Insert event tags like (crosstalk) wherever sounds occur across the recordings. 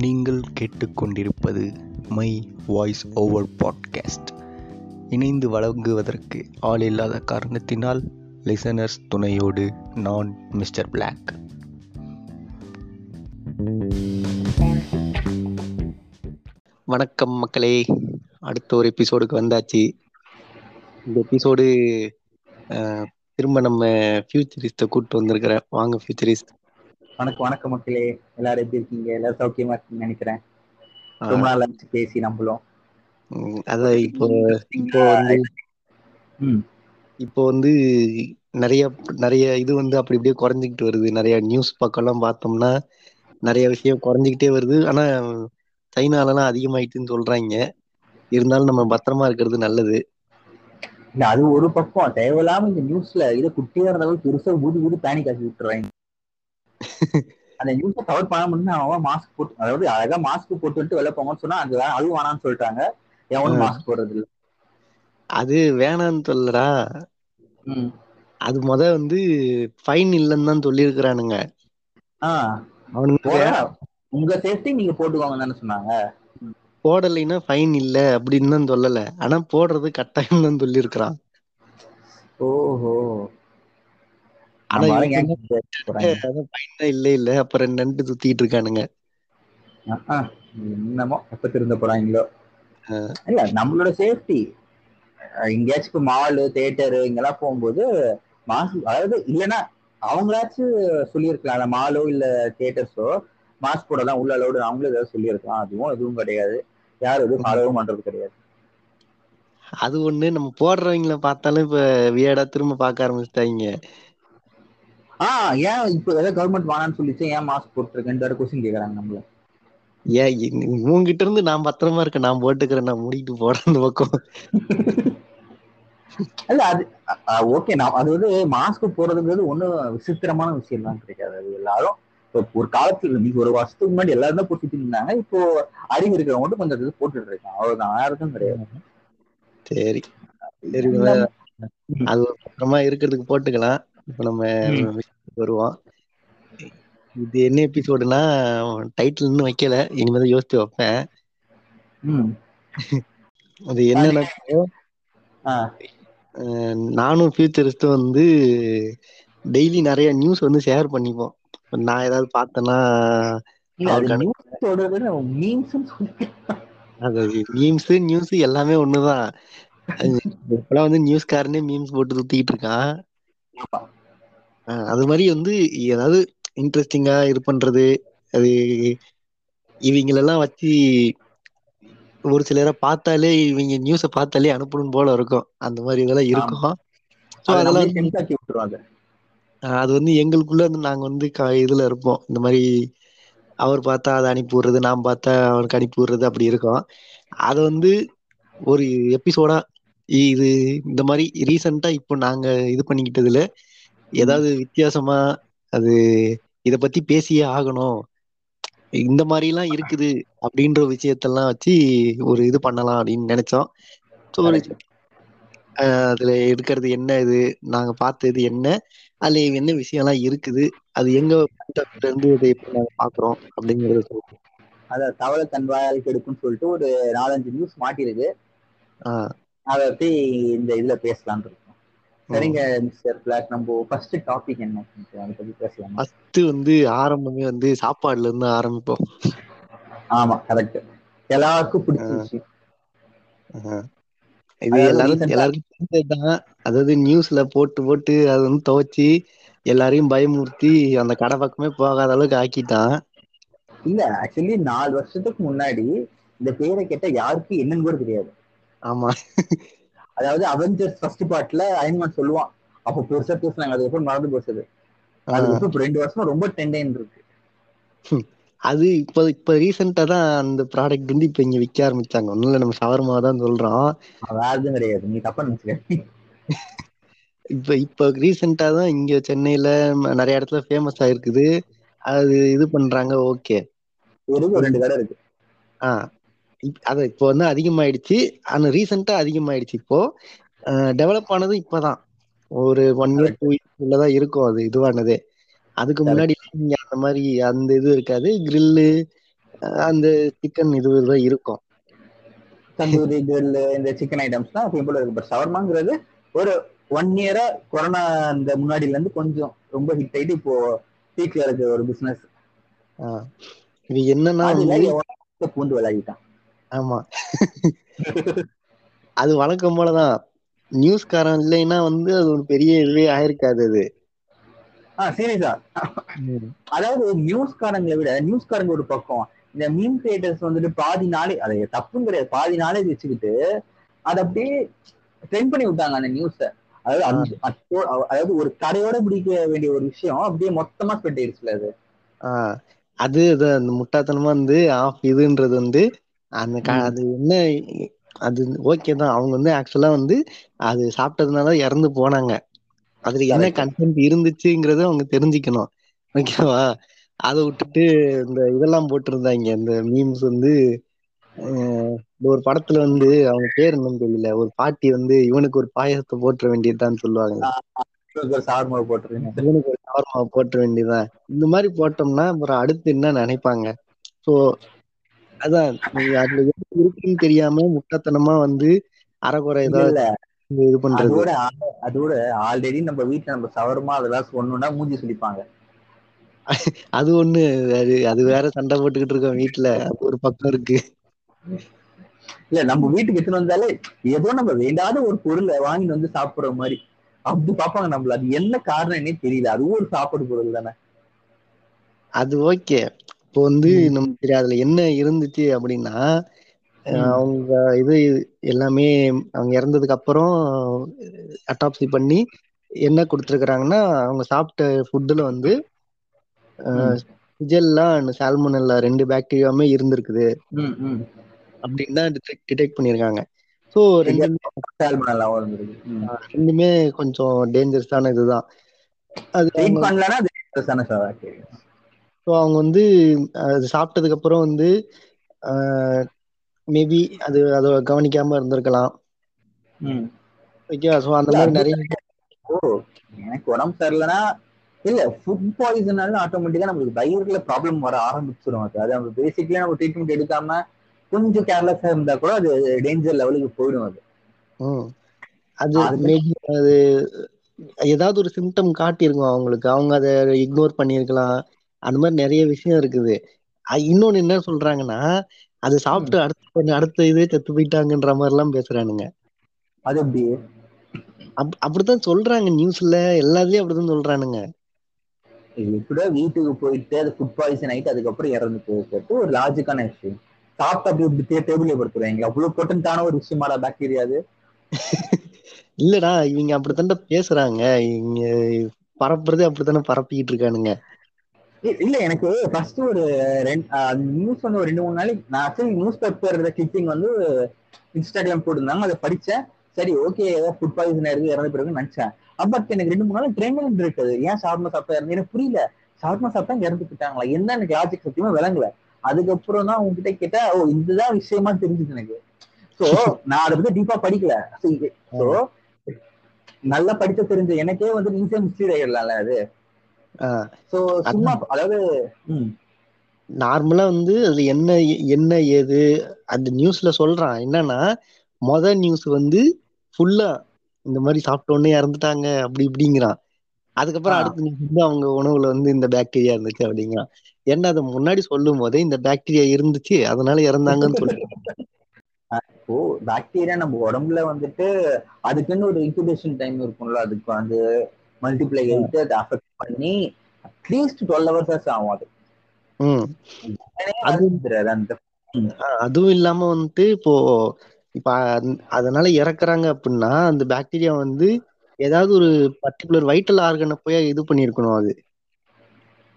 நீங்கள் கேட்டுக்கொண்டிருப்பது my voice over podcast. இணைந்து வழங்குவதற்கு ஆள் இல்லாத காரணத்தினால் லிசனர்ஸ் துணையோடு நான் மிஸ்டர் பிளாக் வணக்கம் மக்களே. அடுத்த ஒரு எபிசோடுக்கு வந்தாச்சு. இந்த எபிசோடு திரும்ப நம்ம ஃபியூச்சரிஸ்ட்டை கூப்பிட்டு வந்திருக்கிறேன் வாங்க ஃபியூச்சரிஸ்ட் வணக்கம் வணக்கம் மக்களே. எல்லாரும் எப்படி இருக்கீங்க? எல்லாரும் சௌக்கியமா இருக்கீங்கன்னு நினைக்கிறேன். ரொம்ப நாள் ஆச்சு பேசி நம்மளும் அதான் இப்போ இப்போ வந்து இப்போ வந்து நிறைய நிறைய இது வந்து அப்படி இப்படியே குறைஞ்சிக்கிட்டு வருது. நிறைய நியூஸ் பக்கம்லாம் பார்த்தோம்னா நிறைய விஷயம் குறைஞ்சிக்கிட்டே வருது. ஆனா சைனாலலாம் அதிகமாயிட்டுன்னு சொல்றாங்க. இருந்தாலும் நம்ம பத்திரமா இருக்கிறது நல்லது. இல்ல அது ஒரு பக்கம். தேவையில்லாம இந்த நியூஸ்ல இதை குட்டியா இருந்தாலும் பெருசா ஊதி ஊதி பேனிக் ஆக்கி விட்டுறாங்க. அந்த நியூஸை கவர் பண்ண முடியும் அவன் மாஸ்க் போட்டு அதாவது அழகா மாஸ்க் போட்டு வந்துட்டு வெளில போங்கன்னு சொன்னா அது அதுவும் வேணாம்னு சொல்லிட்டாங்க. எவனும் மாஸ்க் போடுறது இல்ல அது வேணான்னு சொல்லடா. அது முத வந்து ஃபைன் இல்லைன்னு தான் சொல்லியிருக்கிறானுங்க. அவனுங்க போடா. உங்க சேஃப்டி நீங்க போட்டுக்கோங்க தானே சொன்னாங்க. போடலைன்னா ஃபைன் இல்ல அப்படின்னு தான் சொல்லல. ஆனா போடுறது கட்டாயம் தான் சொல்லியிருக்கிறான். ஓஹோ ஆனா நம்ம இவங்க ஆளுங்க ஏன் போறாங்க? அதான் ஃபைன் தான் இல்ல இல்ல. நண்டு சுத்திட்டு இருக்கானுங்க. என்னமோ எப்ப திருந்த போறாங்களோ. இல்ல நம்மளோட சேஃப்டி எங்கேயாச்சும் இப்போ மாலு தேட்டரு இங்கெல்லாம் போகும்போது மாஸ்க் அதாவது இல்லைன்னா அவங்களாச்சும் சொல்லியிருக்கலாம். மாலோ இல்ல தேட்டர்ஸோ மாஸ்க் போடலாம் உள்ள அலோடு அவங்களும் ஏதாவது சொல்லியிருக்கலாம். அதுவும் எதுவும் கிடையாது. யாரும் எதுவும் ஃபாலோவும் பண்றது கிடையாது. அது ஒண்ணு நம்ம போடுறவங்கள பார்த்தாலும் இப்ப வியடா திரும்ப பார்க்க ஆரம்பிச்சிட்டாங்க. ஆஹ் ஏன் இப்போ ஏதாவது கவர்மெண்ட் வேணாம்னு சொல்லிச்சு ஏன் மாஸ்க் போட்டுருக்கேன் கொஸ்டின் கேக்குறாங்க நம்மள. ஏன் உன்கிட்ட இருந்து நான் பத்திரமா இருக்கேன் நான் போட்டுக்கிறேன் நான் முடிக்கிட்டு போறேன் அந்த பக்கம். இல்ல அது ஓகே நான் அது வந்து மாஸ்க் போடுறதுங்கிறது ஒண்ணும் விசித்திரமான விஷயம் தான் கிடையாது அது எல்லாரும் இப்போ ஒரு காலத்துல நீங்க ஒரு வருஷத்துக்கு முன்னாடி எல்லாரும் தான் போட்டுட்டு இருந்தாங்க இப்போ அறிவு இருக்கிறவங்க மட்டும் கொஞ்சம் இது போட்டுட்டு இருக்காங்க. அவ்வளவுதான் யாருக்கும் கிடையாது. சரி. அது பத்திரமா இருக்கிறதுக்கு போட்டுக்கலாம். இப்ப நம்ம வருவோம். இது என்ன எபிசோடுனா டைட்டில் இன்னும் வைக்கல. இனிமேதான் யோசிச்சு வைப்பேன். அது என்னன்னா நானும் ஃபியூச்சரிஸ்டும் வந்து டெய்லி நிறைய நியூஸ் வந்து ஷேர் பண்ணிப்போம். நான் ஏதாவது பார்த்தேன்னா அது மீம்ஸ் நியூஸ் எல்லாமே ஒண்ணுதான். இப்பெல்லாம் வந்து நியூஸ்காரனே மீம்ஸ் போட்டு சுத்திக்கிட்டு இருக்கான். அது மாதிரி வந்து ஏதாவது இன்ட்ரெஸ்டிங்கா இது பண்றது அது இவங்களெல்லாம் வச்சு ஒரு சிலரை பார்த்தாலே இவங்க நியூஸை பார்த்தாலே அனுப்பணும் போல இருக்கும். அந்த மாதிரி இதெல்லாம் இருக்கும். ஸோ அதெல்லாம் அது வந்து எங்களுக்குள்ள வந்து நாங்க வந்து இதுல இருப்போம். இந்த மாதிரி அவர் பார்த்தா அதை அனுப்பி விடுறது நான் பார்த்தா அவனுக்கு அனுப்பி விடுறது அப்படி இருக்கும். அது வந்து ஒரு எபிசோடா இது இந்த மாதிரி ரீசெண்டா இப்போ நாங்க இது பண்ணிக்கிட்டதுல ஏதாவது வித்தியாசமா அது இத பத்தி பேசியே ஆகணும். இந்த மாதிரி எல்லாம் இருக்குது அப்படின்ற விஷயத்தெல்லாம் வச்சு ஒரு இது பண்ணலாம் அப்படின்னு நினைச்சோம். ஸோ ஒரு அதுல எடுக்கிறது என்ன இது? நாங்க பார்த்தது என்ன? அதுல என்ன விஷயம்லாம் இருக்குது? அது எங்க இருந்து இதை எப்படி நாங்க பாக்குறோம் அப்படிங்கறத சொல்றோம் அத தவளை தன் வாயால் கெடுக்கும்னு சொல்லிட்டு ஒரு நாலஞ்சு நியூஸ் மாட்டிருக்கு. அதை பத்தி இந்த இதுல இருக்கோம். சரிங்க மிஸ்டர் பிளாக் நம்ம ஃபர்ஸ்ட் டாபிக் என்ன? அதை பத்தி பேசலாமா? ஃபர்ஸ்ட் வந்து ஆரம்பமே வந்து சாப்பாடுல இருந்து ஆரம்பிப்போம். ஆமா கரெக்ட் எல்லாருக்கும் பிடிச்ச விஷயம். ஆஹ் இது எல்லாரும் எல்லாருக்கும் தெரிஞ்சதுதான் அதாவது நியூஸ்ல போட்டு போட்டு அதை வந்து துவைச்சு எல்லாரையும் பயமுறுத்தி அந்த கடை பக்கமே போகாத அளவுக்கு ஆக்கிட்டான். இல்ல ஆக்சுவலி நாலு வருஷத்துக்கு முன்னாடி இந்த பேரை கேட்டா யாருக்கும் என்னன்னு கூட தெரியாது. ஆமா. அதாவது அவெஞ்சர்ஸ் ஃபர்ஸ்ட் பார்ட்ல அயன்மேன் சொல்லுவான். அப்போ பெருசா பேசுனாங்க. அதுக்கப்புறம் மறந்து போச்சது. அதுக்கப்புறம் ரெண்டு வருஷமா ரொம்ப டெண்டைன் இருக்கு. அது இப்ப இப்ப ரீசெண்டா தான் அந்த ப்ராடக்ட் வந்து இப்ப இங்க விற்க ஆரம்பிச்சாங்க. ஒண்ணும் இல்ல நம்ம ஷவர்மா தான் சொல்றோம். வேற கிடையாது. நீ தப்பா நினைச்சுக்க இப்ப இப்ப ரீசெண்டா தான் இங்க சென்னையில நிறைய இடத்துல ஃபேமஸ் ஆயிருக்குது. அது இது பண்றாங்க ஓகே ஒரு ரெண்டு கடை இருக்கு. ஆஹ் அது இப்போ வந்து அதிகமாயிடுச்சு. ஆனா ரீசெண்டா அதிகமாயிடுச்சு இப்போ. டெவலப் ஆனது இப்பதான். ஒரு ஒன் இயர் டூ இயர்ஸ்லதான் இருக்கும் அது இதுவானதே. அதுக்கு முன்னாடி இங்க அந்த மாதிரி அந்த இது இருக்காது. கிரில்லு அந்த சிக்கன் இது தான் இருக்கும். தந்தூரி grill இந்த சிக்கன் ஐட்டம்ஸ் தான் சிம்பிள் இருக்கு. பட் ஷவர்மாங்கிறது ஒரு ஒன் இயரா கொரோனா இந்த முன்னாடில இருந்து கொஞ்சம் ரொம்ப ஹிட் ஆயிட்டு இப்போ பீக்ல இருக்கு ஒரு பிசினஸ் இது என்னன்னா பூந்து விளையாடிட்டான். ஆமா. அது வழக்கம் போலதான். நியூஸ்காரன் இல்லைன்னா வந்து அது ஒரு பெரிய இதுவே ஆயிருக்காது அது. சீரியஸா அதாவது நியூஸ்காரங்களை விட நியூஸ்காரங்க ஒரு பக்கம். இந்த மீன் கிரியேட்டர்ஸ் வந்துட்டு பாதி நாளே அதை தப்பும் கிடையாது. பாதி நாளே வச்சுக்கிட்டு அதை அப்படியே ட்ரெண்ட் பண்ணி விட்டாங்க அந்த நியூஸ அதாவது அதாவது ஒரு கடையோட பிடிக்க வேண்டிய ஒரு விஷயம் அப்படியே மொத்தமா ஸ்பெண்ட் ஆயிடுச்சுல அது. அது அந்த முட்டாத்தனமா வந்து ஆஃப் இதுன்றது வந்து அந்த. அது என்ன அது ஓகே தான். அவங்க வந்து ஆக்சுவலா வந்து அது சாப்பிட்டதுனால இறந்து போனாங்க. அதுல என்ன. கண்டென்ட் இருந்துச்சுங்கிறத அவங்க தெரிஞ்சுக்கணும். ஓகேவா? அதை விட்டுட்டு இந்த இதெல்லாம் போட்டிருந்தாங்க. இந்த மீம்ஸ் வந்து ஒரு படத்துல வந்து அவங்க பேர் என்னன்னு தெரியல. ஒரு பாட்டி வந்து இவனுக்கு ஒரு பாயாசத்தை போட்டுற வேண்டியதுதான் சொல்லுவாங்க. இவனுக்கு ஒரு ஷவர்மா போட்டுற வேண்டியதுதான். இந்த மாதிரி போட்டோம்னா அப்புறம் அடுத்து என்ன நினைப்பாங்க? சோ அதான் அதுல இருக்குன்னு தெரியாம முட்டாத்தனமா வந்து அரைக்குறை இல்ல ஏதாவது இது பண்றது. அதோட அதோட ஆல்ரெடி நம்ம வீட்டுல நம்ம சவரமா அதெல்லாம் சொன்னோம்னா மூஞ்சி சுடிப்பாங்க அது ஒண்ணு அது அது வேற சண்டை போட்டுக்கிட்டு இருக்கோம் வீட்டுல அது ஒரு பக்கம் இருக்கு. இல்ல நம்ம வீட்டுக்கு எடுத்துட்டு வந்தாலே ஏதோ நம்ம வேண்டாத ஒரு பொருளை வாங்கிட்டு வந்து சாப்பிடுற மாதிரி. அப்படி பாப்பாங்க நம்மள. அது என்ன காரணம் என்னே தெரியல. அதுவும் ஒரு சாப்பாடு பொருள் தானே. அது ஓகே இப்போ வந்து. நம்ம சரி அதுல என்ன இருந்துச்சு அப்படின்னா. அவங்க இது எல்லாமே அவங்க இறந்ததுக்கு அப்புறம் அட்டாப்சி பண்ணி என்ன கொடுத்துருக்குறாங்கன்னா அவங்க சாப்பிட்ட ஃபுட்டுல வந்து. சிஜெல்லாம் சால்மோனெல்லா ரெண்டு பாக்டீரியாவுமே இருந்திருக்குது. அப்படின்னு தான் டிடெக்ட் பண்ணியிருக்காங்க ஸோ ரெண்டுமே கொஞ்சம் டேஞ்சரஸான இதுதான் அது பண்ணலன்னா. ஸோ அவங்க வந்து அது சாப்பிட்டதுக்கு அப்புறம் வந்து மேபி அது அதை கவனிக்காம இருந்திருக்கலாம். ஓகே ஸோ அந்த மாதிரி நிறைய ஓ எனக்கு உடம்பு சரியில்லைன்னா இல்ல ஃபுட் பாய்சனால ஆட்டோமேட்டிக்கா நமக்கு வயிறுல ப்ராப்ளம் வர ஆரம்பிச்சிடும் அது அது நம்ம பேசிக்கலி நம்ம ட்ரீட்மெண்ட் எடுக்காம கொஞ்சம் கேர்லெஸ்ஸா இருந்தா கூட அது டேஞ்சர் லெவலுக்கு போயிடும் அது. அது- மேபி அது ஏதாவது ஒரு சிம்டம் காட்டியிருக்கும் அவங்களுக்கு. அவங்க அதை இக்னோர் பண்ணியிருக்கலாம். அந்த மாதிரி நிறைய விஷயம் இருக்குது. இன்னொன்னு என்ன சொல்றாங்கன்னா அது சாப்பிட்டு அடுத்த அடுத்த இதே செத்து போயிட்டாங்கன்ற மாதிரி எல்லாம் பேசுறானுங்க. அது எப்படி? அப் அப்படித்தான் சொல்றாங்க நியூஸ்ல. எல்லாத்துலயும் அப்படித்தான் சொல்றானுங்க. எப்படியோ வீட்டுக்கு போயிட்டு அது ஃபுட் பாய்சன் ஆயிட்டு அதுக்கப்புறம் இறந்து போயிட்டு ஒரு லாஜிக்கான விஷயம். சாப்பிட்டு அப்படி இப்படி டேபிள்ல படுத்துருவாங்க அவ்வளவு பொட்டன்டான ஒரு விஷயமாடா பாக்டீரியா அது? இல்லடா இவங்க அப்படித்தான்டா பேசுறாங்க. இங்க பரப்புறதே அப்படித்தானே பரப்பிக்கிட்டு இருக்கானுங்க. இல்ல எனக்கு ஃபர்ஸ்ட் ஒரு ரெண்டு நியூஸ் வந்து ஒரு ரெண்டு மூணு நாளைக்கு நான் ஆக்சுவலி நியூஸ் பேப்பர் கிளிப்பிங் வந்து இன்ஸ்டாகிராம் போட்டிருந்தாங்க அதை படிச்சேன். சரி ஓகே ஏதோ ஃபுட் பாய்சன் ஆயிருக்கு இறந்த பிறகு நினைச்சேன். பட் எனக்கு ரெண்டு மூணு நாள் ட்ரெயின் இருக்குது. ஏன் ஷார்மா சாப்பிட்டா இறந்து எனக்கு புரியல. ஷார்மா சாப்பிட்டா இறந்து போயிட்டாங்களா? என்ன எனக்கு லாஜிக் சத்தியமா விளங்கல. அதுக்கப்புறம் தான் உங்ககிட்ட கேட்டா ஓ இதுதான் விஷயமா தெரிஞ்சுது எனக்கு. சோ நான் அதை பத்தி டீப்பா படிக்கல. சோ நல்லா படிச்ச தெரிஞ்ச எனக்கே வந்து ஈஸியா மிஸ்லீட் ஆயிடலாம்ல அது. சும்மா அதாவது நார்மலா வந்து அதுல என்ன என்ன ஏது அந்த நியூஸ்ல சொல்றான். என்னன்னா மொத நியூஸ் வந்து ஃபுல்லா இந்த மாதிரி சாப்பிட்ட உடனே இறந்துட்டாங்க அப்படி இப்படிங்கிறான். அதுக்கப்புறம். அடுத்த நியூஸ் வந்து அவங்க உணவுல வந்து இந்த பாக்டீரியா இருந்துச்சு அப்படிங்கிறான். என்ன அதை முன்னாடி சொல்லும் போதே இந்த பாக்டீரியா இருந்துச்சு அதனால இறந்தாங்கன்னு சொல்லி ஓ பாக்டீரியா நம்ம உடம்புல வந்துட்டு அதுக்குன்னு ஒரு இன்குபேஷன் டைம் இருக்கும்ல அதுக்கு வந்து மல்டிப்ளை ஆயிட்டு அதை அஃபெக்ட் பண்ணி அட்லீஸ்ட் டுவெல் ஹவர்ஸ் ஆகும் அது. அதுவும் இல்லாம வந்துட்டு இப்போ இப்ப அதனால இறக்குறாங்க அப்படின்னா அந்த பாக்டீரியா வந்து ஏதாவது ஒரு பர்டிகுலர் வைட்டல் ஆர்கனை போய் இது பண்ணியிருக்கணும் அது.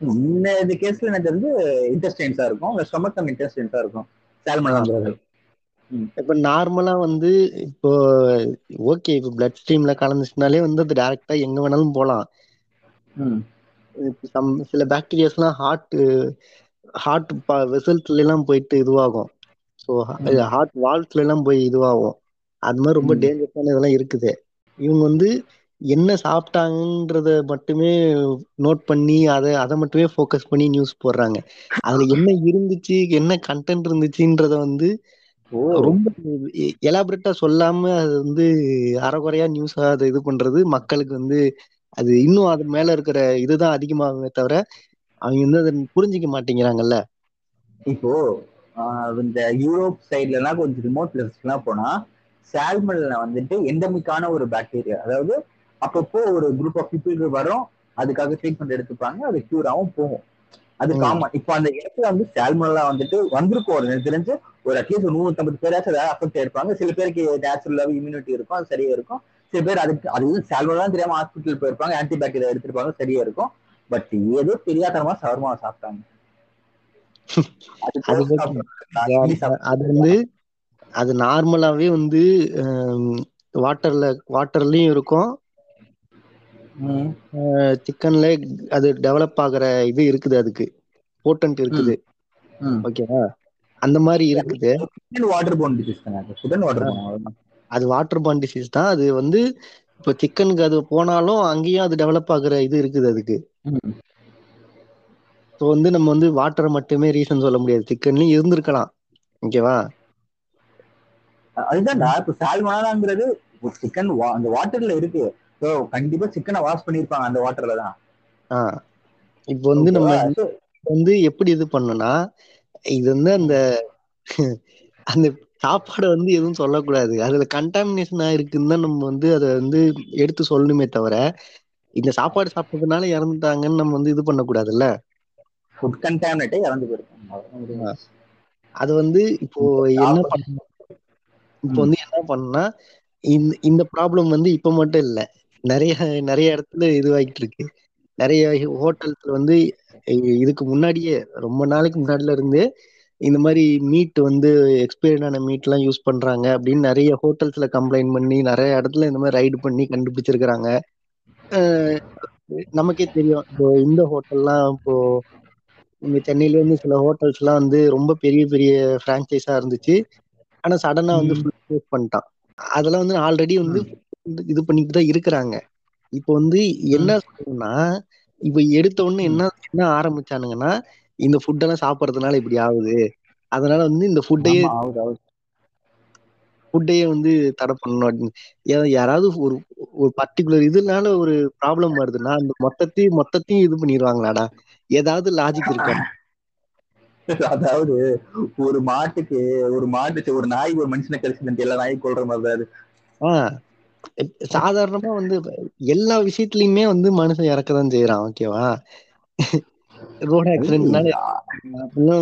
இந்த இது கேஸ்ல எனக்கு வந்து இன்டெஸ்டைன்ஸா இருக்கும். ஸ்டொமக் அண்ட் இன்டெஸ்டைன்ஸா இருக்கும். சால்மன் இப்ப நார்மலா வந்து இப்போ ஓகே இப்போ பிளட் ஸ்ட்ரீம்ல கலந்துச்சுனாலே வந்து அது டைரக்டா எங்க வேணாலும் போலாம். Some சில பாக்டீரியாஸ்லாம் ஹார்ட் ஹார்ட் வெசல்ஸ்ல எல்லாம் போயிட்டு இதுவாகும். ஸோ. ஹார்ட் வால்ஸ்ல எல்லாம் போய் இதுவாகும். அது மாதிரி ரொம்ப. டேஞ்சரஸான இதெல்லாம் இருக்குது. இவங்க வந்து என்ன சாப்பிட்டாங்கன்றத மட்டுமே நோட் பண்ணி அதை அதை மட்டுமே ஃபோக்கஸ் பண்ணி நியூஸ் போடுறாங்க. அதுல என்ன இருந்துச்சு என்ன கண்டென்ட் இருந்துச்சுன்றத வந்து ரொம்ப எலாபரேட்டா சொல்லாம அது வந்து அறகுறையா நியூஸா அதை இது பண்றது மக்களுக்கு வந்து அது இன்னும் அது மேல இருக்கிற இதுதான் அதிகமாகுமே தவிர அவங்க வந்து அதை புரிஞ்சிக்க மாட்டேங்கிறாங்கல்ல. இப்போ இந்த யூரோப் சைட்ல எல்லாம் கொஞ்சம் ரிமோட் எல்லாம் போனா சால்மன்ல வந்துட்டு எண்டமிக்கான ஒரு பாக்டீரியா அதாவது அப்பப்போ ஒரு குரூப் ஆஃப் பீப்புளுக்கு வரும் அதுக்காக ட்ரீட்மெண்ட் எடுத்துப்பாங்க அது கியூர் ஆகும் போகும். அது. காமன் இப்போ அந்த இடத்துல வந்து சால்மன்லாம் வந்துட்டு வந்திருக்கும் எனக்கு தெரிஞ்சு ஒரு அட்லீஸ்ட் ஒரு நூத்தம்பது பேராச்சும் அதை அஃபெக்ட் ஆயிருப்பாங்க. சில பேருக்கு நேச்சுரலாவே இம்யூனிட்டி இருக்கும் அது சரியா இருக்கும். சில பேர் அதுக்கு அது சால்மன்லாம் தெரியாம ஹாஸ்பிட்டல் போயிருப்பாங்க ஆன்டிபாக்டீரியா எடுத்திருப்பாங்க சரியா இருக்கும். பட் ஏதோ தெரியாதனமா சவர்மா சாப்பிட்டாங்க. அது வந்து அது நார்மலாவே வந்து வாட்டர்ல வாட்டர்லயும் இருக்கும். சிக்கன்ல அது டெவலப் ஆகுற இது இருக்குது அதுக்கு. போட்டன்ட் இருக்குது. ஓகேவா அந்த மாதிரி இருக்குது. water borne disease தானே? அது? வாட்டர் பாண்ட் டிசீஸ் தான். அது வந்து இப்போ சிக்கனுக்கு அது போனாலும் அங்கேயும் அது டெவலப் ஆகுற இது இருக்குது அதுக்கு. ஸோ வந்து நம்ம வந்து வாட்டரை மட்டுமே ரீசன் சொல்ல முடியாது. சிக்கன்லயும் இருந்திருக்கலாம். ஓகேவா அதுதான்டா. இப்ப சால்மனாங்கிறது சிக்கன் அந்த வாட்டர்ல இருக்கு. ஸோ கண்டிப்பா சிக்கனை வாஷ் பண்ணிருப்பாங்க அந்த வாட்டர்ல தான். இப்போ வந்து நம்ம வந்து எப்படி இது பண்ணோம்னா இது வந்து அந்த அந்த சாப்பாடை வந்து எதுவும் சொல்லக்கூடாது. அதுல கண்டாமினேஷன் ஆயிருக்குன்னு தான் நம்ம வந்து அதை வந்து எடுத்து சொல்லணுமே தவிர இந்த சாப்பாடு சாப்பிட்டதுனால இறந்துட்டாங்கன்னு நம்ம வந்து இது பண்ணக்கூடாதுல்ல? Contaminate ஆகி இறந்து போயிருக்காங்க. அது வந்து இப்போ என்ன பண்ண இப்போ வந்து என்ன பண்ணா இந்த இந்த ப்ராப்ளம் வந்து இப்ப மட்டும் இல்ல. நிறைய நிறைய இடத்துல இதுவாகிட்டு இருக்கு. நிறைய ஹோட்டல்ஸ்ல வந்து இதுக்கு முன்னாடியே ரொம்ப நாளைக்கு முன்னாடில இருந்தே இந்த மாதிரி மீட் வந்து எக்ஸ்பைர்ட் ஆன மீட் எல்லாம் யூஸ் பண்றாங்க அப்படின்னு நிறைய ஹோட்டல்ஸ்ல கம்ப்ளைண்ட் பண்ணி நிறைய இடத்துல இந்த மாதிரி ரைடு பண்ணி கண்டுபிடிச்சிருக்கிறாங்க. நமக்கே தெரியும் இப்போ இந்த ஹோட்டல்லாம் இப்போ இங்க சென்னையில இருந்து சில ஹோட்டல்ஸ் எல்லாம் வந்து ரொம்ப பெரிய பெரிய பிரான்ச்சைஸா இருந்துச்சு. ஆனா சடனா வந்து. ஃபுல் பண்ணிட்டான். அதெல்லாம் வந்து ஆல்ரெடி வந்து இது- இது பண்ணிட்டு தான் இருக்கிறாங்க. இப்போ வந்து என்ன சொல்லணும்னா இப்போ எடுத்த உடனே என்ன என்ன ஆரம்பிச்சானுங்கன்னா இந்த ஃபுட் எல்லாம் சாப்பிடறதுனால இப்படி ஆகுது. அதனால வந்து இந்த ஃபுட்டையே. ஃபுட்டையே வந்து தடை பண்ணணும் அப்படின்னு. யாராவது ஒரு ஒரு பர்டிகுலர் இதனால ஒரு ப்ராப்ளம் வருதுன்னா அந்த மொத்தத்தையும் மொத்தத்தையும் இது பண்ணிடுவாங்களாடா. ஏதாவது லாஜிக் இருக்கா? அதாவது ஒரு மாட்டுக்கு ஒரு மாட்டு ஒரு நாய் ஒரு மனுஷனை கழிச்சு எல்லா நாயும் கொள்ற மாதிரி அது. ஆஹ் சாதாரணமா வந்து எல்லா விஷயத்துலயுமே வந்து மனுஷன் இறக்கதான் செய்யறான் ஓகேவா ரோட் ஆக்சிடென்ட்னால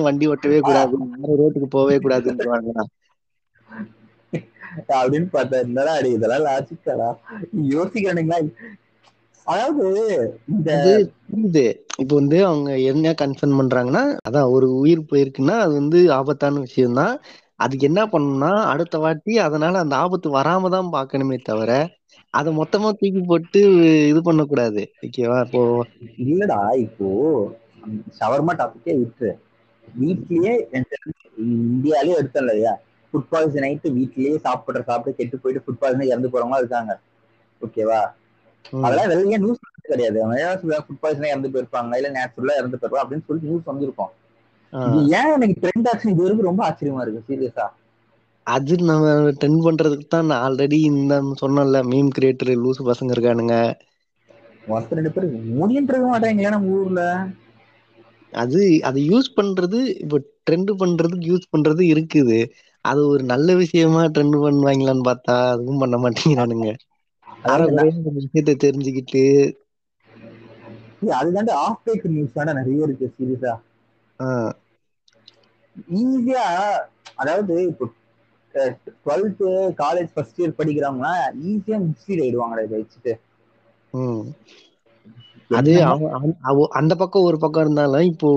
வண்டி ஓட்டவே கூடாது. ரோட்டுக்கு போகவே கூடாதுன்றாங்களா (laughs) அப்படின்னு பார்த்தா என்னடா அடி இதெல்லாம் லாஜிக்கடா யோசிக்கிறானுங்களா அதாவது இந்த புரியுது இப்போ வந்து அவங்க என்ன கன்சர்ன் பண்றாங்கன்னா அதான் ஒரு உயிர் போயிருக்குன்னா அது வந்து ஆபத்தான விஷயம்தான். அதுக்கு என்ன பண்ணணும்னா அடுத்த வாட்டி அதனால அந்த ஆபத்து வராம தான் பார்க்கணுமே தவிர அதை மொத்தமா தூக்கி போட்டு இது பண்ணக்கூடாது. ஓகேவா? இப்போ இல்லடா இப்போ ஷவர்மா டாபிக்கே விட்டு வீட்லயே இந்தியாலயே எடுத்தோம் இல்லையா? ஃபுட் பாய்சன் ஆயிட்டு வீட்லயே சாப்பிடுற சாப்பிட்டு கெட்டு போயிட்டு ஃபுட் பாய்சன் இறந்து போறவங்க இருக்காங்க. ஓகேவா அதெல்லாம் வெளியே நியூஸ் கிடையாது. ஃபுட் பாய்சன் இறந்து போயிருப்பாங்க இல்ல நேச்சுரலா இறந்து போயிருப்பாங்க அப்படின்னு சொல்லி நியூஸ் வந்திருக்கும். ஏன் எனக்கு ட்ரெண்ட் ஆச்சு? இது வரைக்கும் ரொம்ப ஆச்சரியமா இருக்கு சீரியஸா அது நம்ம ட்ரெண்ட் பண்றதுக்கு தான் ஆல்ரெடி இந்த சொன்னேன்ல மீம் கிரியேட்டர் லூசு பசங்க இருக்கானுங்க. ஒருத்தர் ரெண்டு பேர் முடியன்றது மாட்டாங்களே நம்ம ஊர்ல? அது அது யூஸ் பண்றது இப்போ ட்ரெண்ட் பண்றதுக்கு யூஸ் பண்றது இருக்குது. அது ஒரு நல்ல விஷயமா ட்ரெண்ட் பண்ணுவாங்களான்னு பார்த்தா அதுவும் பண்ண மாட்டேங்கிறானுங்க. விஷயத்த தெரிஞ்சுக்கிட்டு. அதுதாண்ட ஆஃப் பேக் நியூஸ் தானே நிறைய இருக்கு சீரியஸா ஈஸியா அதாவது இப்போ டுவெல்த்து காலேஜ் ஃபர்ஸ்ட் இயர் படிக்கிறவங்க ஈஸியா மிஸ்லீட் ஆயிடுவாங்கடா இதை வச்சுட்டு. அது அந்த பக்கம் ஒரு பக்கம் இருந்தாலும் இப்போ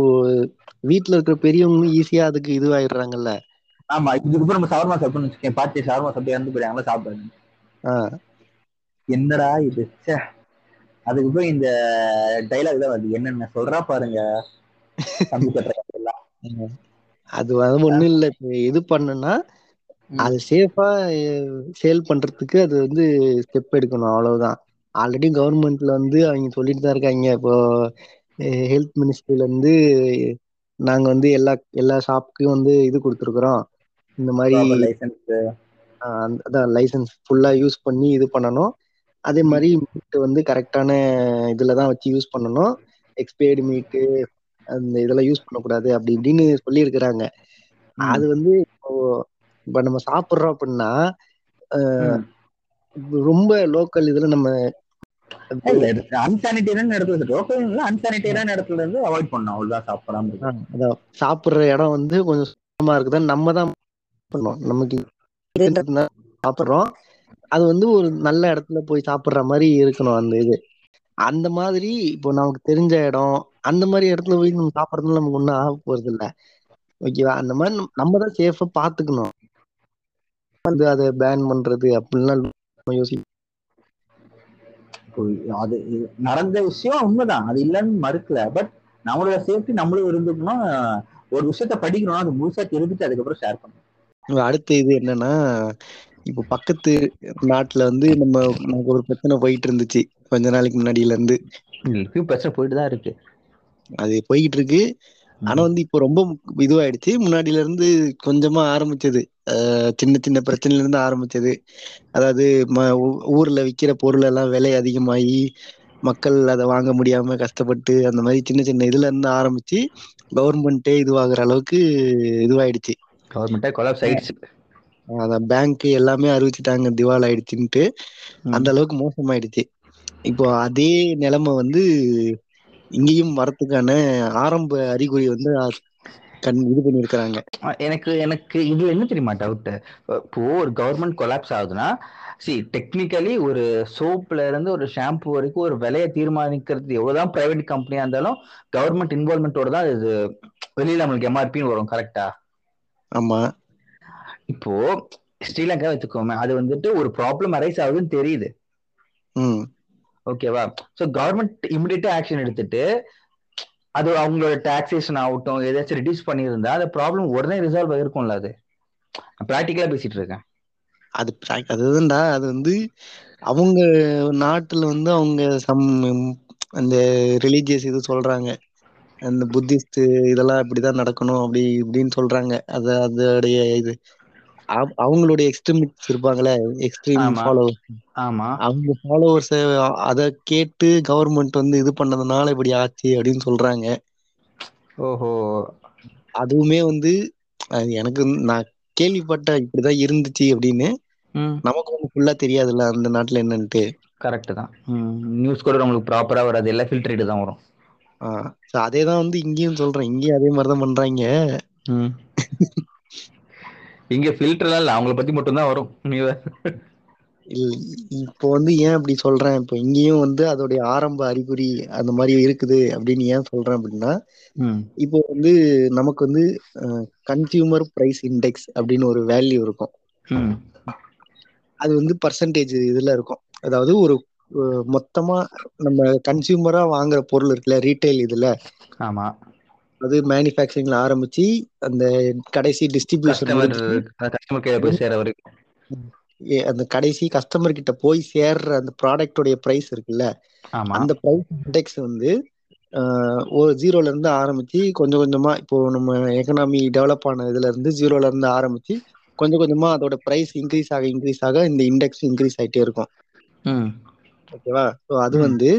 வீட்ல இருக்கிற பெரியவங்களும் ஈஸியா அதுக்கு இதுவாயிடுறாங்கல்ல. ஆமா இதுக்கப்புறம் நம்ம சவர்மா சாப்பிட்டோம்னு வச்சுக்கேன் பாட்டி சவர்மா சாப்பிட்டு இறந்து போயிடாங்களா ஆஹ் என்னடா இது? ச்சே. அதுக்கப்புறம் இந்த டைலாக் தான் வருது. என்னென்ன சொல்றா பாருங்க. (laughs) அது வந்து ஒண்ணும் இல்ல. இப்ப இது பண்ணுனா. அது சேஃபா சேல் பண்றதுக்கு அது வந்து ஸ்டெப் எடுக்கணும். அவ்வளவுதான். ஆல்ரெடி கவர்மெண்ட்ல வந்து அவங்க சொல்லிட்டு தான் இருக்காங்க. இப்போ ஹெல்த் மினிஸ்ட்ரியில இருந்து நாங்க வந்து எல்லா எல்லா ஷாப்புக்கும் வந்து இது கொடுத்துருக்குறோம். இந்த மாதிரி லைசன்ஸ் அதான் லைசன்ஸ் ஃபுல்லா யூஸ் பண்ணி இது பண்ணணும். அதே மாதிரி மீட் வந்து கரெக்டான இதுல தான் வச்சு யூஸ் பண்ணணும். எக்ஸ்பயர்டு மீட்டு அந்த இதெல்லாம் யூஸ் பண்ணக்கூடாது அப்படி இப்படின்னு சொல்லியிருக்கிறாங்க. அது வந்து இப்போ இப்போ நம்ம சாப்பிட்றோம் அப்படின்னா ரொம்ப லோக்கல் இதுல நம்ம அன்சானிட்டரியான இடத்துல லோக்கல் அன்சானிட்டரியான இடத்துல இருந்து அவாய்ட் பண்ணணும். அவ்வளவுதான் சாப்பிடாம அதான். சாப்பிடுற இடம் வந்து கொஞ்சம் சுத்தமா இருக்குதா. நம்ம தான் பண்ணோம் நமக்கு சாப்பிடுறோம். அது வந்து ஒரு நல்ல இடத்துல போய் சாப்பிடுற மாதிரி இருக்கணும் அந்த இது. அந்த மாதிரி இப்போ நமக்கு தெரிஞ்ச இடம் அந்த மாதிரி இடத்துல போய் நம்ம சாப்பிட்றதுல நமக்கு ஒன்றும் ஆக போறது இல்லை. ஓகேவா? அந்த மாதிரி நம்ம தான் சேஃபா பாத்துக்கணும் அது அதை பேன் பண்றது அப்படின்லாம் யோசி அது நடந்த விஷயம் உண்மைதான். அது இல்லைன்னு மறுக்கல. பட் நம்மளோட சேஃப்டி நம்மளும் இருந்துக்கணும். ஒரு விஷயத்த படிக்கணும் அது முழுசா தெரிஞ்சுட்டு அதுக்கப்புறம் ஷேர் பண்ணணும். அடுத்த இது என்னன்னா இப்போ பக்கத்து நாட்டுல வந்து நம்ம நமக்கு ஒரு பிரச்சனை போயிட்டு இருந்துச்சு. கொஞ்ச நாளைக்கு முன்னாடியில இருந்து பிரச்சனை போயிட்டு தான் இருக்கு. அது போய்கிட்டு இருக்கு. ஆனா வந்து இப்போ ரொம்ப இதுவாயிடுச்சு. முன்னாடில இருந்து கொஞ்சமா ஆரம்பிச்சது. சின்ன சின்ன பிரச்சனைல இருந்து ஆரம்பிச்சது அதாவது ஊர்ல விக்கிற பொருள் எல்லாம் விலை அதிகமாகி மக்கள் அதை வாங்க முடியாம கஷ்டப்பட்டு அந்த மாதிரி சின்ன சின்ன இதுல இருந்து ஆரம்பிச்சு கவர்மெண்ட்டே இதுவாகிற அளவுக்கு இதுவாயிடுச்சு. கவர்மெண்ட்டே கொலாப்ஸ் ஆயிடுச்சு. அதான் பேங்க் எல்லாமே அறிவிச்சுட்டாங்க திவால் ஆயிடுச்சுன்ட்டு. அந்த அளவுக்கு மோசமாயிடுச்சு. இப்போ அதே நிலைமை வந்து இங்கேயும் வரத்துக்கான ஆரம்ப அறிகுறி வந்து கண் இது பண்ணிருக்கிறாங்க. எனக்கு எனக்கு இதுல என்ன தெரியுமா டவுட் இப்போ ஒரு கவர்மெண்ட் கொலாப்ஸ் ஆகுதுன்னா சி டெக்னிக்கலி ஒரு சோப்ல இருந்து ஒரு ஷாம்பு வரைக்கும் ஒரு விலையை தீர்மானிக்கிறது எவ்வளவுதான் பிரைவேட் கம்பெனியா இருந்தாலும் கவர்மெண்ட் இன்வால்மெண்டோட தான் இது வெளியில நம்மளுக்கு எம்ஆர்பின்னு வரும் கரெக்டா ஆமா. இப்போ ஸ்ரீலங்கா வச்சுக்கோமே அது வந்துட்டு ஒரு ப்ராப்ளம் அரைஸ் ஆகுதுன்னு தெரியுது. ஓகேவா ஸோ கவர்மெண்ட் இமிடியட்டா ஆக்ஷன் எடுத்துட்டு அது அவங்களோட டாக்ஸேஷன் ஆகட்டும் ஏதாச்சும் ரிடியூஸ் பண்ணியிருந்தா அந்த ப்ராப்ளம் உடனே ரிசால்வ் ஆகிருக்கும்ல அது. ப்ராக்டிக்கலா பேசிட்டு இருக்கேன். அது அதுதான்டா அது வந்து அவங்க நாட்டுல வந்து அவங்க சம் அந்த ரிலீஜியஸ் இது சொல்றாங்க. அந்த புத்திஸ்ட் இதெல்லாம் இப்படிதான் நடக்கணும் அப்படி இப்படின்னு சொல்றாங்க. அது அதோடைய இது. அவங்களுடைய எக்ஸ்ட்ரீமிஸ்ட் இருப்பாங்களே எக்ஸ்ட்ரீம் ஃபாலோவர்ஸ் ஆமா. அவங்க ஃபாலோவர்ஸ் அத கேட்டு கவர்மெண்ட் வந்து இது பண்ணதுனால இப்படி ஆச்சு அப்படின்னு சொல்றாங்க. ஓஹோ. அதுவுமே வந்து எனக்கு நான் கேள்விப்பட்ட இப்படிதான் இருந்துச்சு அப்படின்னு நமக்கு ஒண்ணு ஃபுல்லா தெரியாதுல்ல அந்த நாட்டுல என்னன்ட்டு. கரெக்ட் தான். நியூஸ் கூட உங்களுக்கு ப்ராப்பரா வராது எல்லாம் ஃபில்டரேட் தான் வரும். அதே தான் வந்து இங்கேயும் சொல்றேன். இங்கேயும் அதே மாதிரி தான் பண்றாங்க (laughs) இங்க ஃபில்டர்லாம் இல்ல அவங்கள பத்தி மட்டும் தான் வரும். நீ இப்போ வந்து ஏன் அப்படி சொல்றேன்? இப்போ இங்கேயும் வந்து அதோடைய ஆரம்ப அறிகுறி அந்த மாதிரி இருக்குது அப்படின்னு ஏன் சொல்றேன் அப்படின்னா இப்போ வந்து நமக்கு வந்து கன்சியூமர் பிரைஸ் இண்டெக்ஸ் அப்படின்னு ஒரு வேல்யூ இருக்கும். அது வந்து பர்சன்டேஜ் இதுல இருக்கும். அதாவது ஒரு மொத்தமா நம்ம கன்சியூமரா வாங்குற பொருள் இருக்குல்ல ரீட்டைல் இதுல. ஆமா. அது மேனுஃபேக்சரிங்ல ஆரம்பிச்சு அந்த கடைசி டிஸ்ட்ரிபியூஷன் போய் சேர வரைக்கும். அந்த கடைசி கஸ்டமர் கிட்ட போய் சேர்ற அந்த ப்ராடக்டோடைய பிரைஸ் இருக்குல்ல அந்த பிரைஸ் இண்டெக்ஸ் வந்து ஒரு ஜீரோல இருந்து ஆரம்பிச்சு கொஞ்சம் கொஞ்சமா இப்போ நம்ம எக்கனாமி டெவலப் ஆன இதுல இருந்து ஜீரோல இருந்து ஆரம்பிச்சு கொஞ்சம் கொஞ்சமா அதோட பிரைஸ் இன்க்ரீஸ் ஆக இன்க்ரீஸ் ஆக இந்த இண்டெக்ஸ் இன்க்ரீஸ் ஆயிட்டே இருக்கும். ஓகேவா? ஸோ அது வந்து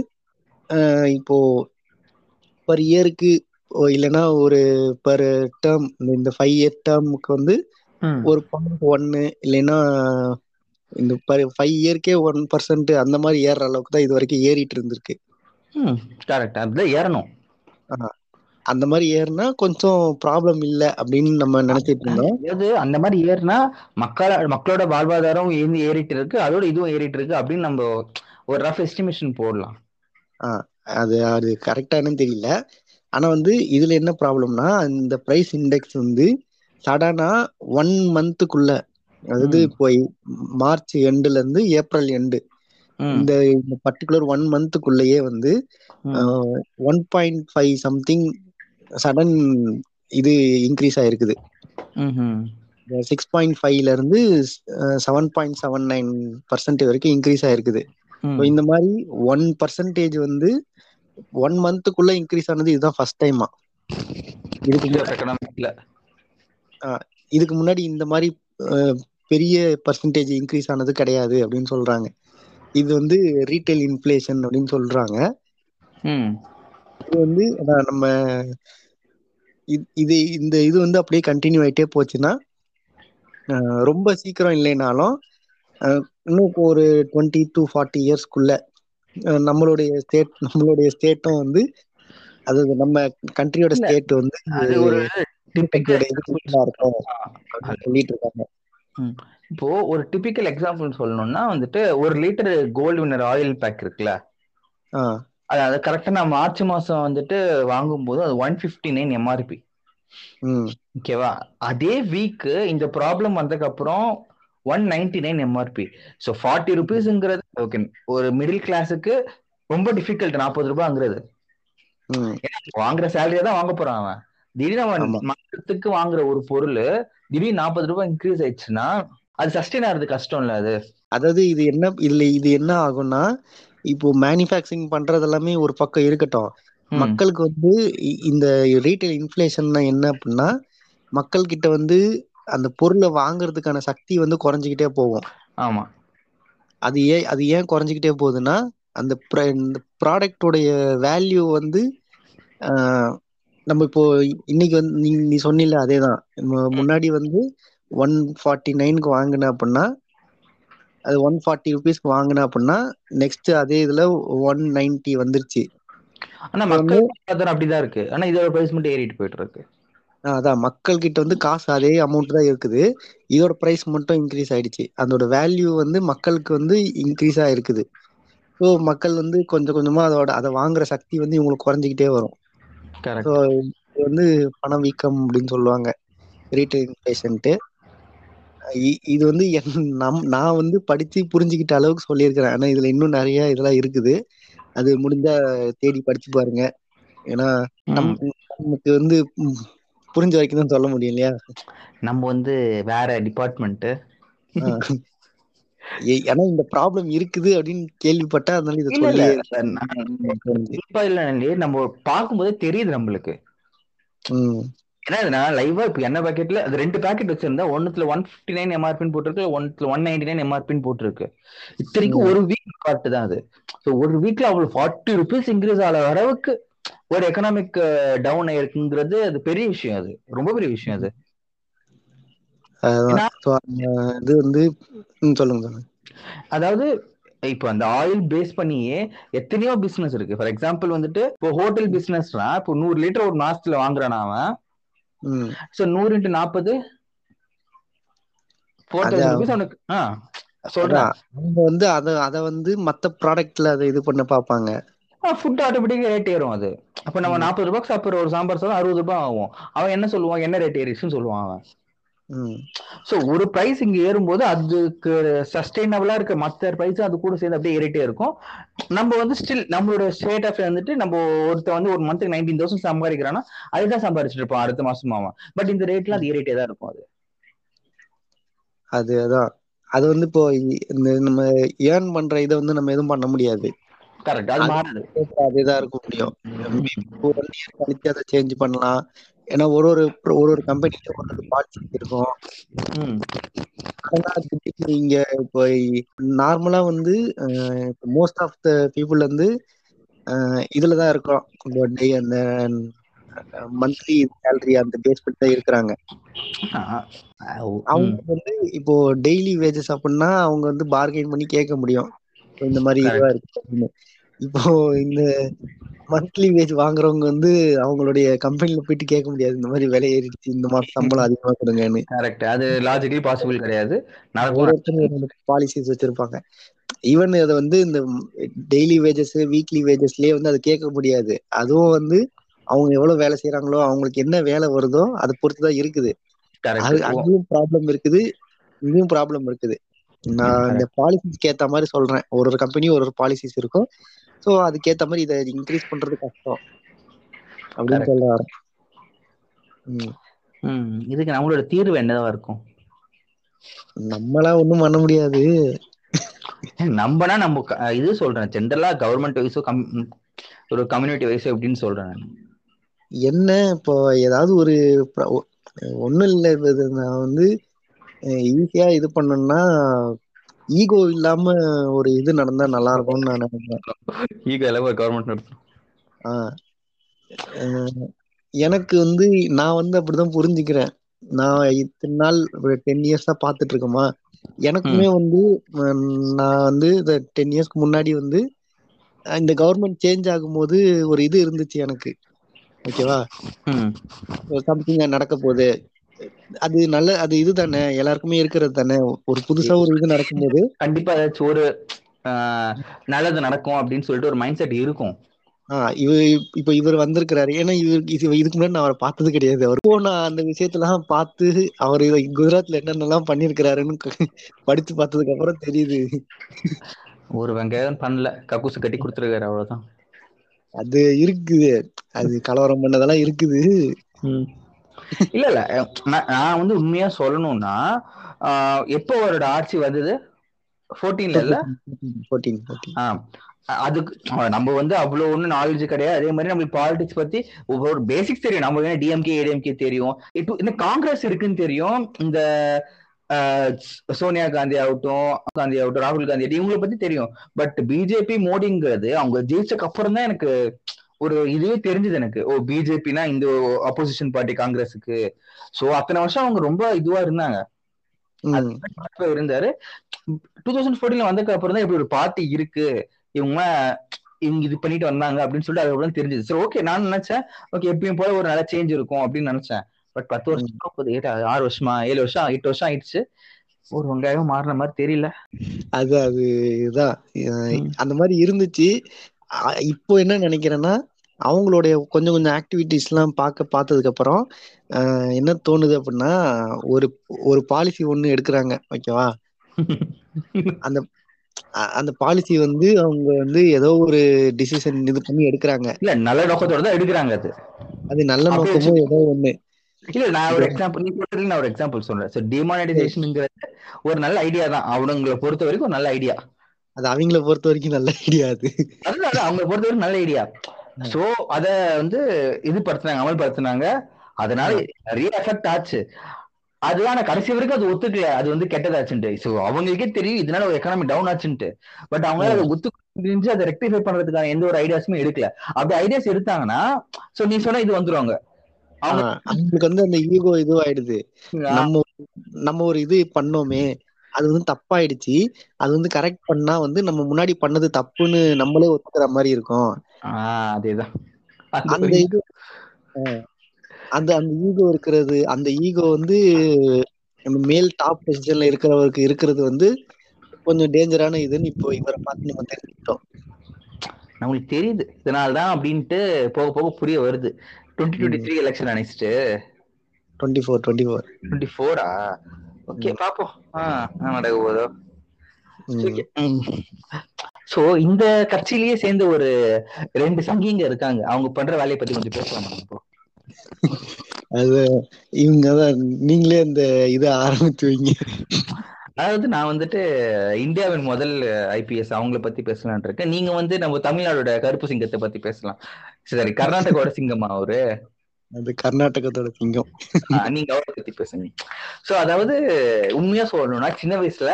இப்போ பர் இயருக்கு இல்லைன்னா ஒரு பர் டேர்ம் இந்த ஃபைவ் இயர் டேர்முக்கு வந்து ஒரு பாயிண்ட் ஒன்னு இல்லைன்னா இந்த ஃபைவ் இயர்க்கே ஒன் பர்சன்ட் அந்த மாதிரி ஏறுற அளவுக்கு தான் இது வரைக்கும் ஏறிட்டு இருந்திருக்கு. கரெக்ட் அப்படிதான் ஏறணும். அந்த மாதிரி ஏறினா கொஞ்சம் ப்ராப்ளம் இல்ல அப்படின்னு நம்ம நினைச்சிட்டு இருந்தோம். அதாவது அந்த மாதிரி ஏறினா மக்கள மக்களோட வாழ்வாதாரம் ஏறி ஏறிட்டு இருக்கு அதோட இதுவும் ஏறிட்டு இருக்கு அப்படின்னு நம்ம ஒரு ரஃப் எஸ்டிமேஷன் போடலாம். அது அது கரெக்டா என்னன்னு தெரியல. ஆனா வந்து இதுல என்ன ப்ராப்ளம்னா இந்த பிரைஸ் இண்டெக்ஸ் வந்து சடனா ஒன் மந்த்துக்குள்ள அதாவது போய் மார்ச் எண்டுல இருந்து ஏப்ரல் எண்டு இந்த பர்டிகுலர் ஒன் மந்த்துக்குள்ளேயே வந்து one point five something sudden இது இன்க்ரீஸ் ஆயிருக்குது. சிக்ஸ் பாயிண்ட் ஃபைவ்ல இருந்து seven point seven nine percent வரைக்கும் இன்க்ரீஸ் ஆயிருக்குது. இந்த மாதிரி ஒன் பர்சன்டேஜ் வந்து ஒன் மந்த்துக்குள்ள இன்க்ரீஸ் ஆனது இதுதான் ஃபர்ஸ்ட் டைமா இதுக்கு. இதுக்கு முன்னாடி இந்த மாதிரி பெரிய பர்சன்டேஜ் இன்க்ரீஸ் ஆனது கிடையாது அப்படின்னு சொல்றாங்க இது வந்து ரீட்டைல் இன்ஃப்ளேஷன் அப்படின்னு சொல்றாங்க. இது வந்து நம்ம இது- இந்த இது வந்து அப்படியே கண்டினியூ ஆயிட்டே போச்சுன்னா ரொம்ப சீக்கிரம் இல்லைனாலும் இன்னும் ஒரு டுவெண்ட்டி டு ஃபார்ட்டி இயர்ஸ்க்குள்ள நம்மளுடைய ஸ்டேட் நம்மளுடைய ஸ்டேட்டும் வந்து அதாவது நம்ம கண்ட்ரியோட. ஸ்டேட் வந்து அது சொல்லிட்டு இருக்காங்க இப்போ ஒரு டிபிக்கல் எக்ஸாம்பிள் சொல்லணும்னா வந்துட்டு ஒரு litre Gold Winner oil pack இருக்குல்ல? அது அது கரெக்டா நான் மார்ச் மாசம் வந்துட்டு வாங்கும்போது அது ஒன் பிப்டி நைன் எம்ஆர்பி ஓகேவா? அதே வீக் இந்த ப்ராப்ளம் வந்ததுக்கு அப்புறம் one ninety nine MRP so forty ருபீஸ்ங்கிறது okay ஒரு மிடில் கிளாஸுக்கு ரொம்ப டிஃபிகல்ட் நாற்பது ரூபாங்கிறது உம் வாங்குற சேலரியா தான் வாங்க போறான் அவன். திடீர்னு அவன் ஆமா. மாசத்துக்கு வாங்குற ஒரு பொருள் திடீர்னு நாற்பது ரூபாய் இன்க்ரீஸ் ஆயிடுச்சுன்னா அது சஸ்டெயின் ஆகிறது கஷ்டம் இல்ல அது. அதாவது இது என்ன இதுல இது என்ன ஆகும்னா இப்போ மேனுஃபேக்சரிங் பண்றது எல்லாமே ஒரு பக்கம் இருக்கட்டும். மக்களுக்கு வந்து இந்த ரீட்டைல் இன்ஃப்ளேஷன்னா என்ன அப்படின்னா மக்கள் கிட்ட வந்து அந்த பொருளை வாங்குறதுக்கான சக்தி வந்து குறைஞ்சிக்கிட்டே போகும். ஆமா. அது ஏன் அது ஏன் குறைஞ்சிக்கிட்டே போகுதுன்னா அந்த இந்த ப்ராடக்டோடைய வேல்யூ வந்து நம்ம இப்போ இன்னைக்கு வந்து நீ நீ சொன்னில அதேதான். மு- முன்னாடி வந்து ஒன் ஃபார்ட்டி நைனுக்கு வாங்கின அப்படின்னா அது ஒன் ஃபார்ட்டி ருபீஸ்க்கு வாங்கின அப்படின்னா நெக்ஸ்ட் அதே இதுல ஒன் நைன்டி வந்துருச்சு. ஆனா மக்கள் அப்படிதான் இருக்கு. ஆனா இதோட பிரைஸ் மட்டும் ஏறிட்டு போயிட்டு இருக்கு. அதான் மக்கள் கிட்ட வந்து காசு அதே அமௌண்ட் தான் இருக்குது. இதோட பிரைஸ் மட்டும் இன்க்ரீஸ் ஆயிடுச்சு. அதோட வேல்யூ வந்து மக்களுக்கு வந்து இன்க்ரீஸ் இருக்குது. ஸோ மக்கள் வந்து கொஞ்சம் கொஞ்சமா அதோட அதை வாங்குற சக்தி வந்து இவங்களுக்கு குறைஞ்சிக்கிட்டே வரும். ஸோ இது வந்து பணவீக்கம் அப்படின்னு சொல்லுவாங்க. ரீட்டைல் இன்ஃப்ளேஷன்ட்டு இது வந்து என் நம் நான் வந்து படிச்சு புரிஞ்சுக்கிட்ட அளவுக்கு சொல்லியிருக்கிறேன். ஆனா இதுல இன்னும் நிறைய இதெல்லாம் இருக்குது. அது முடிஞ்சா தேடி படிச்சு பாருங்க. ஏன்னா நம் நமக்கு வந்து புரிஞ்ச வரைக்கும் தான் சொல்ல முடியும் இல்லையா நம்ம வந்து வேற டிபார்ட்மெண்ட் ஏன்னா இந்த ப்ராப்ளம் இருக்குது அப்படின்னு கேள்விப்பட்டா அதனால இதை இல்ல நம்ம பார்க்கும்போதே தெரியுது நம்மளுக்கு. ஏன்னா இது நான் லைவா இப்ப என்ன பாக்கெட்ல அது ரெண்டு பாக்கெட் வச்சிருந்தா ஒன்னுத்துல ஒன் பிப்டி நைன் எம்ஆர்பின்னு போட்டிருக்கு ஒன்னுல ஒன் நைன்டி நைன் எம்ஆர்பின்னு போட்டிருக்கு. இத்தனைக்கும். ஒரு வீக் காட்டு தான் அது. ஸோ ஒரு வீக்ல அவ்வளவு ஃபார்ட்டி ருபீஸ் இன்க்ரீஸ் ஆகிற அளவுக்கு ஒரு எக்கனாமிக் டவுன் ஆயிருக்குங்கிறது அது பெரிய விஷயம் அது. ரொம்ப பெரிய விஷயம் அது. இது வந்து சொல்லுங்க சொல்லுங்க. அதாவது இப்போ அந்த ஆயில் பேஸ் பண்ணியே எத்தனையோ பிசினஸ் இருக்கு. ஃபார் எக்ஸாம்பிள் வந்துட்டு இப்போ ஹோட்டல் பிசினஸ்னா இப்போ நூறு லிட்டர் ஒரு மாசத்துல வாங்குறான் அவன்? ஸோ நூறு இன்ட்டு நாற்பது அவனுக்கு ஆ சொல்றேன். அவங்க வந்து அத அத வந்து மத்த ப்ராடக்ட்ல அதை இது பண்ண பார்ப்பாங்க. ஃபுட் ஆட்டோமேட்டிக்கா ரேட் ஏறும் அது. அப்ப நம்ம. நாற்பது ரூபாய்க்கு சாப்பிடுற ஒரு சாம்பார் சாதம் அறுபது ரூபாய் ஆகும். அவன் என்ன சொல்லுவான்? என்ன ரேட் ஏறிச்சுன்னு சொல்லுவான் அவன். ம். ஸோ ஒரு பிரைஸ் இங்க ஏறும்போது அதுக்கு சஸ்டைனபிளா இருக்க மற்ற பிரைஸ் அது கூட சேர்ந்து அப்படியே ஏறிட்டே இருக்கும். நம்ம வந்து ஸ்டில் நம்மளோட ஸ்டேட் ஆஃப் வந்துட்டு நம்ம ஒருத்த வந்து ஒரு மந்த்துக்கு நைன்டீன் தௌசண்ட் சம்பாதிக்கிறான்னா அதுதான் சம்பாதிச்சிட்டு இருப்பான் அடுத்த மாசம் அவன். பட் இந்த ரேட்ல அது ஏறிட்டே தான் இருக்கும் அது. அது அதான். அது வந்து இப்போ இந்த நம்ம ஏர்ன் பண்ற இதை வந்து நம்ம எதுவும் பண்ண முடியாது. கரெக்ட் அது அது மாறாது. அதேதான் இருக்க முடியும். கழிச்சு அதை சேஞ்ச் பண்ணலாம். ஏன்னா ஒரு ஒரு ஒரு ஒரு கம்பெனில ஒரு ஒரு பாலிசி இருக்கும். இங்க இப்போ நார்மலா வந்து மோஸ்ட் ஆஃப் த பீப்புள் வந்து இதுலதான் இருக்கிறோம். டே அந்த மந்த்லி சேலரி அந்த பேஸ் பண்ணி தான் இருக்கிறாங்க. அவங்க வந்து இப்போ டெய்லி வேஜஸ் அப்படின்னா அவங்க வந்து பார்கெயின் பண்ணி கேட்க முடியும். இந்த மாதிரி இதுவா. இருக்கு இப்போ இந்த மந்த்லி வேஜ் வாங்குறவங்க வந்து அவங்களுடைய கம்பெனில போயிட்டு கேட்க முடியாது. இந்த மாதிரி விலை ஏறிடுச்சு இந்த மாசம் சம்பளம் அதிகமா கொடுங்கன்னு. கரெக்ட் அது லாஜிக்கலி பாசிபிள் கிடையாது. பாலிசிஸ் வச்சிருப்பாங்க. ஈவன் அதை வந்து இந்த டெய்லி வேஜஸ் வீக்லி வேஜஸ்லயே வந்து அதை கேட்க முடியாது. அதுவும் வந்து அவங்க எவ்வளவு வேலை செய்யறாங்களோ அவங்களுக்கு என்ன வேலை வருதோ அதை பொறுத்துதான் இருக்குது. அங்கேயும் ப்ராப்ளம் இருக்குது இங்கேயும் ப்ராப்ளம் இருக்குது. நான் இந்த பாலிசிஸ்க்கு ஏத்த மாதிரி சொல்றேன். ஒரு ஒரு கம்பெனியும் ஒரு ஒரு பாலிசிஸ் இருக்கும். ஸோ அதுக்கேத்த மாதிரி இதை இன்க்ரீஸ் பண்றது கஷ்டம். அப்படின்னு. சொல்ல வரேன் இதுக்கு நம்மளோட தீர்வு என்னவா இருக்கும்? நம்மளா ஒண்ணும் பண்ண முடியாது. நம்பனா நம்ம இது சொல்றேன் ஜென்ரலா கவர்மெண்ட் வைஸோ கம் ஒரு கம்யூனிட்டி வைஸோ எப்படின்னு சொல்றேன். என்ன இப்போ ஏதாவது ஒரு ஒண்ணும் இல்ல நான் வந்து ஈஸியா இது பண்ணணும்னா ஈகோ இல்லாம ஒரு இது நடந்தா நல்லா இருக்கும்னு நான் நினைக்கிறேன். ஈகோ எல்லாம் ஒரு கவர்மெண்ட் நடத்தும் எனக்கு வந்து நான் வந்து அப்படிதான் புரிஞ்சுக்கிறேன். நான் இத்தனை நாள் டென் இயர்ஸா பாத்துட்டு இருக்கோமா எனக்குமே வந்து நான் வந்து இந்த டென் இயர்ஸ்க்கு முன்னாடி வந்து இந்த கவர்மெண்ட் சேஞ்ச் ஆகும்போது ஒரு இது இருந்துச்சு எனக்கு. ஓகேவா. சம்திங் நடக்க போகுது. அது நல்ல அது இது தானே. எல்லாருக்குமே இருக்கிறது தானே. ஒரு புதுசா ஒரு இது நடக்கும்போது. கண்டிப்பா ஏதாச்சும் ஒரு நல்லது நடக்கும் அப்படின்னு சொல்லிட்டு ஒரு மைண்ட் செட் இருக்கும். ஆஹ் இவ இப்ப இவர் வந்திருக்கிறாரு. ஏன்னா இவர் இது இதுக்கு முன்னாடி நான் அவரை பார்த்தது கிடையாது. அவர் நான் அந்த விஷயத்தெல்லாம் பார்த்து அவர் குஜராத்ல என்னென்னலாம் பண்ணிருக்கிறாருன்னு படிச்சு பார்த்ததுக்கு அப்புறம் தெரியுது. ஒரு வெங்காயம் பண்ணல. கக்கூசு கட்டி கொடுத்துருக்காரு அவ்வளவுதான். அது இருக்குது. அது கலவரம் பண்ணதெல்லாம் இருக்குது. இல்ல இல்ல. நான் வந்து உண்மையா சொல்லணும்னா எப்போ அவரோட ஆட்சி வந்தது? ஃபோர்டீன்ல இல்ல? ஃபோர்டீன் அதுக்கு நம்ம வந்து அவ்வளவு ஒன்றும் நாலேஜ் கிடையாது. அதே மாதிரி நம்மளுக்கு பாலிடிக்ஸ் பத்தி ஒரு பேசிக்ஸ் தெரியும். நம்ம என்ன டிஎம்கே ஏடிஎம்கே தெரியும். இப்போ இந்த காங்கிரஸ் இருக்குன்னு தெரியும். இந்த ஆஹ், சோனியா காந்தி ஆகட்டும் காந்தி ஆகட்டும் ராகுல் காந்தி ஆகட்டும், இவங்களை பத்தி தெரியும். பட் பிஜேபி மோடிங்கிறது அவங்க ஜெயிச்சக்கு அப்புறம் தான் எனக்கு ஒரு இதுவே தெரிஞ்சது எனக்கு. ஓ பிஜேபினா இந்த அப்போசிஷன் பார்ட்டி காங்கிரஸுக்கு. சோ அத்தனை வருஷம் அவங்க ரொம்ப இதுவா இருந்தாங்க. இருந்தாரு. டூ தௌசண்ட் ஃபோர்டீன்ல வந்ததுக்கு அப்புறம் தான் இப்படி ஒரு பார்ட்டி இருக்கு. இவங்க இவங்க இது பண்ணிட்டு வந்தாங்க அப்படின்னு சொல்லிட்டு அதுக்கப்புறம் தெரிஞ்சது. சரி ஓகே நான் நினைச்சேன் ஓகே எப்பயும் போல ஒரு நல்ல சேஞ்ச் இருக்கும் அப்படின்னு நினைச்சேன். பட் பத்து வருஷம் எட்டு ஆறு வருஷமா ஏழு வருஷம் எட்டு வருஷம் ஆயிடுச்சு. ஒரு வெங்காயம் மாறின மாதிரி தெரியல. அது அது இதுதான். அந்த மாதிரி இருந்துச்சு. இப்போ என்ன நினைக்கிறேன்னா அவங்களுடைய கொஞ்சம் கொஞ்சம் ஆக்டிவிட்டிஸ் எல்லாம் பார்க்க பார்த்ததுக்கு அப்புறம் என்ன தோணுது அப்படின்னா ஒரு ஒரு பாலிசி ஒண்ணு எடுக்கிறாங்க ஓகேவா அந்த அந்த பாலிசி வந்து அவங்க வந்து ஏதோ ஒரு டிசிஷன் இது பண்ணி எடுக்கிறாங்க. இல்ல நல்ல நோக்கத்தோட தான் எடுக்கிறாங்க அது. அது நல்ல அப்படியே நோக்கமோ ஏதோ ஒண்ணு. இல்ல நான் ஒரு எக்ஸாம்பிள் நீ சொல்றதுல நான் ஒரு எக்ஸாம்பிள் சொல்றேன். சோ டிமானிட்டைசேஷன்ங்கிறது ஒரு நல்ல ஐடியா தான். அவனுங்களை பொறுத்த வரைக்கும் ஒரு நல்ல ஐடியா அது அவங்கள பொறுத்த வரைக்கும் நல்ல ஐடியா அது. அதுதான் அது அவங்களை பொறுத்த வரைக்கும் நல்ல ஐடியா சோ அத வந்து இது படுத்துனாங்க அமல்படுத்தினாங்க. அதனால நிறைய எஃபெக்ட் ஆச்சு. அதுதான் கடைசி வரைக்கும் அது ஒத்துக்கல. அது வந்து கெட்டதாச்சுன்ட்டு. சோ அவங்களுக்கே தெரியும் இதனால ஒரு எக்கனாமி டவுன் ஆச்சுன்ட்டு. பட் அவங்களால அதை ஒத்து புரிஞ்சு அதை ரெக்டிஃபை பண்றதுக்கான எந்த ஒரு ஐடியாஸுமே எடுக்கல. அப்படி ஐடியாஸ் எடுத்தாங்கன்னா சோ நீ சொன்ன இது வந்துருவாங்க. அவங்க அவங்களுக்கு வந்து அந்த ஈகோ இதுவாயிடுது. நம்ம நம்ம ஒரு இது பண்ணோமே அது வந்து தப்பாயிடுச்சு. அது வந்து கரெக்ட் பண்ணா வந்து நம்ம முன்னாடி பண்ணது தப்புன்னு நம்மளே ஒத்துக்கிற மாதிரி இருக்கும். அதேதான். அந்த இது அந்த அந்த ஈகோ இருக்கிறது அந்த ஈகோ வந்து நம்ம மேல் டாப் பொசிஷன்ல இருக்கிறவருக்கு இருக்கிறது வந்து கொஞ்சம் டேஞ்சரான இதுன்னு இப்போ இவரை பார்த்து நம்ம தெரிஞ்சுக்கிட்டோம். நம்மளுக்கு தெரியுது. இதனாலதான் அப்படின்ட்டு போக போக புரிய வருது. டுவெண்ட்டி டுவெண்ட்டி த்ரீ எலெக்ஷன் நினைச்சிட்டு twenty four twenty four twenty ஃபோரா okay பாப்போம். ஆஹ் என்ன நடக்க போதோ சோ இந்த கட்சியிலேயே சேர்ந்த ஒரு ரெண்டு சங்கிங்க இருக்காங்க. அவங்க பண்ற வேலையை பத்தி கொஞ்சம் பேசலாம் இப்போ? அது இவங்க தான் நீங்களே அந்த இதை ஆரம்பித்து வைங்க. அதாவது நான் வந்துட்டு இந்தியாவின் முதல் ஐபிஎஸ் அவங்கள பத்தி பேசலாம்னு இருக்கேன். நீங்க வந்து நம்ம தமிழ்நாடோட கருப்பு சிங்கத்தை பத்தி பேசலாம். சரி கர்நாடகாவோட சிங்கமா அவரு? அது கர்நாடகத்தோட சிங்கம். நீங்க அவரை பத்தி பேசுங்க. சோ அதாவது உண்மையா சொல்லணும்னா சின்ன வயசுல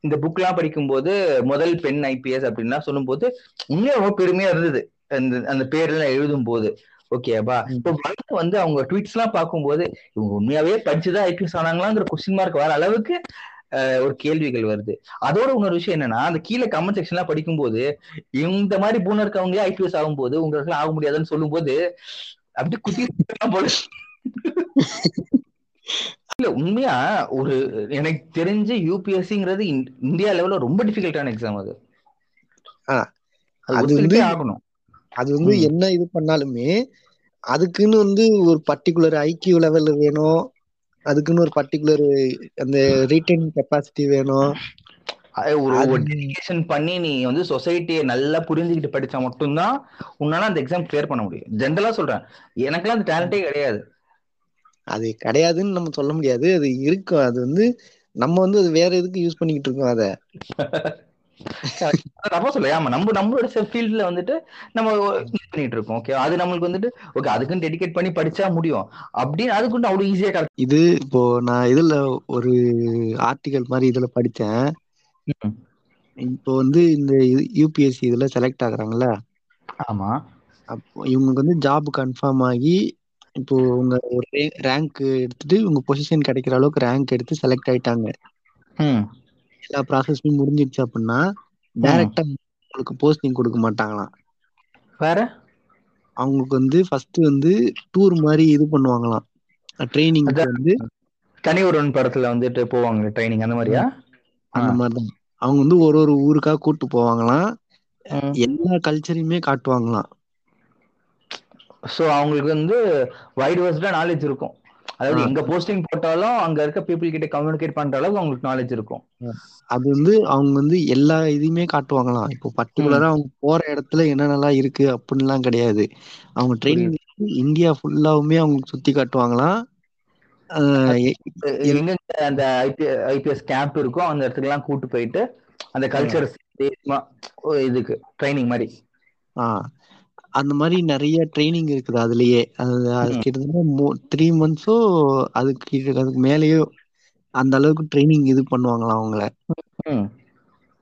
இந்த புக் எல்லாம் படிக்கும்போது முதல் பெண் ஐபிஎஸ் அப்படின்லாம் சொல்லும்போது உண்மையா ரொம்ப பெருமையா இருந்தது. அந்த அந்த பேர்லாம் எழுதும் போது ஓகேவா இப்போ வந்து வந்து அவங்க ட்வீட்ஸ் எல்லாம் பார்க்கும்போது இவங்க உண்மையாவே படிச்சுதான் ஐபிஎஸ் ஆனாங்களாங்கிற கொஸ்டின் மார்க் வர அளவுக்கு ஒரு கேள்விகள் வருது. அதோட இன்னொரு விஷயம் என்னன்னா அந்த கீழே கமெண்ட் செக்ஷன் எல்லாம் படிக்கும்போது இந்த மாதிரி பூன இருக்கவங்களே ஐபிஎஸ் ஆகும்போது உங்களுக்கு ஆக முடியாதுன்னு சொல்லும்போது அப்படியே குத்தி போல. இல்ல உண்மையா ஒரு எனக்கு தெரிஞ்சு யூபிஎஸ்சிங்கிறது இந்தியா லெவல்ல ரொம்ப டிஃபிகல்ட்டான எக்ஸாம் அது. அது வந்து- ஆகணும். அது வந்து. என்ன இது பண்ணாலுமே அதுக்குன்னு வந்து ஒரு பர்டிகுலர் ஐக்கியூ லெவல் வேணும். அதுக்குன்னு ஒரு பர்டிகுலர் அந்த ரீட்டைன் கெப்பாசிட்டி வேணும். ஒரு டெடிகேஷன் பண்ணி நீ வந்து சொசைட்டியை நல்லா புரிஞ்சுக்கிட்டு படிச்சா மட்டும்தான் உன்னால அந்த எக்ஸாம் கிளியர் பண்ண முடியும். ஜென்ரலா சொல்றேன். எனக்கெல்லாம் அந்த டேலண்டே கிடையாது. அது கிடையாதுன்னு நம்ம சொல்ல முடியாது. அது இருக்கும். அது வந்து நம்ம வந்து அது வேற எதுக்கு யூஸ் பண்ணிக்கிட்டு இருக்கோம் அத? தப்பா (laughs) சொல்ல ஆமா நம்ம நம்மளோட ஃபீல்ட்ல வந்துட்டு நம்ம பண்ணிட்டு இருக்கோம் ஓகே அது நம்மளுக்கு வந்துட்டு ஓகே அதுக்குன்னு டெடிகேட் பண்ணி படிச்சா முடியும். அப்படின்னு அதுக்கு அவ்வளவு ஈஸியா இது இப்போ நான் இதுல ஒரு ஆர்டிகல் மாதிரி இதுல படிச்சேன். இப்போ வந்து இந்த யூபிஎஸ்சி இதுல செலக்ட் ஆகுறாங்கல்ல? ஆமா. அப்போ இவங்களுக்கு வந்து ஜாப் கன்ஃபார்ம் ஆகி இப்போ உங்க ஒரு ரேங்க் எடுத்துட்டு உங்க பொசிஷன் கிடைக்கிற அளவுக்கு ரேங்க் எடுத்து செலக்ட் ஆயிட்டாங்க. எல்லா ப்ராசஸும் முடிஞ்சிருச்சு அப்படின்னா டைரக்டா உங்களுக்கு போஸ்டிங் கொடுக்க மாட்டாங்களாம். வேற? அவங்களுக்கு வந்து ஃபர்ஸ்ட் வந்து டூர் மாதிரி இது பண்ணுவாங்களாம். ட்ரைனிங். வந்து தனி ஒருவன் படத்துல வந்துட்டு போவாங்க ட்ரைனிங் அந்த மாதிரியா? அந்த ஆ. மாதிரிதான். அவங்க வந்து ஒரு ஒரு ஊருக்கா கூட்டு போவாங்களாம். எல்லா கல்ச்சரையுமே காட்டுவாங்களாம். சோ அவங்களுக்கு வந்து வைட் வர்ஸ்டா நாலேஜ் இருக்கும். அதாவது. எங்க போஸ்டிங் போட்டாலும் அங்க இருக்க பீப்புள் கிட்ட கம்யூனிகேட் பண்ற அளவுக்கு அவங்களுக்கு நாலேஜ் இருக்கும். அது வந்து அவங்க வந்து எல்லா இதையுமே காட்டுவாங்களாம். இப்போ பர்டிகுலரா அவங்க போற இடத்துல என்னென்னலாம் இருக்கு அப்படின்லாம் கிடையாது. அவங்க ட்ரைனிங் இந்தியா ஃபுல்லாவுமே அவங்க சுத்தி காட்டுவாங்களாம். ஆஹ் எ- எங்க அந்த ஐபிஎஸ் கேம்ப் இருக்கோ அந்த இடத்துக்கு எல்லாம் கூட்டு போயிட்டு அந்த கல்ச்சர் இதுக்கு ட்ரைனிங் மாதிரி. அந்த மாதிரி நிறைய ட்ரைனிங் இருக்குது அதுலயே. அது. கிட்டத்தட்ட த்ரீ மந்த்ஸோ அதுக்கு அதுக்கு மேலேயோ அந்த அளவுக்கு ட்ரைனிங் இது பண்ணுவாங்களாம் அவங்கள.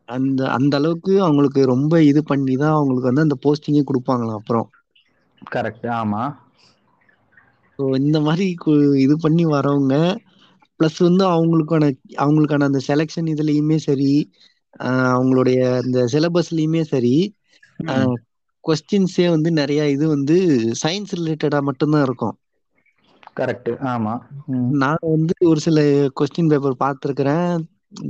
அந்த அந்த அளவுக்கு அவங்களுக்கு ரொம்ப இது பண்ணி தான் அவங்களுக்கு வந்து அந்த போஸ்டிங்கே கொடுப்பாங்களாம் அப்புறம். கரெக்ட் ஆமா. ஸோ இந்த மாதிரி இது பண்ணி வரவங்க ப்ளஸ் வந்து அவங்களுக்கான அவங்களுக்கான அந்த செலெக்ஷன் இதுலயுமே சரி அவங்களுடைய அந்த சிலபஸ்லயுமே சரி. கொஸ்டின்ஸே வந்து நிறைய இது வந்து சயின்ஸ் ரிலேட்டடா மட்டும்தான் இருக்கும் கரெக்ட் ஆமா. நான் வந்து ஒரு சில கொஸ்டின் பேப்பர் பார்த்துருக்கிறேன்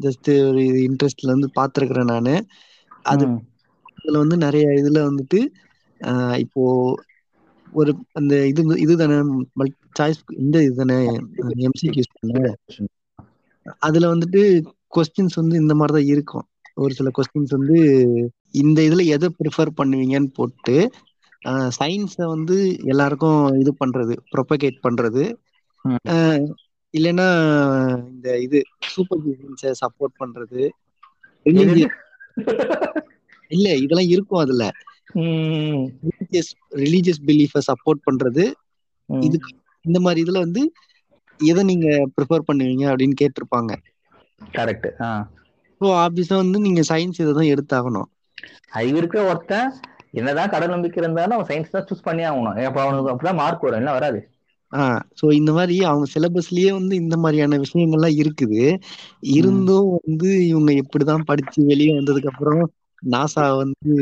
ஜஸ்ட் ஒரு இன்ட்ரெஸ்ட்ல இருந்து பார்த்துருக்கிறேன் நான் அது ம். இதுல வந்து நிறைய இதுல வந்துட்டு இப்போ ஒரு அந்த இது இதுதானே சாய்ஸ் இந்த இதுதானே எம்சிக்யூஸ் தானே அதுல வந்துட்டு கொஸ்டின்ஸ் வந்து இந்த மாதிரி தான் இருக்கும். ஒரு சில கொஸ்டின்ஸ் வந்து இந்த இதுல எதை ப்ரிஃபர் பண்ணுவீங்கன்னு போட்டு சயின்ஸை வந்து எல்லாருக்கும் இது பண்றது ப்ரொபகேட் பண்றது. இல்லைன்னா இந்த இது சூப்பர் பிசினஸை சப்போர்ட் பண்றது. இல்ல இதெல்லாம் இருக்கும் அதுல. ரிலீஜியஸ் ரிலீஜியஸ் பிலீஃபை சப்போர்ட் பண்றது. ம். இது இந்த மாதிரி இதுல வந்து எதை நீங்க ப்ரிஃபர் பண்ணுவீங்க அப்படின்னு கேட்டிருப்பாங்க. கரெக்ட் ஸோ ஆப்வியஸா வந்து நீங்க சயின்ஸ் இதை தான் எடுத்தாகணும். அறிவு இருக்கிற ஒருத்தன் என்னதான் கடல் நம்பிக்கை இருந்தாலும் அவன் சயின்ஸ் தான் சூஸ் பண்ணி ஆகணும். அப்ப அவனுக்கு அப்பதான் மார்க் வரும். என்ன வராது. ஆஹ் ஸோ இந்த மாதிரி அவங்க சிலபஸ்லயே வந்து இந்த மாதிரியான விஷயங்கள்லாம் இருக்குது. இருந்தும் வந்து இவங்க எப்படிதான் படிச்சு வெளியே வந்ததுக்கு அப்புறம் நாசா வந்து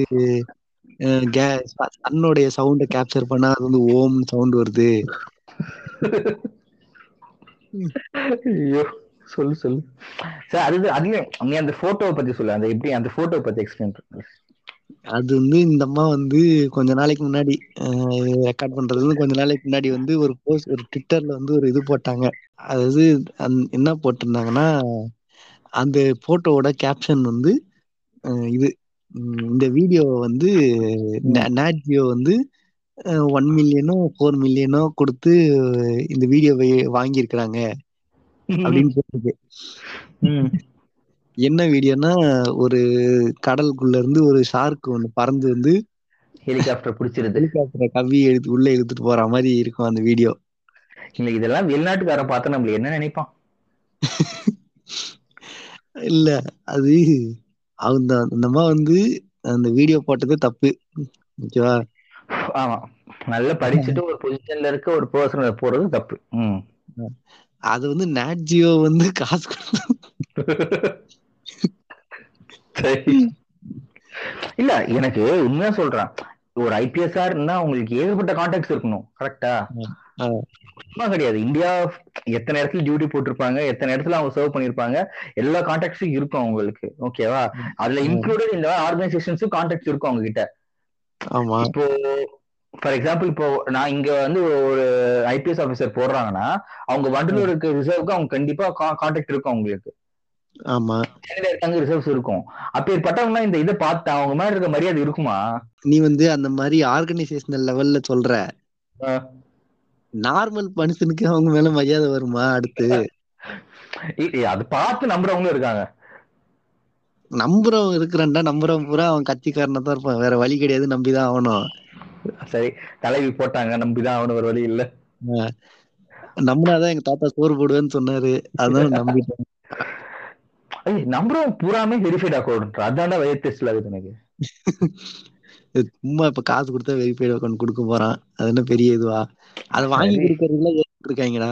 சன்னுடைய சவுண்டை கேப்சர் பண்ணா அது வந்து ஓம் சவுண்ட் வருது. ஐயோ சொல்லு சொல்லு. சார் அது அதுலயும் நீ அந்த போட்டோவை பத்தி சொல்லு. அந்த எப்படி அந்த போட்டோவை பத்தி எக்ஸ்பிளைன் பண்ணு. அது வந்து இந்த அம்மா வந்து கொஞ்ச நாளைக்கு முன்னாடி ரெக்கார்ட் பண்றது வந்து கொஞ்ச நாளைக்கு முன்னாடி வந்து ஒரு போஸ்ட் ஒரு ட்விட்டர்ல வந்து ஒரு இது போட்டாங்க. அதாவது என்ன போட்டிருந்தாங்கன்னா அந்த போட்டோவோட கேப்ஷன் வந்து இது. இந்த வீடியோ வந்து நாட்ஜியோ வந்து ஒன் மில்லியனோ ஃபோர் மில்லியனோ கொடுத்து இந்த வீடியோவை வாங்கியிருக்கிறாங்க. அப்படின்னு ம். என்ன வீடியோனா ஒரு கடலுக்குள்ள இருந்து ஒரு ஷார்க் ஒண்ணு பறந்து வந்து ஹெலிகாப்டர் பிடிச்சிருது. ஹெலிகாப்டரை கவ்வி எடுத்து உள்ள இழுத்துட்டு போற மாதிரி இருக்கும் அந்த வீடியோ இல்ல இதெல்லாம் வெளிநாட்டுக்காரன் பார்த்தா நம்மள என்ன நினைப்பான்? இல்ல அது அவங்க அந்த அம்மா வந்து அந்த வீடியோ போட்டது தப்பு. ஓகேவா? ஆமா. நல்லா படிச்சுட்டு ஒரு பொசிஷன்ல இருக்க ஒரு பர்சன் போறது தப்பு. அது வந்து நாட்ஜியோ வந்து காசு. இல்ல எனக்கு உண்மையா சொல்றேன். ஒரு ஐபிஎஸ்ஆர் இருந்தா உங்களுக்கு ஏகப்பட்ட கான்டாக்ட்ஸ் இருக்கணும். கரெக்டா. சும்மா கிடையாது. இந்தியா எத்தனை இடத்துல டியூட்டி போட்டிருப்பாங்க எத்தனை இடத்துல அவங்க சர்வ் பண்ணிருப்பாங்க எல்லா கான்டாக்ட்ஸும் இருக்கும் அவங்களுக்கு. ஓகேவா அதுல. இன்க்ளூடட் இந்த ஆர்கனைசேஷன்ஸும் கான்டாக்ட்ஸ் இருக்கும் அவங்க கிட்ட ஆமா. இப்போ ஃபார் எக்ஸாம்பிள் இப்போ நான் இங்க வந்து ஒரு ஐபிஎஸ் ஆபீசர் போடுறாங்கன்னா அவங்க வண்டலூர் இருக்க ரிசர்வ்க்கு அவங்க கண்டிப்பா கான்டாக்ட் இருக்கும் அவங்களுக்கு. ஆமா. இருக்காங்க ரிசர்வ்ஸ் இருக்கும். அப்பேற்பட்டவங்க இந்த இதை பார்த்து அவங்க மேல இருக்க மரியாதை இருக்குமா? நீ வந்து அந்த மாதிரி ஆர்கனைசேஷனல் லெவல்ல சொல்ற. நார்மல் மனுஷனுக்கு அவங்க மேல மரியாதை வருமா அடுத்து? அது பார்த்து நம்புறவங்களும் இருக்காங்க. நம்புறவன் இருக்கிறான்டா நம்புறவன் பூரா அவன் கட்சிக்காரனா தான் இருப்பான். வேற வழி கிடையாது நம்பிதான் ஆகணும். சரி தலைவி போட்டாங்க நம்பிதான் அவனு ஒரு வழி இல்ல. நம்பினாதான் எங்க தாத்தா சோறு போடுவேன்னு சொன்னாரு. அதான் நம்பிட்டேன். நம்புறவன் பூராமே வெரிஃபைட் அக்கௌண்ட் அதான்டா வயிறு டெஸ்ட்ல எனக்கு. சும்மா இப்ப காசு கொடுத்தா வெரிஃபைட் அக்கௌண்ட் கொடுக்க போறான். அது என்ன பெரிய இதுவா? அதை வாங்கி கொடுக்கறதுல இருக்காங்கடா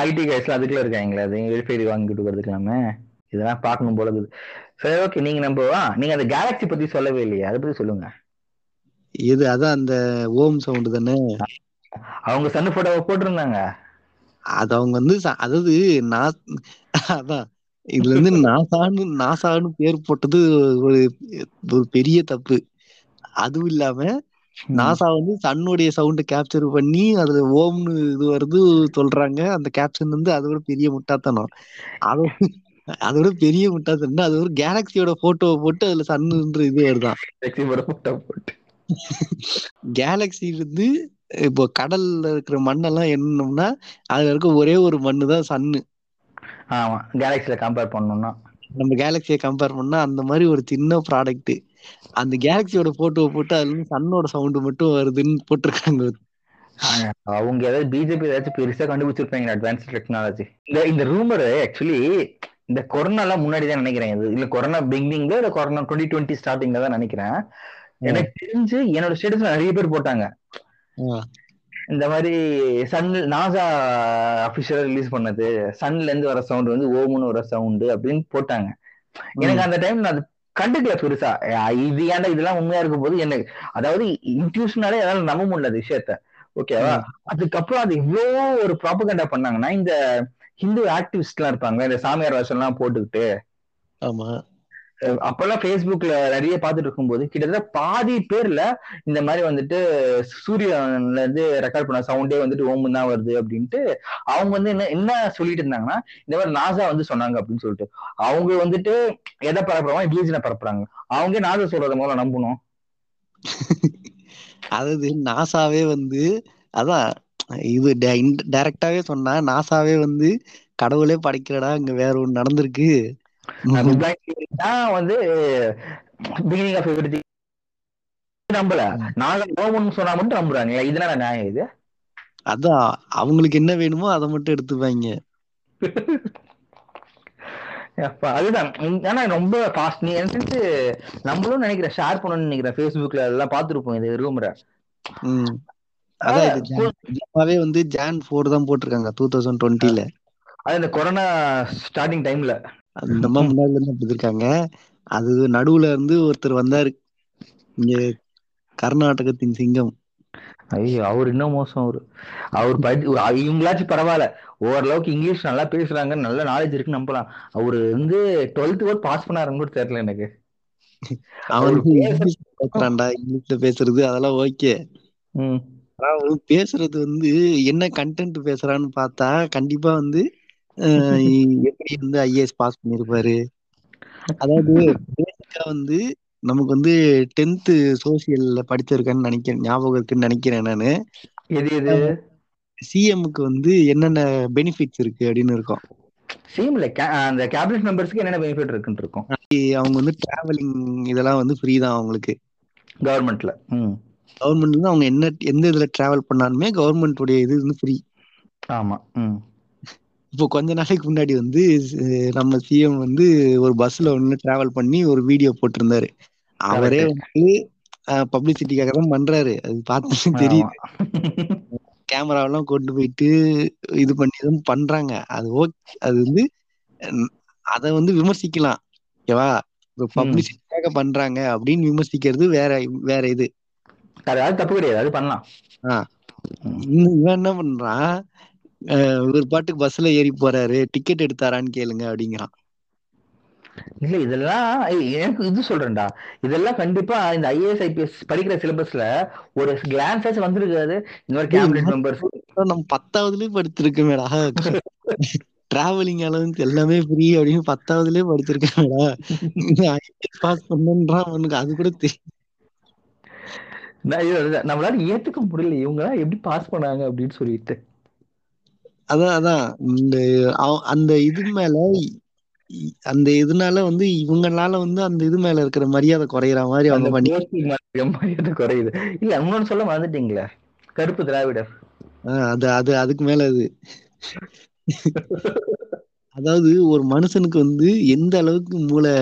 ஐடி கேஸ்ல அதுக்குள்ள இருக்காங்களே அது வெரிஃபைடு வாங்கி கொடுக்கறதுக்கலாமே இதெல்லாம் பார்க்கணும் போல இருக்குது. சரி ஓகே நீங்க நம்ம ஆ, நீங்க அந்த கேலக்ஸி பத்தி சொல்லவே இல்லையே. அதை பத்தி சொல்லுங்க. எது அதான் அந்த ஓம் சவுண்ட் தானே? அவங்க சன்னு போட்டோவை போட்டிருந்தாங்க. அது அவங்க வந்து அதாவது நான் அதான். இதுல இருந்து நாசான்னு நாசான்னு பேர் போட்டது ஒரு ஒரு பெரிய தப்பு. அதுவும் இல்லாம. நாசா வந்து சன்னுடைய சவுண்ட கேப்சர் பண்ணி அதுல ஓம்னு இது வருது சொல்றாங்க. அந்த கேப்ஷன் வந்து அதோட பெரிய முட்டாத்தனம் அது (laughs) அதோட பெரிய முட்டாத்தனம் அது ஒரு கேலக்சியோட போட்டோவை போட்டு அதுல சன்னுன்ற இது வருதான் போட்டோ போட்டு. கேலக்சி இருந்து இப்போ கடல்ல இருக்கிற மண்ணெல்லாம் என்னம்னா அதுல இருக்க ஒரே ஒரு மண்ணு தான் சன்னு ஆமா கேலக்சில கம்பேர் பண்ணணும்னா. நம்ம கேலக்சியை கம்பேர் பண்ணா அந்த மாதிரி ஒரு சின்ன ப்ராடக்ட் அந்த கேலக்சியோட போட்டோவை போட்டு அதுல இருந்து சன்னோட சவுண்ட் மட்டும் வருதுன்னு போட்டிருக்காங்க. அவங்க ஏதாவது பிஜேபி ஏதாச்சும் பெருசா கண்டுபிடிச்சிருப்பாங்க அட்வான்ஸ் டெக்னாலஜி இந்த இந்த ரூமர் ஆக்சுவலி இந்த கொரோனா எல்லாம் முன்னாடி தான் நினைக்கிறேன். இது இல்ல கொரோனா பிகினிங்ல இல்ல கொரோனா டுவெண்ட்டி டுவெண்ட்டி ஸ்டார்டிங்ல தான் நினைக்கிறேன். எனக்கு தெரிஞ்சு என்னோட ஸ்டேட்டஸ்ல நிறைய பேர் போட்டாங்க. இந்த மாதிரி சன் நாசா அபிஷியலா ரிலீஸ் பண்ணது. சன்ல இருந்து வர சவுண்ட் வந்து ஓமுன்னு வர சவுண்ட் அப்படின்னு போட்டாங்க. எனக்கு அந்த டைம் நான் கண்டுக்கல பெருசா. இது ஏன்டா இதெல்லாம் உண்மையா இருக்கும் போது எனக்கு அதாவது இன்ட்யூஷனாலே என்னால நம்ப முடியல விஷயத்த. ஓகேவா அதுக்கப்புறம் அது இவ்வளோ ஒரு ப்ராபகண்டா பண்ணாங்கன்னா இந்த ஹிந்து ஆக்டிவிஸ்ட் எல்லாம் இருப்பாங்க இந்த சாமியார் வேஷம் எல்லாம் போட்டுக்கிட்டு ஆமா. அப்பெல்லாம் ஃபேஸ்புக்ல நிறைய பார்த்துட்டு இருக்கும்போது கிட்டத்தட்ட பாதி பேர்ல இந்த மாதிரி வந்துட்டு சூரியன்ல இருந்து ரெக்கார்ட் பண்ண சவுண்டே வந்துட்டு ஓம் தான் வருது அப்படின்ட்டு அவங்க வந்து என்ன என்ன சொல்லிட்டு இருந்தாங்கன்னா இந்த மாதிரி நாசா வந்து சொன்னாங்க அப்படின்னு சொல்லிட்டு. அவங்க வந்துட்டு எதை பரப்புறாங்க ரிலீஜனை பரப்புறாங்க. அவங்க நாசா சொல்றத முதல்ல நம்பணும். (laughs) அதாவது நாசாவே வந்து அதான் இது டைரக்டாவே சொன்னா நாசாவே வந்து கடவுளே படைக்கிறடா இங்க வேற ஒண்ணு நடந்திருக்கு. வந்து பிகினிங் ஆஃப் எவ்ரி நம்பல. நாங்க ஓமன்னு சொன்னா மட்டும் நம்புறாங்க. இதனால நியாயம் இது? அதான் அவங்களுக்கு என்ன வேணுமோ அதை மட்டும் எடுத்துப்பாங்க. அதுதான். ஆனா ரொம்ப ஃபாஸ்ட் நீ எனக்கு தெரிஞ்சு நம்மளும் நினைக்கிறேன் ஷேர் பண்ணணும்னு நினைக்கிறேன். ஃபேஸ்புக்ல அதெல்லாம் பார்த்துருப்போம். இது ரூமரை. அதான் வந்து ஜான் ஃபோர் தான் போட்டிருக்காங்க டூ தௌசண்ட் டுவெண்ட்டில அது இந்த கொரோனா ஸ்டார்டிங் டைம்ல அந்த மாதிரி முன்னாடில இருந்து அப்படி இருக்காங்க. அது நடுவுல இருந்து ஒருத்தர் வந்தாரு. இங்க கர்நாடகத்தின் சிங்கம். ஐயோ அவர் இன்னும் மோசம் அவரு. அவர் படி இவங்களாச்சும் பரவாயில்ல. ஓரளவுக்கு இங்கிலீஷ் நல்லா பேசுறாங்க நல்ல நாலேஜ் இருக்குன்னு நம்பலாம். அவரு வந்து டுவெல்த் கூட பாஸ் பண்ணாருன்னு கூட தெரியல எனக்கு. அவன் வந்து அவரு பேச- இங்கிலீஷ் பேசுறான்டா இங்கிலீஷ்ல பேசுறது அதெல்லாம் ஓகே. பேசுறது வந்து என்ன கண்டென்ட் பேசுறான்னு பார்த்தா கண்டிப்பா வந்து எப்படி வந்து ஐஏஎஸ் பாஸ் பண்ணிருப்பாரு? அதாவது பேசிக்கா வந்து நமக்கு வந்து டென்த் சோசியல்ல படிச்சிருக்கேன்னு நினைக்கிறேன் ஞாபகம் இருக்குன்னு நினைக்கிறேன் நானு. எது எது? சிஎம்க்கு வந்து என்னென்ன பெனிஃபிட்ஸ் இருக்கு அப்படின்னு இருக்கும். சேம்ல அந்த கேபினட் மெம்பர்ஸ்க்கு என்னென்ன பெனிஃபிட் இருக்குன்னு இருக்கும்? அவங்க வந்து டிராவலிங் இதெல்லாம் வந்து ஃப்ரீ தான் அவங்களுக்கு. கவர்மெண்ட்ல ம். கவர்மெண்ட் வந்து அவங்க என்ன எந்த இதுல டிராவல் பண்ணாலுமே கவர்மெண்ட் உடைய இது வந்து ஃப்ரீ ஆமா. இப்போ கொஞ்ச நாளைக்கு முன்னாடி வந்து நம்ம சிஎம் வந்து ஒரு பஸ்ல ஒண்ணு டிராவல் பண்ணி ஒரு வீடியோ போட்டிருந்தாரு. அவரே வந்து பப்ளிசிட்டிக்காக தான் பண்றாரு. அது பார்த்து தெரியும் ஆமா. கேமராவெல்லாம் (laughs) கொண்டு போயிட்டு இது பண்ணி தான் பண்றாங்க. அது ஓகே அது வந்து அத வந்து விமர்சிக்கலாம். ஓகேவா? இப்போ பப்ளிசிட்டிக்காக பண்றாங்க அப்படின்னு விமர்சிக்கிறது வேற வேற இது. அது அது தப்பு கிடையாது. அது பண்ணலாம். இவன் என்ன பண்றான்? ஒரு பாட்டுக்கு பஸ்ல ஏறி போறாரு. டிக்கெட் எடுத்தாரான்னு கேளுங்க அப்படிங்கிறான். இல்ல இதெல்லாம் எனக்கு இது சொல்றேன்டா. இதெல்லாம் கண்டிப்பா இந்த ஐஏஎஸ் ஐபிஎஸ் படிக்கிற சிலபஸ்ல ஒரு கிளான்ஸ் வந்திருக்காது. இந்த மாதிரி கேபினட் மெம்பர்ஸ் நம்ம பத்தாவதுலயே படிச்சிருக்கோமேடா டிராவலிங் அலவன்ஸ் எல்லாமே ஃப்ரீ அப்படின்னு பத்தாவதுலயே படிச்சிருக்கேன்டா பாஸ் பண்ணுன்றான் அவனுக்கு. அது கூட தெரியும் நம்மளால ஏத்துக்க முடியல. இவங்க எப்படி பாஸ் பண்ணாங்க அப்படின்னு சொல்லிட்டு. அதான் அதான். இந்த அந்த இது மேல அந்த இதனால வந்து இவங்கனால வந்து அந்த இது மேல இருக்கிற மரியாதை குறையிற மாதிரி அவங்க பண்ணி மரியாதை குறையுது. இல்ல இன்னொன்னு சொல்ல மறந்துட்டீங்களே? கருப்பு திராவிடர். அது அது அதுக்கு மேல அது. அதாவது ஒரு மனுஷனுக்கு வந்து எந்த அளவுக்கு மூளை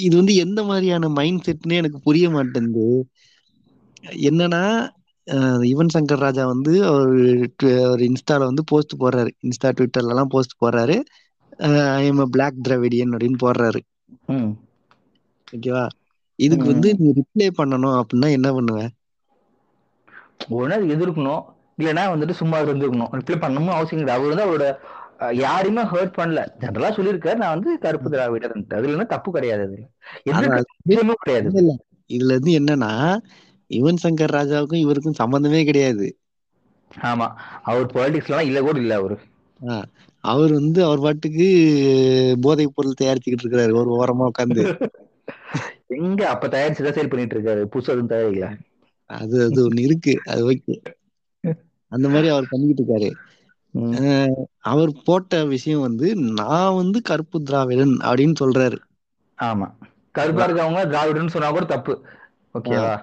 இது வந்து எந்த மாதிரியான மைண்ட் செட்னே எனக்கு புரிய மாட்டேங்குது என்னன்னா யுவன் சங்கர் ராஜா வந்து அவர் இன்ஸ்டால வந்து போஸ்ட் போடுறாரு. இன்ஸ்டா ட்விட்டர்ல எல்லாம் போஸ்ட் போடுறாரு. ஐ எம் பிளாக் திராவிடியன் அப்படின்னு போடுறாரு. ஓகேவா? இதுக்கு. வந்து நீ ரிப்ளை பண்ணணும் அப்படின்னா என்ன பண்ணுவ? ஒண்ணு அது எதிர்க்கணும். இல்லைன்னா வந்துட்டு சும்மா இருந்துக்கணும். ரிப்ளை பண்ணணும் அவசியம் கிடையாது. அவர் வந்து அவரோட யாரையுமே ஹர்ட் பண்ணல. ஜென்ரலா சொல்லியிருக்காரு. நான் வந்து கருப்பு திராவிடர் அதுல தப்பு கிடையாது. அதுல விஷயமும் கிடையாது. இதுல இருந்து என்னன்னா யுவன் சங்கர் ராஜாவுக்கும் இவருக்கும் சம்பந்தமே கிடையாது. ஆமா. அவர் பாலிடிக்ஸ்லாம் இல்ல கூட இல்ல அவரு. அவர் வந்து அவர் பாட்டுக்கு போதைப் பொருள் தயாரிச்சுக்கிட்டு இருக்கிறாரு ஒரு ஓரமா உட்காந்து எங்க அப்ப தயாரிச்சுதான் சேல் பண்ணிட்டு இருக்காரு? புதுசு எதுவும் தயாரிக்கல. அது அது ஒண்ணு இருக்கு. அது ஓகே. அந்த மாதிரி அவர் பண்ணிக்கிட்டு இருக்காரு. அவர் போட்ட விஷயம் வந்து நான் வந்து கருப்பு திராவிடன் அப்படின்னு சொல்றாரு. ஆமா. கருப்பா இருக்கவங்க திராவிடன்னு சொன்னா கூட தப்பு. ஓகேவா?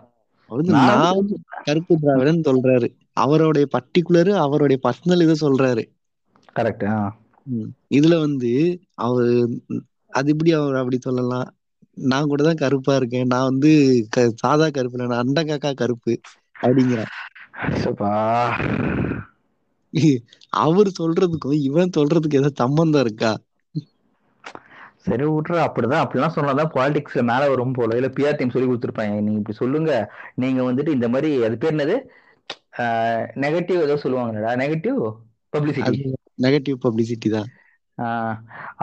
நான் கருப்பு திராவிடன் சொல்றாரு. அவருடைய பர்டிகுலர் அவருடைய பர்சனல் இதை சொல்றாரு. கரெக்ட். இதுல வந்து அவர் அது எப்படி அவர் அப்படி சொல்லலாம்? நான் கூட தான் கருப்பா இருக்கேன். நான் வந்து க- சாதா கருப்பு இல்ல, நான் அண்ட காக்கா கருப்பு அப்படிங்கிறான் அவர் சொல்றதுக்கும் இவன் சொல்றதுக்கு ஏதாவது சம்பந்தம் இருக்கா? சரி விட்டுற அப்படிதான். அப்படிலாம் சொன்னாதான் பாலிடிக்ஸ்ல மேல வரும் போல. இல்ல பிஆர் டீம் சொல்லி கொடுத்துருப்பாங்க. நீங்க இப்படி சொல்லுங்க. நீங்க வந்துட்டு இந்த மாதிரி அது பேர் என்னது? நெகட்டிவ் ஏதோ சொல்லுவாங்கடா. நெகட்டிவ் பப்ளிசிட்டி நெகட்டிவ் பப்ளிசிட்டி தான்.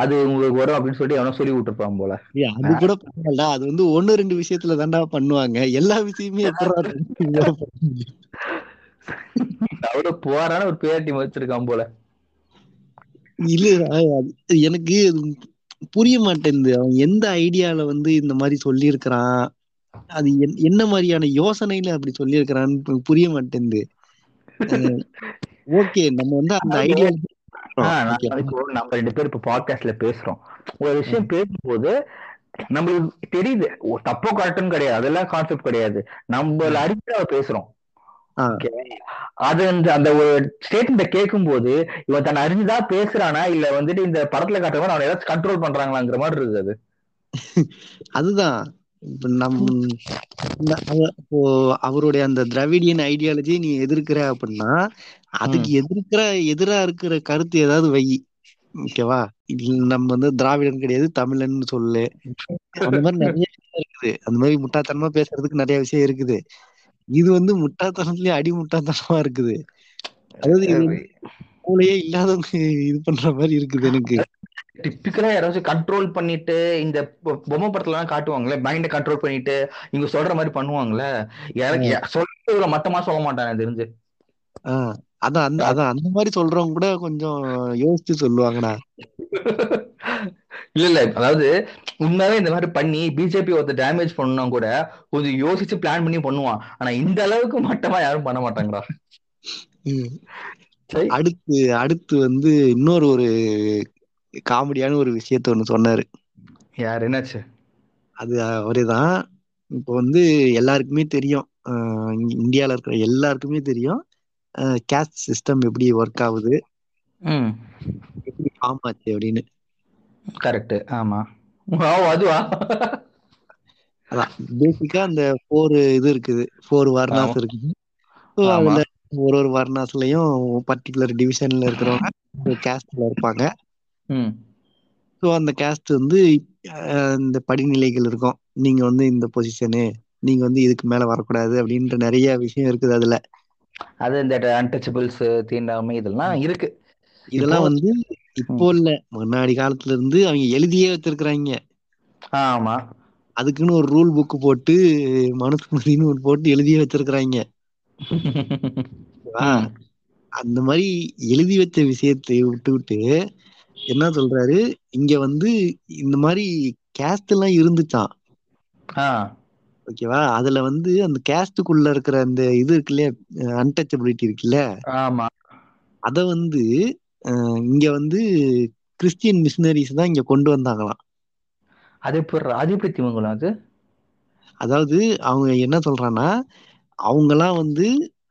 அது உங்களுக்கு வரும் அப்படின்னு சொல்லி அவனும் சொல்லி விட்டுருப்பான் போல. அது கூட பரவாயில்ல அது வந்து ஒண்ணு ரெண்டு விஷயத்துல தாண்டா பண்ணுவாங்க. எல்லா விஷயமே? அவட போறான ஒரு பிஆர் டீம் வச்சிருக்கான் போல. இல்ல எனக்கு புரிய மாட்டேங்குது அவன் எந்த ஐடியால வந்து இந்த மாதிரி சொல்லியிருக்கிறான்? அது என்- என்ன மாதிரியான யோசனையில அப்படி சொல்லியிருக்கிறான்னு புரிய மாட்டேங்குது ஓகே நம்ம வந்து அந்த ஐடியா நம்ம ரெண்டு பேரும் இப்போ பாட்காஸ்ட்ல பேசுறோம். ஒரு விஷயம் பேசும்போது நம்மளுக்கு தெரியுது. தப்போ கரெக்டும் கிடையாது. அதெல்லாம் கான்செப்ட் கிடையாது. நம்ம அறிக்கையா பேசுறோம். ஆ. அது அந்த அந்த ஒரு ஸ்டேட்மெண்ட் கேட்கும் போது இவன் தன்னை அறிஞ்சுதான் பேசுறானா இல்ல வந்துட்டு இந்த படத்துல காட்டுற மாதிரி அவனை ஏதாச்சும் கண்ட்ரோல் பண்றாங்களாங்கிற மாதிரி இருக்குது அது. (laughs) அதுதான். இப்ப நம் அவ- இப்போ அவருடைய அந்த திராவிடியன் ஐடியாலஜி நீ எதிர்க்கிற அப்படின்னா அதுக்கு எதிர்க்கிற எதிரா இருக்கிற கருத்து ஏதாவது வை. ஓகேவா இது நம்ம வந்து திராவிடன் கிடையாது தமிழன் சொல்லு. (laughs) அந்த மாதிரி நிறைய விஷயம் இருக்குது. அந்த மாதிரி முட்டாத்தனமா பேசுறதுக்கு நிறைய விஷயம் இருக்குது. இது வந்து முட்டாத்தனத்துலயே அடி முட்டாத்தனமா இருக்குது. அதாவது மூளையே இல்லாதவங்க இது பண்ற மாதிரி இருக்குது எனக்கு. டிப்பிக்கலா யாராச்சும் கண்ட்ரோல் பண்ணிட்டு இந்த பொம்மை படத்துல எல்லாம் காட்டுவாங்களே மைண்ட கண்ட்ரோல் பண்ணிட்டு இவங்க சொல்ற மாதிரி பண்ணுவாங்கல்ல எனக்கு சொல்றதுல மட்டமா சொல்ல மாட்டான் எனக்கு தெரிஞ்சு. ஆஹ் அதான் அந்த அதான் அந்த மாதிரி சொல்றவங்க கூட கொஞ்சம் யோசிச்சு சொல்லுவாங்கடா. (laughs) இல்ல இல்ல. அதாவது உண்மையாவே இந்த மாதிரி பண்ணி பிஜேபி ஒருத்தர் டேமேஜ் பண்ணா கூட கொஞ்சம் யோசிச்சு பிளான் பண்ணி பண்ணுவான். ஆனா இந்த அளவுக்கு மட்டமா யாரும் பண்ண மாட்டாங்கடா. அடுத்து அடுத்து வந்து இன்னொரு ஒரு காமெடியான ஒரு விஷயத்த ஒண்ணு சொன்னாரு. யார்? என்னாச்சு? அது அவரே தான் இப்போ வந்து எல்லாருக்குமே தெரியும். இந்தியால இருக்கிற எல்லாருக்குமே தெரியும். கேஸ்ட் சிஸ்டம் எப்படி ஒர்க் ஆகுது. ம். எப்படி ஃபார்ம் ஆச்சு அப்படின்னு. கரெக்ட் ஆமா. அதுவா? அதான் பேசிக்கா அந்த ஃபோர் இது இருக்குது. ஃபோர் வர்ணாஸ் இருக்குது. அதுல ஒரு ஒரு வர்ணாஸ்லயும் பர்டிகுலர் டிவிஷன்ல இருக்கிறவங்க கேஸ்ட்ல இருப்பாங்க. ஸோ அந்த கேஸ்ட் வந்து இந்த படிநிலைகள் இருக்கும். நீங்க வந்து இந்த பொசிஷனு நீங்க வந்து இதுக்கு மேல வரக்கூடாது அப்படின்ற நிறைய விஷயம் இருக்குது அதுல. அது இந்த அன்டச்சபிள்ஸ் தீண்டாமை இதெல்லாம் இருக்கு. இதெல்லாம் வந்து இப்போ இல்ல. முன்னாடி காலத்துல இருந்து அவங்க எழுதியே வச்சிருக்கிறாங்க. ஆமா. அதுக்குன்னு ஒரு ரூல் புக் போட்டு மனுஸ்மிருதின்னு ஒரு போட்டு எழுதியே வச்சிருக்கிறாங்க. அந்த மாதிரி எழுதி வச்ச விஷயத்தை விட்டு விட்டு என்ன சொல்றாரு? இங்க வந்து இந்த மாதிரி கேஸ்ட் எல்லாம் இருந்துச்சாம். ஆ. ஓகேவா? அதுல வந்து அந்த கேஸ்டுக்குள்ள இருக்கிற அந்த இது இருக்குல்ல அன்டச்சபிலிட்டி இருக்குல்ல? ஆமா. அத வந்து இங்க வந்து கிறிஸ்டியன் மிஷினரிஸ் தான் இங்க கொண்டு வந்தாங்களாம். அது எப்படி அது எப்படி திமுகலாம் அது? அதாவது அவங்க என்ன சொல்றான்னா அவங்கலாம் வந்து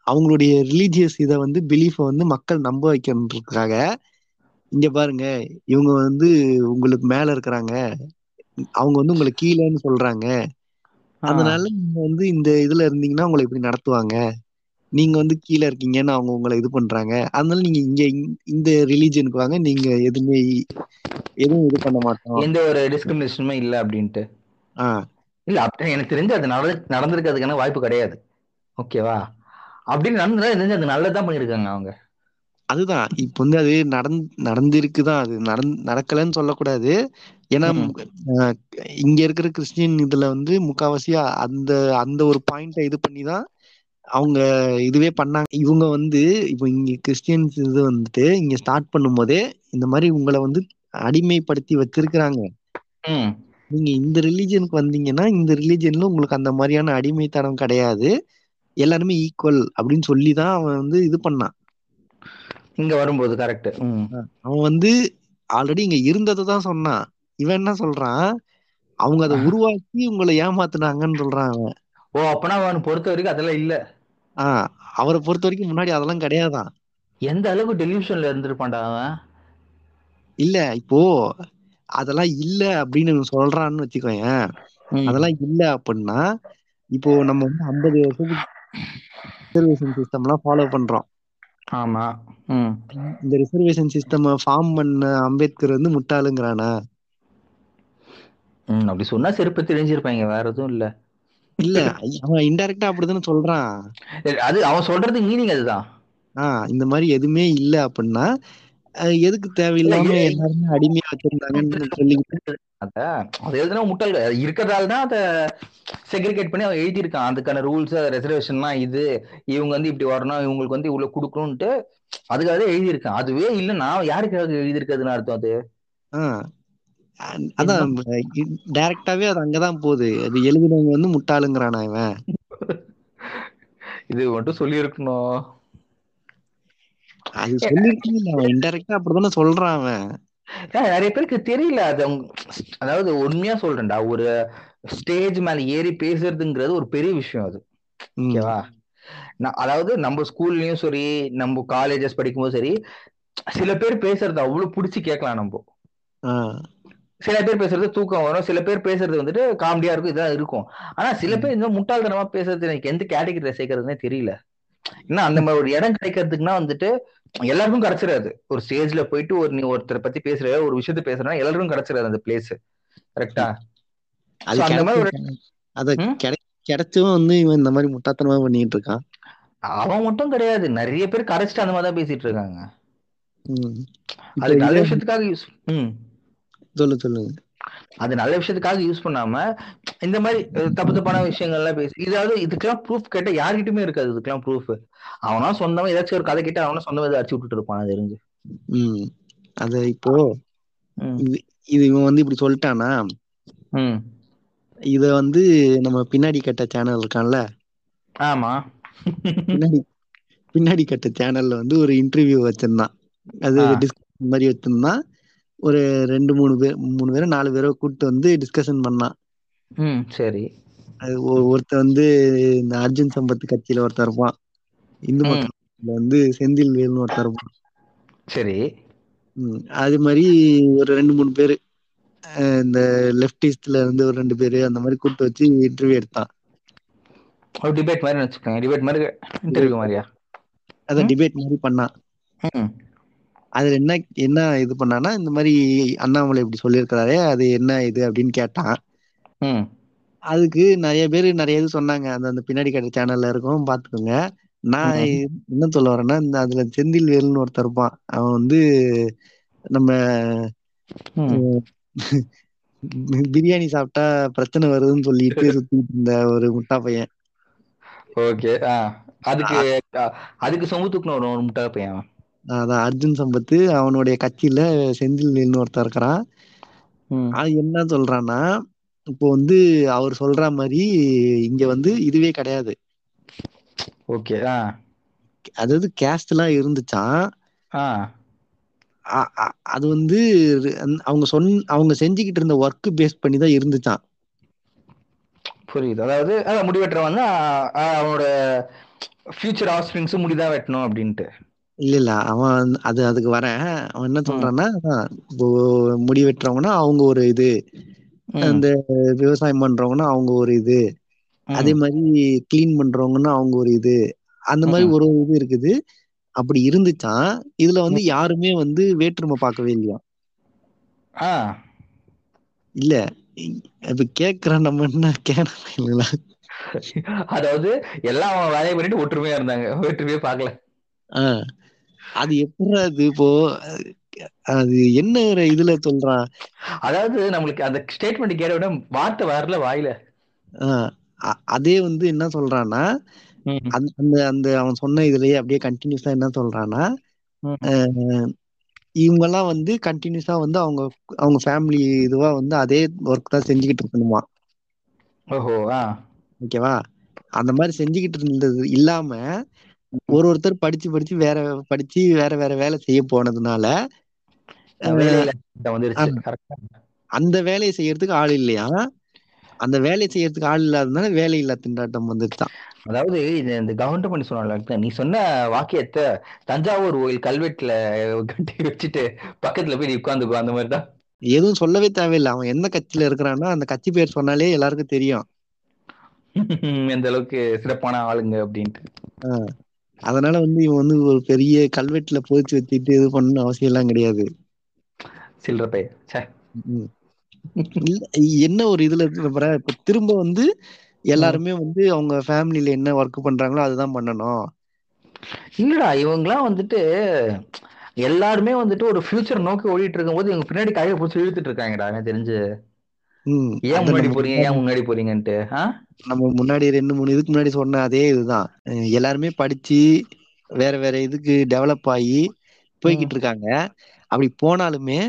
அவங்களுடைய ரிலீஜியஸ் இதை வந்து பிலீஃபை வந்து மக்கள் நம்ப வைக்கணுன்றதுக்காக இங்க பாருங்க இவங்க வந்து உங்களுக்கு மேல இருக்கிறாங்க அவங்க வந்து உங்களை கீழேன்னு சொல்றாங்க. அதனால நீங்க வந்து இந்த இதுல இருந்தீங்கன்னா உங்களை இப்படி நடத்துவாங்க. நீங்க வந்து கீழே இருக்கீங்கன்னு அவங்க உங்களை இது பண்றாங்க. அதனால நீங்க இங்க இந்த- ரிலீஜனுக்கு வாங்க. நீங்க எதுவுமே எதுவும் இது பண்ண மாட்டோம். எந்த ஒரு டிஸ்கிரிமினேஷனுமே இல்ல அப்படின்ட்டு. ஆஹ் இல்ல அப்படி எனக்கு தெரிஞ்சு அது நட நடந்திருக்கிறதுக்கான வாய்ப்பு கிடையாது. ஓகேவா அப்படின்னு நடந்ததா தெரிஞ்சு அது நல்லதான் பண்ணிருக்காங்க அவங்க. அதுதான். இப்ப வந்து அது நடந் நடந்திருக்குதான். அது நடந் நடக்கலைன்னு சொல்லக்கூடாது. ஏன்னா இங்க இருக்கிற கிறிஸ்டியன் இதுல வந்து முக்காவாசியா அந்த அந்த ஒரு பாயிண்ட இது பண்ணி தான் அவங்க இதுவே பண்ணாங்க. இவங்க வந்து இப்போ இங்க கிறிஸ்டியன்ஸ் இது வந்துட்டு இங்க ஸ்டார்ட் பண்ணும்போதே இந்த மாதிரி உங்களை வந்து அடிமைப்படுத்தி வச்சிருக்கிறாங்க. நீங்க இந்த ரிலீஜனுக்கு வந்தீங்கன்னா இந்த ரிலீஜன்ல உங்களுக்கு அந்த மாதிரியான அடிமைத்தனம் கிடையாது. எல்லாருமே ஈக்குவல் அப்படின்னு சொல்லி தான் அவன் வந்து இது பண்ணான். இங்க வரும்போது கரெக்ட் அவன் வந்து ஆல்ரெடி இங்க இருந்ததை தான் சொன்னான். இவன் என்ன சொல்றான்? அவங்க அதை உருவாக்கி உங்களை ஏமாத்துனாங்கன்னு சொல்றான் அவன். ஓ அப்பனா அவனை பொறுத்த வரைக்கும் அதெல்லாம் இல்ல. ஆஹ் அவரை பொறுத்த வரைக்கும் முன்னாடி அதெல்லாம் கிடையாதான். எந்த அளவுக்கு டெலிவிஷன்ல இருந்திருப்பான்டா அவன்? இல்ல இப்போ அதெல்லாம் இல்ல அப்படின்னு சொல்றான்னு வச்சுக்கோயேன். ம். அதெல்லாம் இல்ல அப்படின்னா இப்போ நம்ம வந்து ஐம்பது வருஷத்துக்கு ரிசர்வேஷன் சிஸ்டம் எல்லாம் ஃபாலோ பண்றோம். ஆமா இந்த ரிசர்வேஷன் சிஸ்டம் ஃபார்ம் பண்ண அம்பேத்கர் வந்து முட்டாளுங்கிறானா. அப்படி சொன்னா செருப்பு தெரிஞ்சிருப்பாங்க வேற எதுவும் இல்ல. இல்ல அவன் இன்டைரக்டா அப்படிதானே சொல்றான். அது அவன் சொல்றது மீனிங் அதுதான். ஆஹ் இந்த மாதிரி எதுவுமே இல்ல அப்படின்னா எதுக்கு தேவையில்லாம எல்லாருமே அடிமையா வச்சிருந்தாங்கன்னு சொல்லிக்கிட்டு. அத எழுதுனா முட்டாள் அது இருக்கிறதால தான் அதை செக்ரிகேட் பண்ணி அவன் எழுதியிருக்கான். அதுக்கான ரூல்ஸ் ரெசர்வேஷன்லாம் இது இவங்க வந்து இப்படி வரணும் இவங்களுக்கு வந்து இவ்வளவு கொடுக்கணும்ட்டு அதுக்காக எழுதியிருக்கான். அதுவே இல்லைன்னா யாருக்காக எழுதியிருக்கிறதுன்னு அர்த்தம் அது? அதான் டைரக்டாவே அது அங்கதான் போகுது. அது எழுதினவங்க வந்து முட்டாளுங்கிறானா இவன்? இது மட்டும் சொல்லியிருக்கணும். அது சொல்லிருக்கீங்க இன்டைரக்டா அப்படிதானே சொல்றான் அவன். ஏன் நிறைய பேருக்கு தெரியல. அது அவங்க- அதாவது உண்மையா சொல்றேன்டா. ஒரு ஸ்டேஜ் மேல ஏறி பேசுறதுங்கிறது ஒரு பெரிய விஷயம் அது. ஓகேவா? நான் அதாவது நம்ம ஸ்கூல்லயும் சரி நம்ம காலேஜஸ் படிக்கும்போது சரி சில பேர் பேசுறது அவ்வளவு பிடிச்சி கேட்கலாம் நம்ம. ஆஹ் சில பேர் பேசுறது தூக்கம் வரும். சில பேர் பேசுறது வந்துட்டு காமெடியா இருக்கும் இதான் இருக்கும். ஆனா சில பேர் இந்த முட்டாள்தனமா பேசுறது எனக்கு எந்த கேட்டகரியில சேர்க்கறதுனே தெரியல. ஏன்னா அந்த மாதிரி ஒரு இடம் கிடைக்கிறதுக்குன்னா வந்துட்டு எல்லாருக்கும் கிடைச்சிடாது ஒரு ஸ்டேஜ்ல போயிட்டு ஒரு நீ ஒருத்தரை பத்தி பேசுற ஒரு விஷயத்த பேசுறா எல்லாருக்கும் கிடைச்சிடாது அந்த பிளேஸ் கரெக்டா அந்த மாதிரி ஒரு அத கிடைச்சும் வந்து இவன் இந்த மாதிரி முட்டாத்தனமா பண்ணிட்டு இருக்கான். அவன் மட்டும் கிடையாது. நிறைய பேர் கரைச்சிட்டு அந்த மாதிரி தான் பேசிட்டு இருக்காங்க. அது நல்ல விஷயத்துக்காக யூஸ் சொல்லு சொல்லுங்க அது நல்ல விஷயத்துக்காக யூஸ் பண்ணாம இந்த மாதிரி தப்பு தப்பான விஷயங்கள்லாம் பேசி இதாவது இதுக்கெல்லாம் ப்ரூஃப் கேட்ட யார்கிட்டயுமே இருக்காது இதுக்கெல்லாம் ப்ரூஃப் அவனா சொந்தமா ஏதாச்சும் ஒரு கதை கேட்டு அவனா சொந்தமா அடிச்சு விட்டுட்டு இருப்பான் தெரிஞ்சு. ம். அத இப்போ. இது இவன் வந்து இப்படி சொல்லிட்டானா ம். இத வந்து நம்ம பின்னாடி கட்ட சேனல் இருக்கான்ல? ஆமா. பின்னாடி பின்னாடி கட்ட சேனல்ல வந்து ஒரு இன்டர்வியூ வச்சிருந்தான். அது மாதிரி வச்சிருந்தான். ஒரு ரெண்டு மூணு பேர் மூணு பேரும் நாலு பேரை கூப்பிட்டு வந்து டிஸ்கஷன் பண்ணான் ம் சரி. அது ஒ- ஒருத்தன் வந்து இந்த அர்ஜுன் சம்பத் கட்சியில ஒருத்தன் இருப்பான். இந்து. மக்கள் வந்து செந்தில் வேல்னு ஒருத்தன் இருப்பான். சரி. அது மாதிரி ஒரு ரெண்டு மூணு பேரு இந்த லெப்டிஸ்ட்ல இருந்து ஒரு ரெண்டு பேரு அந்த மாதிரி கூப்பிட்டு வச்சு இன்டர்வியூ எடுத்தான். ஒரு டிபேட் மாதிரி வச்சுக்கோங்க. டிபேட் மாதிரி இன்டர்வியூ மாதிரியா? அத. டிபேட் மாதிரி பண்ணான். அதுல என்ன என்ன இது பண்ணானா இந்த மாதிரி அண்ணாமலை இப்படி சொல்லியிருக்கிறாரே அது என்ன இது அப்படின்னு கேட்டான். அதுக்கு நிறைய பேர் நிறைய இது சொன்னாங்க. அந்த அந்த பின்னாடி கட்ட சேனல்ல இருக்கும் பாத்துக்கோங்க நான். என்ன சொல்ல வரேன்னா இந்த அதுல செந்தில் வேலுன்னு ஒருத்தர் இருப்பான். அவன் வந்து நம்ம (laughs) பிரியாணி சாப்பிட்டா பிரச்சனை வருதுன்னு சொல்லிட்டு சுத்திட்டு இருந்த ஒரு முட்டா பையன். ஓகே. அதுக்கு அதுக்கு சொம்பு தூக்கணும் ஒரு முட்டை பையன். அதான் அர்ஜுன் சம்பத்து அவனுடைய கட்சியில செந்தில் வேல்னு ஒருத்தர் இருக்கிறான். அது என்ன சொல்றான்னா இப்போ வந்து அவர் சொல்ற மாதிரி இங்க வந்து இதுவே கிடையாது. ஓகே அதாவது கேஸ்ட் எல்லாம் இருந்துச்சான் அது வந்து அவங்க சொன் அவங்க செஞ்சுக்கிட்டு இருந்த ஒர்க் பேஸ் பண்ணி தான் இருந்துச்சான் புரியுது. அதாவது அதான் முடி வெட்டுறவன் வந்து அ- அ- அவனோட ஃபியூச்சர் ஆஃப்ஸ்பிரிங்ஸும் முடிதான் வெட்டணும் அப்படின்ட்டு. இல்ல இல்ல. அவன் அது அதுக்கு வரேன். அவன் என்ன. சொல்றான்னா இப்போ முடி வெட்டுறவங்கன்னா அவங்க ஒரு இது. அந்த விவசாயம் பண்றவங்கன்னா அவங்க ஒரு இது. அதே மாதிரி கிளீன் பண்றவங்கன்னா அவங்க ஒரு இது. அந்த மாதிரி. ஒரு இது இருக்குது. அப்படி இருந்துச்சான் இதுல வந்து யாருமே வந்து வேற்றுமை பார்க்கவே இல்லையா? இல்ல. இப்ப கேக்குற நம்ம என்ன இல்லைங்களா அதாவது எல்லாம் அவன் வேலையை பண்ணிட்டு ஒற்றுமையா இருந்தாங்க. ஒற்றுமையே பார்க்கல. ஆஹ் அது எப்படி அது இப்போ? அது என்ன ஒரு இதுல சொல்றான் அதாவது நம்மளுக்கு அந்த ஸ்டேட்மெண்ட் கேட்ட விட வார்த்தை வரல வாயில. அதே வந்து என்ன சொல்றான்னா அந்த அந்த அவன் சொன்ன இதுலயே அப்படியே கண்டினியூஸா என்ன சொல்றான்னா இவங்க எல்லாம் வந்து கண்டினியூஸா வந்து அவங்க அவங்க ஃபேமிலி இதுவா வந்து அதே ஒர்க் தான் செஞ்சுக்கிட்டு இருக்கணுமா? ஓஹோ ஓகேவா அந்த மாதிரி செஞ்சுக்கிட்டு இருந்தது இல்லாம ஒரு ஒருத்தர் படிச்சு படிச்சு வேற படிச்சு வேற வேற வேலை செய்ய போனதுனால அந்த வேலையை செய்யறதுக்கு ஆள் இல்லையா? அந்த வேலையை செய்யறதுக்கு ஆள் இல்லாததுனால வேலையில்லா திண்டாட்டம் வந்துருச்சான் அதாவது இந்த கவர்மெண்ட் பண்ணி சொன்னால நீ சொன்ன வாக்கியத்தை தஞ்சாவூர் கோயில் கல்வெட்டுல கட்டி வச்சுட்டு பக்கத்துல போய் நீ உட்காந்துக்கோ அந்த மாதிரி தான் எதுவும் சொல்லவே தேவையில்லை. அவன் எந்த கட்சியில இருக்கிறான்னா அந்த கட்சி பேர் சொன்னாலே எல்லாருக்கும் தெரியும். (laughs) எந்த அளவுக்கு சிறப்பான ஆளுங்க அப்படின்ட்டு. அதனால வந்து இவன் வந்து ஒரு பெரிய கல்வெட்டுல புதைச்சு வச்சுட்டு இது பண்ணணும் அவசியம் எல்லாம் கிடையாது. சில்லற என்ன ஒரு இதுல இருக்கு பாரு, இப்ப திரும்ப வந்து எல்லாருமே வந்து அவங்க ஃபேமிலில என்ன ஒர்க் பண்றாங்களோ அதுதான் பண்ணணும். இல்லடா இவங்கலாம் வந்துட்டு எல்லாருமே வந்துட்டு ஒரு ஃபியூச்சர் நோக்கி ஓடிட்டு இருக்கும்போது இவங்க பின்னாடி கையை பிடிச்சி இழுத்துட்டு இருக்காங்கடா எனக்கு தெரிஞ்சு. ஏன் முன்னாடி போறீங்க? ஏன் முன்னாடி போறீங்கன்ட்டு? நம்ம முன்னாடி ரெண்டு மூணு இதுக்கு முன்னாடி சொன்ன அதே இதுதான். எல்லாருமே படிச்சு வேற வேற இதுக்கு டெவலப் ஆகி போய்கிட்டு இருக்காங்க. அப்படி போனாலுமே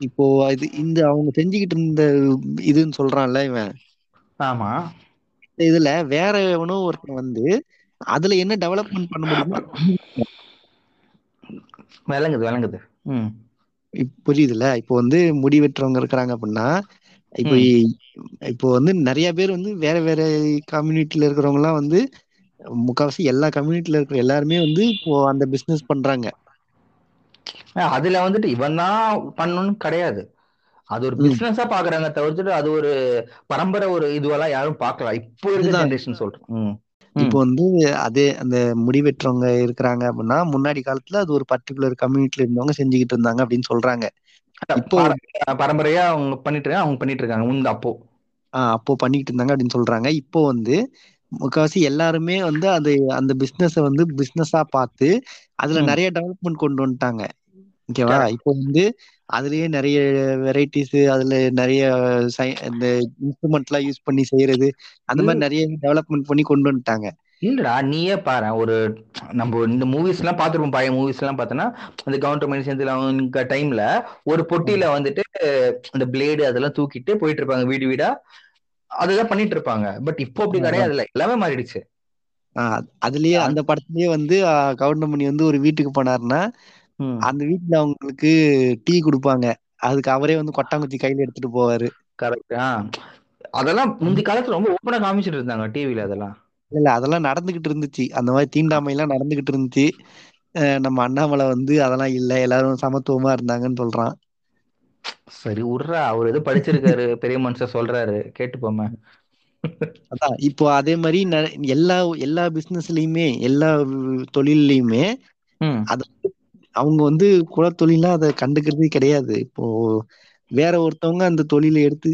இப்போ இது இந்த அவங்க செஞ்சுக்கிட்டு இருந்த இதுன்னு சொல்றான்ல இவன். ஆமா. இந்த இதுல வேற எவனோ ஒருத்தன் வந்து அதுல என்ன டெவலப்மெண்ட் பண்ண முடியுமோ விளங்குது விளங்குது. புரியுதுல்ல இப்போ வந்து முடி வெட்டுறவங்க இருக்கிறாங்க அப்படின்னா இப்போ இப்போ வந்து நிறைய பேர் வந்து வேற வேற கம்யூனிட்டில இருக்கிறவங்க எல்லாம் வந்து முக்காவாசி எல்லா கம்யூனிட்டில இருக்கிற எல்லாருமே வந்து இப்போ அந்த பிசினஸ் பண்றாங்க அதுல வந்துட்டு இவன் தான் பண்ணணும்னு கிடையாது அது ஒரு. பிசினஸா பாக்குறாங்க தவிர்த்துட்டு அது ஒரு பரம்பரை ஒரு இதுவெல்லாம் யாரும் பார்க்கல இப்போ இருக்க இதுதான். ஜெனரேஷன் சொல்றேன். இப்போ வந்து அதே அந்த முடி வெட்டுறவங்க இருக்கிறாங்க அப்படின்னா முன்னாடி காலத்துல அது ஒரு பர்டிகுலர் கம்யூனிட்டில இருந்தவங்க செஞ்சுக்கிட்டு இருந்தாங்க அப்படின்னு சொல்றாங்க. இப்போ பார- பரம்பரையா அவங்க பண்ணிட்டு இருக்காங்க அவங்க பண்ணிட்டு இருக்காங்க. முந்த அப்போ. ஆஹ் அப்போ பண்ணிக்கிட்டு இருந்தாங்க அப்படின்னு சொல்றாங்க. இப்போ வந்து முக்காவாசி எல்லாருமே வந்து அது அந்த பிசினஸ வந்து பிசினஸா பார்த்து அதுல. நிறைய டெவலப்மெண்ட் கொண்டு வந்துட்டாங்க. ஓகேவா. இப்போ வந்து அதுலயே நிறைய வெரைட்டிஸ் அதுல நிறைய இந்த இன்ஸ்ட்ருமெண்ட் எல்லாம் யூஸ் பண்ணி செய்யறது அந்த மாதிரி நிறைய டெவலப்மெண்ட் பண்ணி கொண்டு வந்துட்டாங்க. இல்லடா நீயே பாரு ஒரு நம்ம இந்த மூவிஸ் எல்லாம் பார்த்துருப்போம் பழைய மூவிஸ் எல்லாம் பார்த்தோன்னா அந்த கவுண்டர் சேர்ந்து அவங்க டைம்ல ஒரு பொட்டியில வந்துட்டு அந்த பிளேடு அதெல்லாம் தூக்கிட்டு போயிட்டு இருப்பாங்க வீடு வீடா. அதுதான் பண்ணிட்டு இருப்பாங்க. பட் இப்போ அப்படி. கிடையாதுல்ல எல்லாமே மாறிடுச்சு. ஆஹ் அதுலயே அந்த படத்துலயே வந்து கவுண்டமணி வந்து ஒரு வீட்டுக்கு போனாருன்னா. அந்த வீட்டுல அவங்களுக்கு டீ கொடுப்பாங்க. அதுக்கு அவரே வந்து கொட்டாங்குச்சி கையில எடுத்துட்டு போவாரு. கரெக்ட் அதெல்லாம் முந்தி காலத்துல ரொம்ப ஓப்பனா காமிச்சிட்டு இருந்தாங்க டிவில அதெல்லாம். இல்ல அதெல்லாம் நடந்துகிட்டு இருந்துச்சு. அந்த மாதிரி தீண்டாமை எல்லாம் நடந்துகிட்டு இருந்துச்சு. நம்ம அண்ணாமலை வந்து அதெல்லாம் இல்ல. எல்லாரும் சமத்துவமா இருந்தாங்கன்னு சொல்றான். சரி உர்றா அவர் எது படிச்சிருக்காரு. (laughs) பெரிய மனுஷன் சொல்றாரு. கேட்டு போமே அதான். இப்போ அதே மாதிரி எல்லா எல்லா பிசினஸ்லயுமே எல்லா தொழில்லையுமே அது அவங்க வந்து குலத்தொழிலா அதை கண்டுக்கிறதே கிடையாது. இப்போ வேற ஒருத்தவங்க அந்த தொழிலை எடுத்து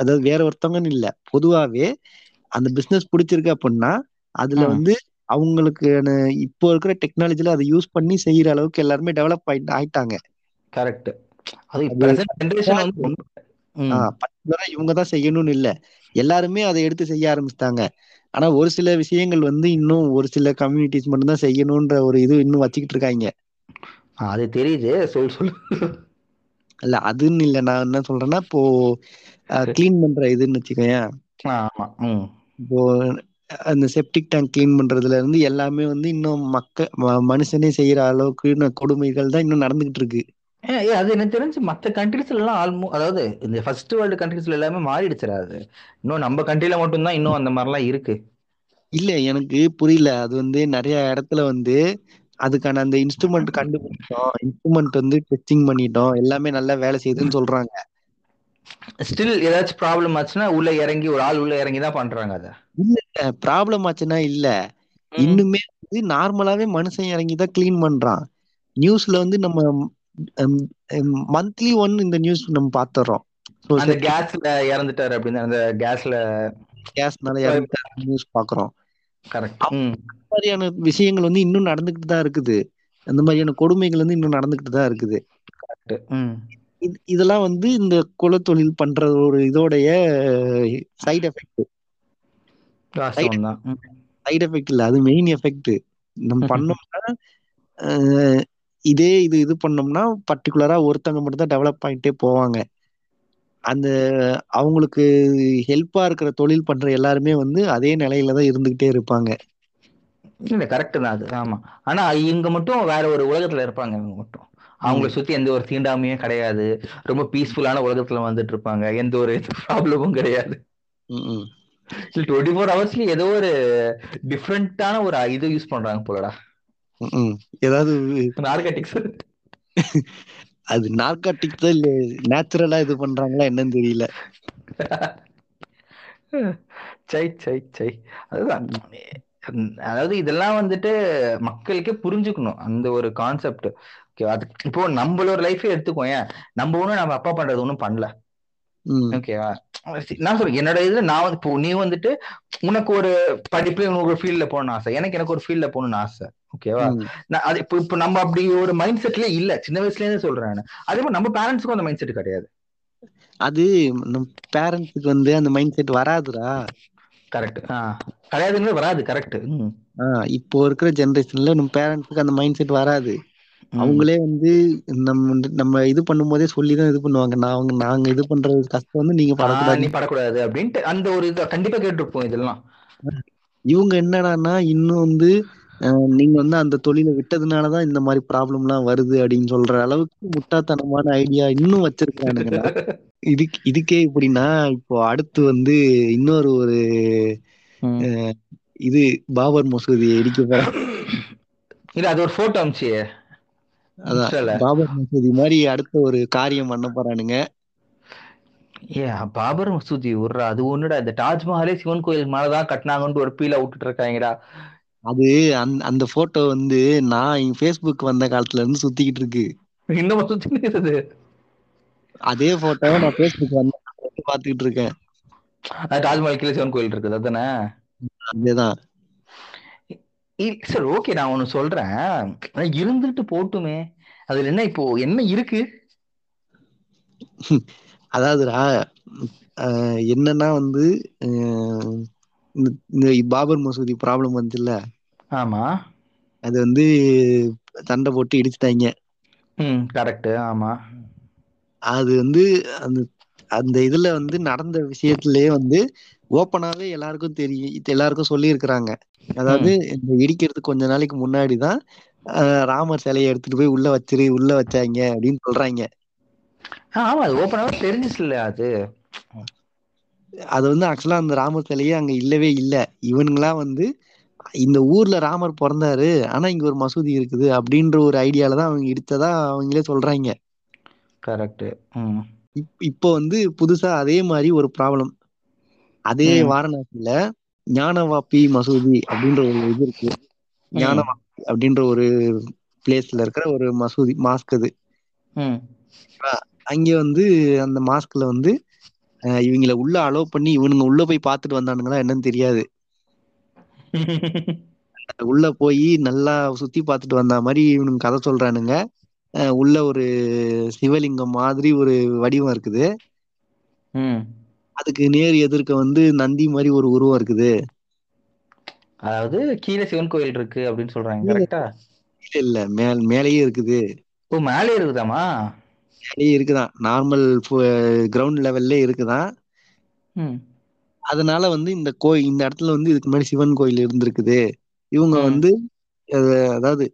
அதாவது வேற ஒருத்தவங்கன்னு இல்ல பொதுவாவே அந்த பிசினஸ் பிடிச்சிருக்கு அப்படின்னா அதுல. வந்து அவங்களுக்கு இப்போ இருக்கிற டெக்னாலஜில அதை யூஸ் பண்ணி செய்யற அளவுக்கு எல்லாருமே டெவலப் ஆயிட்டு ஆயிட்டாங்க. கரெக்ட். பர்டிகுலரா இவங்க தான் செய்யணும்னு இல்ல. எல்லாருமே அதை எடுத்து செய்ய ஆரம்பிச்சிட்டாங்க. ஆனா ஒரு சில விஷயங்கள் வந்து இன்னும் ஒரு சில கம்யூனிட்டிஸ் மட்டும் தான் செய்யணும்ன்ற ஒரு இது இன்னும் வச்சுக்கிட்டு இருக்காங்க. அது தெரியுது. சொல் சொல்லு இல்ல அதுன்னு இல்ல. நான் என்ன சொல்றேன்னா இப்போ கிளீன் பண்ற இதுன்னு வச்சுக்கோயேன். ஆ, ஆமா. இப்போ அந்த செப்டிக் டேங்க் கிளீன் பண்றதுல இருந்து எல்லாமே வந்து இன்னும் மக்க மனுஷனே செய்யற அளவுக்கு கொடுமைகள் தான் இன்னும் நடந்துகிட்டு இருக்கு. அது எனக்கு தெரிஞ்சு மற்ற கண்ட்ரீஸ்ல எல்லாம் ஆல்மோ அதாவது இந்த ஃபர்ஸ்ட் வேர்ல்டு கண்ட்ரீஸ்ல எல்லாமே மாறிடுச்சுடா அது. இன்னும் நம்ம கண்ட்ரில மட்டும்தான் இன்னும் அந்த மாதிரிலாம் இருக்கு. இல்ல எனக்கு புரியல. அது வந்து நிறைய இடத்துல வந்து அதுக்கான அந்த இன்ஸ்ட்ருமெண்ட் கண்டுபிடிச்சோம் இன்ஸ்ட்ருமெண்ட் வந்து டெஸ்டிங் பண்ணிட்டோம். எல்லாமே நல்லா வேலை செய்யுதுன்னு சொல்றாங்க. ஸ்டில் ஏதாச்சும் ப்ராப்ளம் ஆச்சுன்னா உள்ள இறங்கி ஒரு ஆள் உள்ள இறங்கி தான் பண்றாங்க அதை. இல்ல ப்ராப்ளம் ஆச்சுன்னா இல்ல. இன்னுமே வந்து நார்மலாவே மனுஷன் இறங்கி தான் கிளீன் பண்றான். நியூஸ்ல வந்து நம்ம மந்த்லி ஒன் இந்த நியூஸ் நம்ம பாத்துறோம். அந்த கேஸ்ல இறந்துட்டாரு அப்படின்னு அந்த கேஸ்ல கேஸ்னால இறந்துட்டா நியூஸ் பாக்குறோம். கரெக்ட் மாதிரியான விஷயங்கள் வந்து இன்னும் நடந்துகிட்டு தான் இருக்குது. அந்த மாதிரியான கொடுமைகள் வந்து இன்னும் நடந்துகிட்டு தான் இருக்குது. இது- இதெல்லாம் வந்து இந்த குலத்தொழில் பண்ற ஒரு இதோடைய சைடு எஃபெக்ட். சைடு எஃபெக்ட் இல்ல அது மெயின் எஃபெக்ட் நம்ம பண்ணோம்னா இதே இது இது பண்ணோம்னா பர்டிகுலரா ஒருத்தவங்க மட்டும் தான் டெவலப் ஆயிட்டே போவாங்க. அந்த அவங்களுக்கு ஹெல்ப்பா இருக்கிற தொழில் பண்ற எல்லாருமே வந்து அதே நிலையில தான் இருந்துகிட்டே இருப்பாங்க. இல்ல கரெக்ட் தான் அது. ஆமா. ஆனா இவங்க மட்டும் வேற ஒரு உலகத்துல இருப்பாங்க இவங்க மட்டும். அவங்கள சுத்தி எந்த ஒரு தீண்டாமையும் கிடையாது. ரொம்ப பீஸ்ஃபுல்லான உலகத்துல வந்துட்டு இருப்பாங்க. எந்த ஒரு ப்ராப்ளமும் கிடையாது. டுவெண்ட்டி ஃபோர் ஹவர்ஸ்ல ஏதோ ஒரு டிஃப்ரெண்டான ஒரு இது யூஸ் பண்றாங்க போலடா. ஏதாவது நார்கட்டிக்ஸ் அது நார்காட்டிக் தான் இல்ல நேச்சுரலா இது பண்றாங்களா என்னன்னு தெரியல. (laughs) சை சை சை. அதுதான். அதாவது இதெல்லாம் வந்துட்டு மக்களுக்கே புரிஞ்சுக்கணும் அந்த ஒரு கான்செப்ட் அது இப்போ நம்மளோட லைஃபே எடுத்துக்கோ ஏன்? நம்ம ஒண்ணும் நம்ம அப்பா பண்றது ஒண்ணும் பண்ணல. ஓகேவா நான் சொல்றேன் என்னோட இதுல நான் வந்து இப்போ நீ வந்துட்டு உனக்கு ஒரு படிப்பு உனக்கு ஒரு ஃபீல்ட்ல போகணும்னு ஆசை. எனக்கு எனக்கு ஒரு ஃபீல்ட்ல போகணும்னு ஆசை. ஓகேவா. நான் அது இப்போ இப்போ நம்ம அப்படி ஒரு மைண்ட் செட்ல இல்ல. சின்ன வயசுல இருந்தே சொல்றேன் நானு. அதே மாதிரி நம்ம பேரண்ட்ஸ்க்கும் அந்த மைண்ட் செட் கிடையாது. அது நம்ம பேரண்ட்ஸுக்கு வந்து அந்த மைண்ட் செட் வராதுடா. கரெக்ட் கிடையாதுன்னு வராது கரெக்ட் இப்போ இருக்கிற ஜெனரேஷன்ல நம்ம பேரண்ட்ஸுக்கு அந்த மைண்ட் செட் வராது அவங்களே வந்து நம்ம நம்ம இது பண்ணும்போதே சொல்லிதான் இது பண்ணுவாங்க. நான் அவங்க நாங்க இது பண்றது கஷ்டம் வந்து நீங்க நீ படக்கூடாது. படக்கூடாது அப்படின்ட்டு அந்த ஒரு இது கண்டிப்பா கேட்டிருப்போம் இதெல்லாம். இவங்க என்னடான்னா இன்னும் வந்து நீங்க வந்து அந்த தொழிலை விட்டதுனாலதான் இந்த மாதிரி ப்ராப்ளம் எல்லாம் வருது அப்படின்னு சொல்ற அளவுக்கு முட்டாத்தனமான ஐடியா இன்னும் வச்சிருக்கானுங்களா இதுக்கு இதுக்கே இப்படின்னா இப்போ அடுத்து வந்து இன்னொரு ஒரு இது பாபர் மசூதியை இடிக்க இல்ல அது ஒரு போட்டோ அமிச்சு அதான் பாபர் மசூதி மாதிரி அடுத்த ஒரு காரியம் பண்ண போறானுங்க. ஏ பாபர் மசூதி விட்றா. அது ஒண்ணுடா இந்த தாஜ்மஹாலே சிவன் கோயில் மேலதான் கட்டினாங்கன்னு ஒரு பீல விட்டுட்டு இருக்காங்கடா. அது அந்த அந்த போட்டோ வந்து நான் என் ஃபேஸ்புக் வந்த காலத்துல இருந்து சுத்திக்கிட்டு இருக்கு. இன்னும் சுத்தி இருக்குது? அதே போட்டோவை நான் ஃபேஸ்புக் வந்த பாத்துக்கிட்டு இருக்கேன். தாஜ்மஹால் கீழே சிவன் கோயில் இருக்குது அதுதானே? அதேதான். சரி ஓகே நான் ஒண்ணு சொல்றேன். இருந்துட்டு போட்டுமே. அதுல என்ன இப்போ என்ன இருக்கு? அதாவதுடா என்னன்னா வந்து இந்த பாபர் மசூதி ப்ராப்ளம் வந்துல்ல ஆமா. அது வந்து சண்டை போட்டு இடிச்சிட்டாங்க. ம் கரெக்ட் ஆமா. அது வந்து அந்த அந்த இதுல வந்து நடந்த விஷயத்திலேயே வந்து ஓப்பனாவே எல்லாருக்கும் தெரியும். இது எல்லாருக்கும் சொல்லி இருக்கிறாங்க அதாவது இந்த இடிக்கிறதுக்கு கொஞ்ச நாளைக்கு முன்னாடி தான் ராமர் சிலையை எடுத்துட்டு போய் உள்ள வச்சிரு உள்ள வச்சாங்க அப்படின்னு சொல்றாங்க. ஆமா அது ஓப்பனாவே தெரிஞ்சிச்சு இல்ல அது. அது வந்து ஆக்சுவலா அந்த ராமர் சிலையே அங்க இல்லவே இல்ல. இவனுங்களா வந்து இந்த ஊர்ல ராமர் பிறந்தாரு ஆனா இங்க ஒரு மசூதி இருக்குது அப்படின்ற ஒரு ஐடியால தான் அவங்க இடிச்சதா அவங்களே சொல்றாங்க. கரெக்ட் இப்போ வந்து புதுசா அதே மாதிரி ஒரு ப்ராப்ளம் அதே. வாரணாசியில ஞானவாப்பி மசூதி அப்படின்ற ஒரு இது இருக்கு. ஞானவாப்பி அப்படின்ற ஒரு பிளேஸ்ல இருக்கிற ஒரு மசூதி மாஸ்க் அது. அங்க வந்து அந்த மாஸ்க்ல வந்து இவங்கள உள்ள அலோவ் பண்ணி இவனுங்க உள்ள போய் பார்த்துட்டு வந்தானுங்களா என்னன்னு தெரியாது. (laughs) உள்ள போய் நல்லா சுத்தி பார்த்துட்டு வந்த மாதிரி இவனுங்க கதை சொல்றானுங்க. உள்ள ஒரு சிவலிங்கம் மாதிரி ஒரு வடிவம் இருக்குது. அதுக்கு நேர் எதிர்க்க வந்து நந்தி மாதிரி ஒரு உருவம் இருக்குது. அதாவது கீழே சிவன் கோயில் இருக்கு அப்படின்னு சொல்றாங்க கரெக்டா இல்ல இல்ல மேல் மேலேயே இருக்குது. ஓ மேலே இருக்குதாமா இருக்குதான். நார்மல் கிரவுண்ட் லெவல்ல இருக்குதான். அதனால வந்து இந்த கோயில் இந்த இடத்துல வந்து இதுக்கு முன்னாடி சிவன் கோயில் இருந்திருக்குது. இவங்க. வந்து அதாவது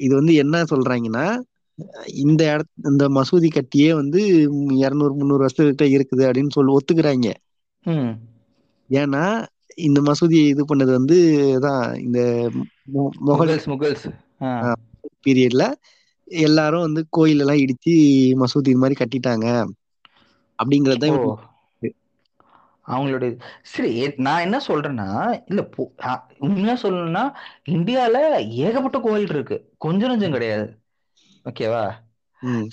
இது வந்து என்ன சொல்றாங்கன்னா இந்த இடத் இந்த மசூதி கட்டியே வந்து இருநூறு முந்நூறு வருஷத்துக்கிட்ட இருக்குது அப்படின்னு சொல்லி ஒத்துக்கிறாங்க. ஏன்னா இந்த மசூதியை இது பண்ணது வந்து தான் இந்த முகல்ஸ் பீரியட்ல எல்லாரும் வந்து கோயில் எல்லாம் இடிச்சு மசூதி இது மாதிரி கட்டிட்டாங்க. அப்படிங்கறது தான் ஓ. இவங்க அவங்களோட இது. சரி நான் என்ன சொல்றேன்னா இல்ல உண்மையா சொல்லணும்னா இந்தியால ஏகப்பட்ட கோயில் இருக்கு. கொஞ்சம் நஞ்சம் கிடையாது. ஓகேவா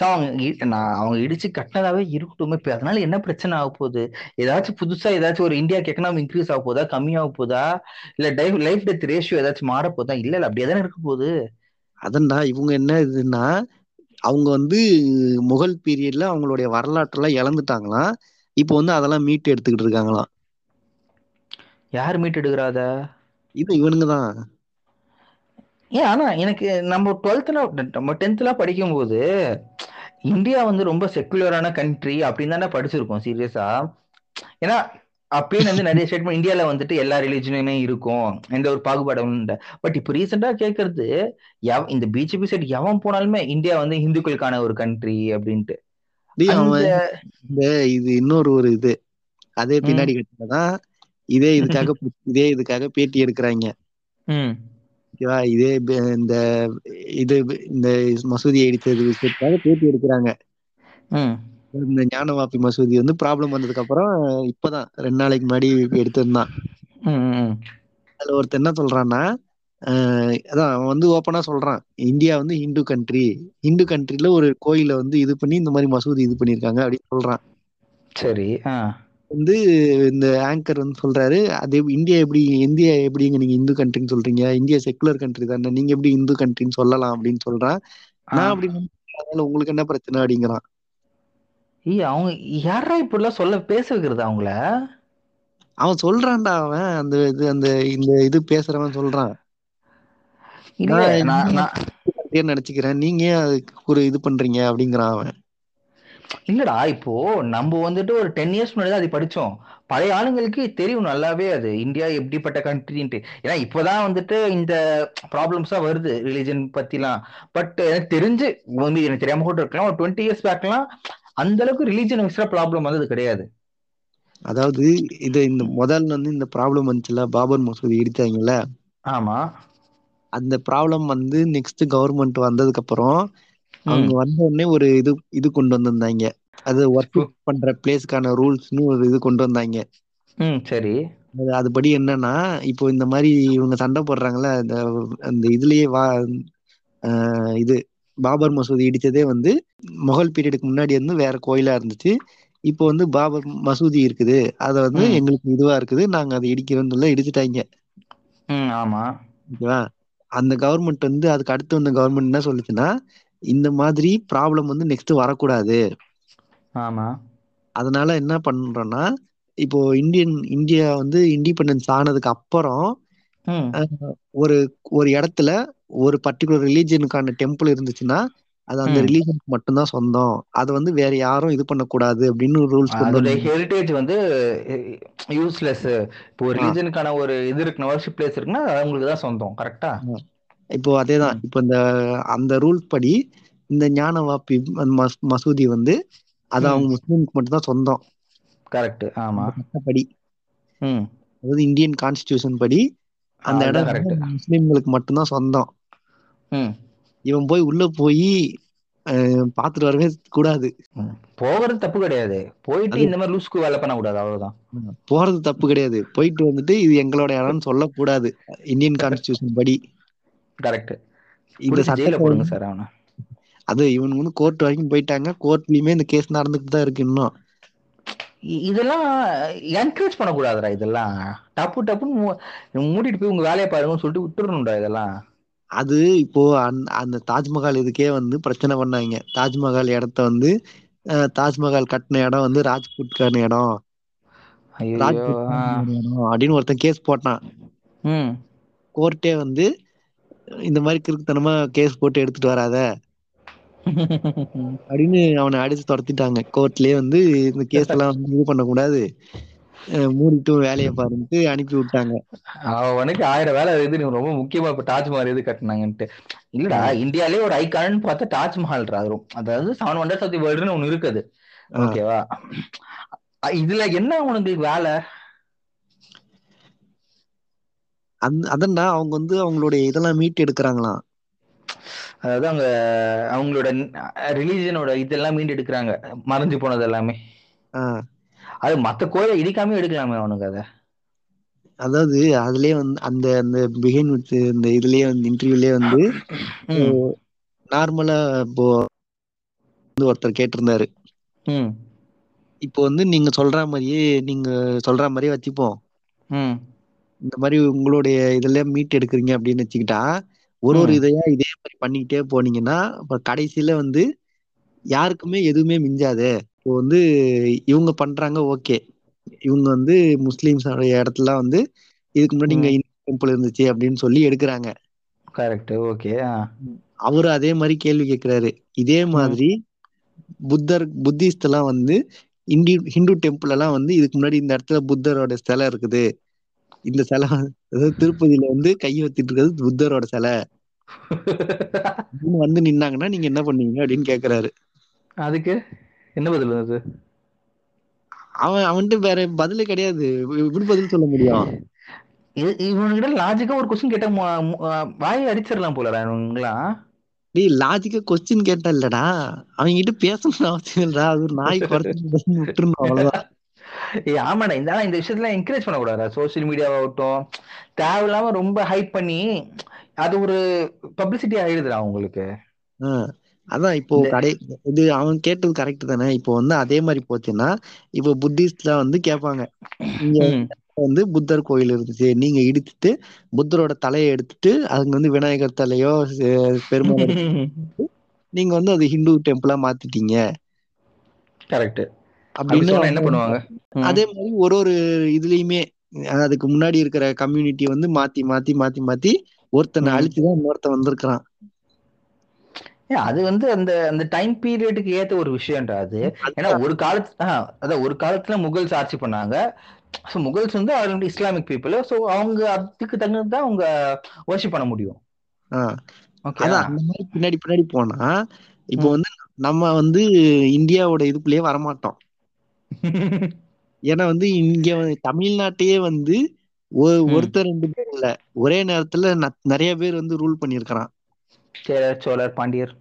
அவங்க நான் அவங்க இடிச்சு கட்டினதாவே இருக்கட்டும். இப்ப அதனால என்ன பிரச்சனை ஆக போகுது? ஏதாச்சும் புதுசா ஏதாச்சும் ஒரு இந்தியாக்கு எக்கனாமி இன்க்ரீஸ் ஆக போதா? கம்மியாக போதா? இல்ல லைஃப் டெத் ரேஷியோ ஏதாச்சும் மாற போதா? இல்ல இல்ல அப்படியே தானே இருக்க போகுது. அதன்டா இவங்க என்ன இதுன்னா அவங்க வந்து முகல் பீரியட்ல அவங்களுடைய வரலாற்றெல்லாம் இழந்துட்டாங்களாம். இப்போ வந்து அதெல்லாம் மீட்டு எடுத்துக்கிட்டு இருக்காங்களாம். யார் மீட் எடுக்கிறாத இது இவனுங்க தான் ஏன் ஆனா எனக்கு நம்ம டுவெல்த்ல நம்ம டென்த்ல படிக்கும்போது இந்தியா வந்து ரொம்ப செக்குலரான கண்ட்ரி அப்படின்னு தானே படிச்சிருக்கோம் சீரியஸா ஏன்னா அப்பயே வந்து நிறைய ஸ்டேட்மெண்ட் இந்தியால வந்துட்டு எல்லா ரிலீஜனுமே இருக்கும். எந்த ஒரு பாகுபாடும் இல்லை. பட் இப்போ ரீசெண்டா கேட்கறது இந்த பிஜேபி சைடு எவன் போனாலுமே இந்தியா வந்து இந்துக்களுக்கான ஒரு கண்ட்ரி அப்படின்ட்டு. இது இன்னொரு ஒரு இது. அதே பின்னாடி கட்டினதான் இதே இதுக்காக இதே இதுக்காக பேட்டி எடுக்கிறாங்க. ஓகேவா? இதே இந்த இது இந்த மசூதியை இடித்தது விஷயத்துக்காக பேட்டி எடுக்கிறாங்க. இந்த ஞானவாப்பி மசூதி வந்து ப்ராப்ளம் வந்ததுக்கு அப்புறம் இப்பதான் ரெண்டு நாளைக்கு முன்னாடி எடுத்திருந்தான். அதுல ஒருத்தர் என்ன சொல்றான்னா அதான் அவன் வந்து ஓப்பனா சொல்றான். இந்தியா வந்து ஹிந்து கண்ட்ரி ஹிந்து கண்ட்ரில ஒரு கோயிலை வந்து இது பண்ணி இந்த மாதிரி மசூதி இது பண்ணிருக்காங்க அப்படின்னு சொல்றான். சரி வந்து இந்த ஆங்கர் வந்து சொல்றாரு அது இந்தியா எப்படி இந்தியா எப்படிங்க நீங்க இந்து கண்ட்ரின்னு சொல்றீங்க? இந்தியா செக்குலர் கண்ட்ரி தானே நீங்க எப்படி இந்து கண்ட்ரின்னு சொல்லலாம் அப்படின்னு சொல்றான். நான் அப்படி உங்களுக்கு என்ன பிரச்சனை அப்படிங்கிறான். ஏய் அவங்க யாரா இப்படிலாம் சொல்ல பேச வைக்கிறது அவங்கள? அவன் சொல்றான்டா அவன். அந்த இது அந்த இந்த இது பேசுறவன் சொல்றான். இல்ல நான் நினைச்சுக்கிறேன். நீங்க ஒரு இது பண்றீங்க அப்படிங்கிறான் அவன். இல்லடா இப்போ நம்ம வந்துட்டு ஒரு டென் இயர்ஸ் முன்னாடி தான் அது படிச்சோம். பழைய ஆளுங்களுக்கு தெரியும் நல்லாவே அது. இந்தியா எப்படிப்பட்ட கண்ட்ரின்ட்டு ஏன்னா இப்போதான் வந்துட்டு இந்த ப்ராப்ளம்ஸா வருது ரிலீஜன் பத்திலாம். பட் எனக்கு தெரிஞ்சு வந்து எனக்கு தெரியாம கூட இருக்கலாம். ஒரு டுவெண்ட்டி இயர்ஸ் பேக்லாம் அந்த அளவுக்கு ரிலீஜன் வைஸ்ல ப்ராப்ளம் வந்தது கிடையாது. அதாவது இது இந்த முதல்ல வந்து இந்த ப்ராப்ளம் வந்துச்சுல பாபர் மசூதி இடிச்சாங்கல்ல? ஆமா. அந்த ப்ராப்ளம் வந்து நெக்ஸ்ட் கவர்மெண்ட் வந்ததுக்கு அப்புறம் அவங்க வந்த உடனே ஒரு இது இது கொண்டு வந்திருந்தாங்க. அது ஒர்க் பண்ற பிளேஸ்க்கான ரூல்ஸ்னு ஒரு இது கொண்டு வந்தாங்க. ம் சரி. அது அதுபடி என்னன்னா இப்போ இந்த மாதிரி இவங்க சண்டை போடுறாங்கல்ல அந்த அந்த இதுலயே வா இது பாபர் மசூதி இடிச்சதே வந்து முகல் பீரியடுக்கு முன்னாடி வந்து வேற கோயிலா இருந்துச்சு. இப்போ வந்து பாபர் மசூதி இருக்குது. அத வந்து. எங்களுக்கு இதுவா இருக்குது. நாங்க அதை இடிக்கிறோம்னு சொல்ல இடிச்சிட்டாங்க. ஆமா. ஓகேவா? அந்த கவர்மெண்ட் வந்து அதுக்கு அடுத்து வந்த கவர்மெண்ட் என்ன சொல்லுச்சுன்னா இந்த மாதிரி ப்ராப்ளம் வந்து நெக்ஸ்ட் வரக்கூடாது. ஆமா. அதனால என்ன பண்றோம்னா இப்போ இந்தியன் இந்தியா வந்து இண்டிபெண்டன்ஸ் ஆனதுக்கு அப்புறம் ஒரு ஒரு இடத்துல ஒரு பர்டிகுலர் ரிலீஜனுக்கான டெம்பிள் இருந்துச்சுன்னா அது அந்த. ரிலீஜனுக்கு மட்டும்தான் சொந்தம். அதை வந்து வேற யாரும் இது பண்ணக்கூடாது அப்படின்னு ரூல்ஸ் அதோட ஹெரிட்டேஜ் வந்து யூஸ்லெஸ் இப்போ ஒரு. ரிலீஜனுக்கான ஒரு இது இருக்குன்னா வர்ஷிப் பிளேஸ் இருக்குன்னா அது அவங்களுக்கு தான் சொந்தம் கரெக்டா இப்போ அதேதான். இப்போ இந்த அந்த ரூல்ஸ் படி இந்த ஞானவாப்பி மஸ்- மசூதி வந்து அது. அவங்க முஸ்லீமுக்கு மட்டும்தான் சொந்தம். கரெக்ட் ஆமா. ம். அதாவது இந்தியன் கான்ஸ்டிடியூஷன் படி அந்த இடம். முஸ்லீம்களுக்கு மட்டும்தான் சொந்தம். இவன் போய் உள்ள போய் பாத்துட்டு வரவே கூடாது. போகிறது தப்பு கிடையாது. போயிட்டு இந்த மாதிரி லூஸ்க்கு வேலை பண்ணக்கூடாது அவ்வளவுதான். போறது தப்பு கிடையாது. போயிட்டு வந்துட்டு இது எங்களோட இடம்னு சொல்லக்கூடாது. இந்தியன் கான்ஸ்டிடியூஷன் படி. கரெக்ட் இந்த சட்டத்தை போடுங்க சார் அவனை. அது இவனுங்க வந்து கோர்ட் வரைக்கும் போயிட்டாங்க. கோர்ட்லயுமே இந்த கேஸ் நடந்துட்டு தான் இருக்கு இன்னும். இதெல்லாம் என்கரேஜ் பண்ணக்கூடாதுடா இதெல்லாம். டப்பு டப்புன்னு மூடிட்டு போய் உங்க வேலையை பாருங்கன்னு சொல்லிட்டு விட்டுறணும்டா இதெல்லாம். அது இப்போ அந்த அந்த தாஜ்மஹால் இதுக்கே வந்து பிரச்சனை பண்ணாங்க. தாஜ்மஹால் இடத்த வந்து தாஜ்மஹால் கட்டின இடம் வந்து ராஜ்புட்கான இடம். ஐயோ ராஜ்புட் இடம் அப்படின்னு ஒருத்தன் கேஸ் போட்டான். கோர்ட்டே வந்து இந்த மாதிரி கிறுக்குத்தனமா கேஸ் போட்டு எடுத்துட்டு வராத. (laughs) அப்படின்னு அவனை அடிச்சு துரத்திட்டாங்க. கோர்ட்லயே வந்து இந்த கேஸ் எல்லாம் இது பண்ணக்கூடாது. அஹ் மூடிட்டும் வேலையை பாருன்ட்டு அனுப்பி விட்டாங்க. அவனுக்கு ஆயிரம் வேலை இது நீ ரொம்ப முக்கியமா இப்ப தாஜ்மஹால் எது கட்டினாங்கன்ட்டு. இல்லடா இந்தியாலே ஒரு ஐகான் பார்த்தா தாஜ்மஹால் ராகும் அதாவது செவன் வண்டர்ஸ் ஆஃப் தி வேர்ல்டுன்னு ஒண்ணு இருக்குது. ஓகேவா? இதுல என்ன உனக்கு வேலை? அந்த அதன்னா அவங்க வந்து அவங்களுடைய இதெல்லாம் மீட் எடுக்கிறாங்களாம். அதாவது அவங்க அவங்களோட ரிலீஜனோட இதெல்லாம் மீண்டு எடுக்கிறாங்க மறைஞ்சு போனது எல்லாமே. அது மத்த கோயிலை இடிக்காம எடுக்கலாமே அவனுக்கு அதை. அதாவது அதுலயே வந்து அந்த அந்த பிகைன் வித் இந்த இதுலயே வந்து இன்டர்வியூலயே வந்து நார்மலா இப்போ வந்து ஒருத்தர் கேட்டிருந்தாரு. இப்போ வந்து நீங்க சொல்ற மாதிரியே நீங்க சொல்ற மாதிரியே வச்சுப்போம். இந்த மாதிரி உங்களுடைய இதுல மீட் எடுக்கிறீங்க அப்படின்னு வச்சுக்கிட்டா ஒரு ஒரு. இதையா இதே மாதிரி பண்ணிக்கிட்டே போனீங்கன்னா அப்ப கடைசியில வந்து யாருக்குமே எதுவுமே மிஞ்சாது. இப்போ வந்து இவங்க பண்றாங்க ஓகே. இவங்க வந்து முஸ்லிம்ஸ் இடத்துல வந்து இதுக்கு முன்னாடி இங்க. டெம்பிள் இருந்துச்சு அப்படின்னு சொல்லி எடுக்கிறாங்க. கரெக்ட் ஓகே அவரு அதே மாதிரி கேள்வி கேட்கிறாரு இதே மாதிரி புத்தர் புத்திஸ்ட் எல்லாம் வந்து இந்தி ஹிந்து டெம்பிள் எல்லாம் வந்து இதுக்கு முன்னாடி இந்த இடத்துல புத்தரோட சிலை இருக்குது. இந்த சிலை அதாவது திருப்பதியில வந்து கை வத்திட்டு இருக்கிறது புத்தரோட சிலை. வந்து நின்னாங்கன்னா நீங்க என்ன பண்ணுவீங்க அப்படின்னு கேக்குறாரு. அதுக்கு? என்ன பதில் வந்தது அவன் அவன்கிட்ட வேற பதிலே கிடையாது. எப்படி பதில் சொல்ல முடியும். இது இவனுக்கிட்ட லாஜிக்கா ஒரு கொஸ்டின் கேட்டா வாயை அடிச்சிடலாம் போலடா இவங்களாம் டேய் லாஜிக்கா கொஸ்டின் கேட்டா இல்லடா. அவங்க கிட்ட பேசணும்னு அவசியம் இல்லடா. அது ஒரு நாய் குறைச்சு விட்டுருணும் அவ்வளவுதான். ஏய் ஆமாடா இந்த ஆனா இந்த விஷயத்துல என்கரேஜ் பண்ணக்கூடாதா சோசியல் மீடியாவாகட்டும் தேவையில்லாம ரொம்ப ஹைப் பண்ணி அது ஒரு பப்ளிசிட்டி ஆயிடுதுடா உங்களுக்கு. ஆஹ் அதான் இப்போ கடை இது அவன் கேட்டது கரெக்ட் தானே. இப்போ வந்து அதே மாதிரி போச்சுன்னா இப்போ புத்திஸ்ட்ல வந்து கேட்பாங்க. இங்க. வந்து புத்தர் கோயில் இருந்துச்சு. நீங்க இடிச்சிட்டு புத்தரோட தலையை எடுத்துட்டு அதுங்க வந்து விநாயகர் தலையோ பெருமாள் (laughs) நீங்க வந்து அது ஹிந்து டெம்பிளா மாத்திட்டீங்க. கரெக்ட் அப்படின்னு என்ன அவங்க- பண்ணுவாங்க. அதே மாதிரி ஒரு ஒரு இதுலயுமே அதுக்கு முன்னாடி இருக்கிற கம்யூனிட்டி வந்து மாத்தி மாத்தி மாத்தி மாத்தி ஒருத்தனை. அழிச்சுதான் இன்னொருத்தன் வந்திருக்கிறான். அது வந்து அந்த அந்த டைம் பீரியடுக்கு ஏத்த ஒரு விஷயம்டா அது. ஏன்னா ஒரு காலத்து அதான் ஒரு காலத்துல முகல்ஸ் ஆட்சி பண்ணாங்க. ஸோ முகல்ஸ் வந்து ஆல்ரெடி இஸ்லாமிக் பீப்புள் ஸோ அவங்க அதுக்கு தகுந்தது தான் அவங்க வர்ஷிப் பண்ண முடியும். அதான் அந்த மாதிரி பின்னாடி பின்னாடி போனா இப்போ. வந்து நம்ம வந்து இந்தியாவோட இதுக்குள்ளேயே வரமாட்டோம். ஏன்னா வந்து இங்க தமிழ்நாட்டையே வந்து. ஒருத்தர் ரெண்டு பேர் இல்ல. ஒரே நேரத்துல நிறைய பேர் வந்து ரூல் பண்ணியிருக்கிறான். சேரர் சோழர் பாண்டியர்.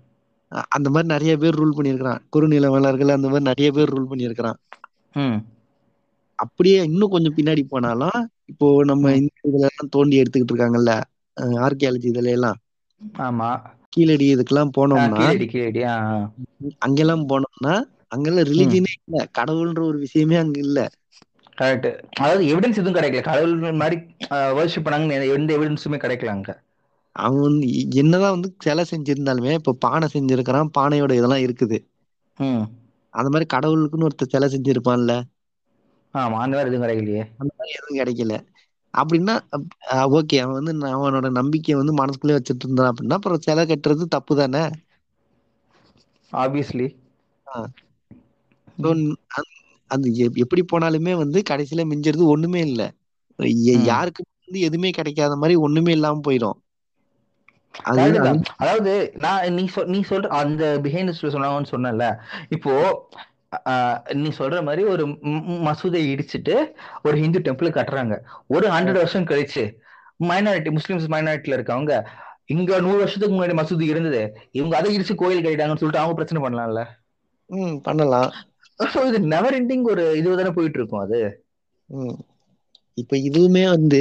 அந்த மாதிரி நிறைய பேர் ரூல் பண்ணியிருக்கிறான். குறுநில மன்னர்கள் அந்த மாதிரி நிறைய பேர் ரூல் பண்ணியிருக்கிறான். ம். அப்படியே இன்னும் கொஞ்சம் பின்னாடி போனாலும் இப்போ நம்ம. இந்த இதுல எல்லாம் தோண்டி எடுத்துக்கிட்டு இருக்காங்கல்ல ஆர்கியாலஜி இதுல எல்லாம். ஆமா. கீழடி இதுக்கெல்லாம் போனோம்னா. அங்கெல்லாம் போனோம்னா அங்கெல்லாம் ரிலிஜனே இல்ல. கடவுள்ன்ற ஒரு விஷயமே அங்க இல்ல. கரெக்ட் அதாவது எவிடன்ஸ் எதுவும் கிடைக்கல. கடவுள் மாதிரி வர்ஷிப் பண்ணாங்கன்னு எந்த எவிடன்ஸுமே கிடைக்கல அங்க. அவன் வந்து என்னதான் வந்து சிலை செஞ்சிருந்தாலுமே இப்ப பானை செஞ்சிருக்கிறான். பானையோட இதெல்லாம் இருக்குது. அந்த மாதிரி கடவுளுக்குன்னு ஒருத்தர் சிலை செஞ்சிருப்பான்ல. ஆமா அந்த மாதிரி எதுவும் கிடைக்கலையே. அந்த மாதிரி எதுவும் கிடைக்கல. அப்படின்னா ஓகே அவன் வந்து அவனோட நம்பிக்கையை வந்து மனசுக்குள்ளே வச்சுட்டு இருந்தான் அப்படின்னா அப்புறம் சிலை கட்டுறது தப்பு தானே? ஆப்வியஸ்லி அது எப்- எப்படி போனாலுமே வந்து கடைசியில மிஞ்சறது ஒண்ணுமே இல்ல. யாருக்கு வந்து எதுவுமே கிடைக்காத மாதிரி ஒண்ணுமே இல்லாம போயிடும். அதாவது நான் நீ சொல் நீ சொல்ற அந்த பிஹைண்ட் சொன்னாங்கன்னு சொன்னல இப்போ நீ சொல்ற மாதிரி ஒரு மசூதை இடிச்சிட்டு ஒரு ஹிந்து டெம்பிள் கட்டுறாங்க. ஒரு ஹண்ட்ரட் வருஷம் கழிச்சு மைனாரிட்டி முஸ்லிம்ஸ் மைனாரிட்டில இருக்கவங்க இங்க நூறு வருஷத்துக்கு முன்னாடி மசூதி இருந்தது. இவங்க அதை இடிச்சு கோயில் கட்டிட்டாங்கன்னு சொல்லிட்டு அவங்க பிரச்சனை பண்ணலாம்ல? ம் பண்ணலாம். ஸோ (laughs) இது நெவர் எண்டிங் ஒரு இதுதானே போயிட்டு இருக்கும் அது. இப்ப இதுவுமே வந்து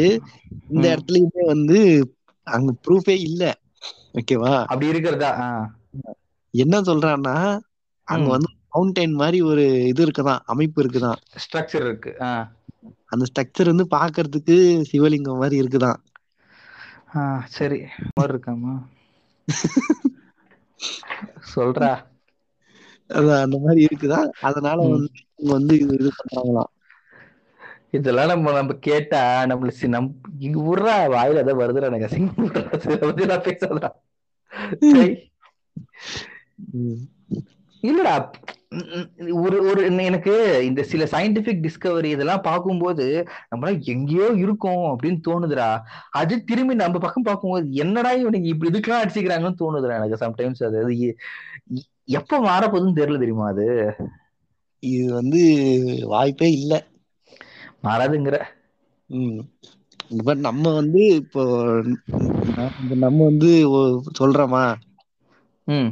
இந்த. இடத்துலயுமே வந்து அங்க ப்ரூஃபே இல்ல. ஓகேவா அப்படி இருக்கிறதா. என்ன சொல்றான்னா அங்க. வந்து மவுண்டைன் மாதிரி ஒரு இது இருக்குதான் அமைப்பு இருக்குதான் ஸ்ட்ரக்சர் இருக்கு. அந்த ஸ்ட்ரக்சர் வந்து பாக்குறதுக்கு சிவலிங்கம் மாதிரி இருக்குதான் சரி. மாதிரி இருக்காமா (laughs) சொல்றா. அந்த மாதிரி இருக்குதா? அதனால. வந்து இவங்க வந்து இது இது பண்றாங்களாம். இதெல்லாம் நம்ம நம்ம கேட்டா நம்மள சி- நம் விட்றா வாயில ஏதோ வருதுடா எனக்கு. அதை பத்தி நான் ம். இல்லடா. ஒரு ஒரு எனக்கு இந்த சில சயின்டிபிக் டிஸ்கவரி இதெல்லாம் பார்க்கும்போது நம்மளால எங்கேயோ இருக்கோம் அப்படின்னு தோணுதுடா. அது திரும்பி நம்ம பக்கம் பார்க்கும்போது என்னடா இவனுக்கு இப்படி இதுக்கெல்லாம் அடிச்சுக்கிறாங்கன்னு தோணுதுடா எனக்கு சம்டைம்ஸ் அது எப்ப மாறப்போகுதுன்னு தெரியல தெரியுமா அது? இது வந்து வாய்ப்பே இல்ல. மாறாதுங்கிற. ம். இப்ப நம்ம வந்து இப்போ நம்ம வந்து சொல்றோமா? ம்.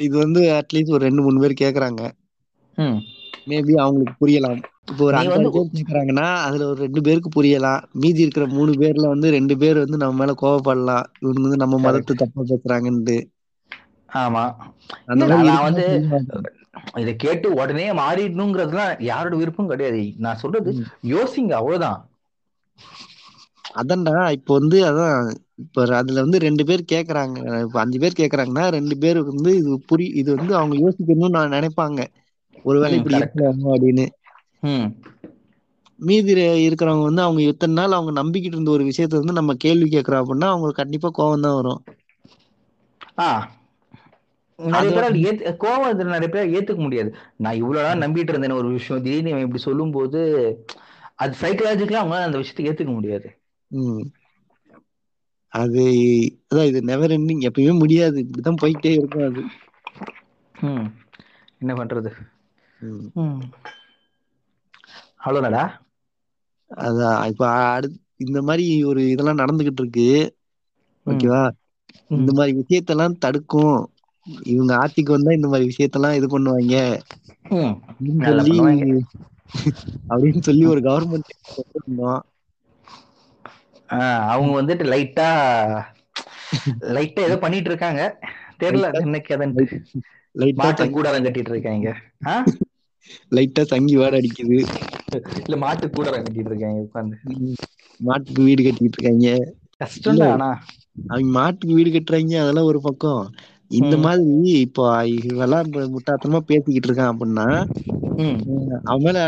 இது வந்து அட்லீஸ்ட் ஒரு ரெண்டு மூணு பேர் கேக்குறாங்க. மேபி அவங்களுக்கு புரியலாம். இப்போ ஒரு வந்து பேர் கேக்குறாங்கன்னா அதுல ஒரு ரெண்டு பேருக்கு புரியலாம். மீதி இருக்கிற மூணு பேர்ல வந்து ரெண்டு பேர் வந்து நம்ம மேல கோவப்படலாம். இவனுங்க வந்து நம்ம மதத்தை தப்பா பேசுறாங்கன்ட்டு. ஆமா. நான் வந்து. இதை கேட்டு உடனே மாறிடணுங்கிறதுலாம் யாரோட விருப்பம் கிடையாது. நான் சொல்றது. யோசிங்க அவ்வளவுதான். அதான்டா இப்போ வந்து அதான் இப்ப அதுல வந்து ரெண்டு பேர் கேக்குறாங்க. இப்ப அஞ்சு பேர் கேக்குறாங்கன்னா ரெண்டு பேர் வந்து இது புரி இது வந்து அவங்க யோசிக்கணும்னு நான் நினைப்பாங்க. ஒருவேளை இப்படி. இருக்கலாமோ அப்படின்னு. மீதி இரு- இருக்கிறவங்க வந்து அவங்க இத்தனை நாள் அவங்க நம்பிக்கிட்டு இருந்த ஒரு விஷயத்த வந்து நம்ம கேள்வி கேட்கறோம் அப்படின்னா அவங்களுக்கு கண்டிப்பா கோவம் தான் வரும். ஆ. நிறைய அது பேர் அது ஏத்து கோவம் இதுல நிறைய பேர் ஏத்துக்க முடியாது. நான் இவ்வளவு நாள் நம்பிட்டு இருந்தேன் ஒரு விஷயம் திடீர்னு இப்படி சொல்லும்போது அது சைக்கலாஜிக்கலா அவங்களால அந்த விஷயத்தை ஏத்துக்க முடியாது. ம். அது அதான் இது நெவர் எண்டிங் எப்பயுமே முடியாது. இப்படிதான் போய்கிட்டே இருக்கும் அது. ம். என்ன பண்றது? ம். அவ்வளோதாடா அதான் இப்ப அடுத்து இந்த மாதிரி ஒரு இதெல்லாம் நடந்துகிட்டு இருக்கு. ஓகேவா? இந்த மாதிரி விஷயத்தெல்லாம் தடுக்கும். இவங்க ஆட்சிக்கு வந்தா இந்த மாதிரி விஷயத்தெல்லாம் இது பண்ணுவாங்க. (laughs) அப்படின்னு சொல்லி ஒரு கவர்மெண்ட் அவங்க வந்துட்டு லைட்டா (laughs) லைட்டா ஏதோ பண்ணிட்டு இருக்காங்க தெரியல இன்னைக்கு லைட்டா மாட்டு கூடாரம் கட்டிட்டு இருக்காங்க? லைட்டா தங்கி வாட அடிக்குது. இல்ல மாட்டு கூடாரம் கட்டிட்டு இருக்காங்க உட்காந்து. மாட்டுக்கு வீடு கட்டிட்டு இருக்காங்க கஷ்டம்டா ஆனா. அவங்க மாட்டுக்கு வீடு கட்டுறாங்க அதெல்லாம் ஒரு பக்கம். இந்த. மாதிரி இப்போ இவெல்லாம் முட்டாத்தனமா பேசிக்கிட்டு இருக்கான் அப்படின்னா அவன் மேல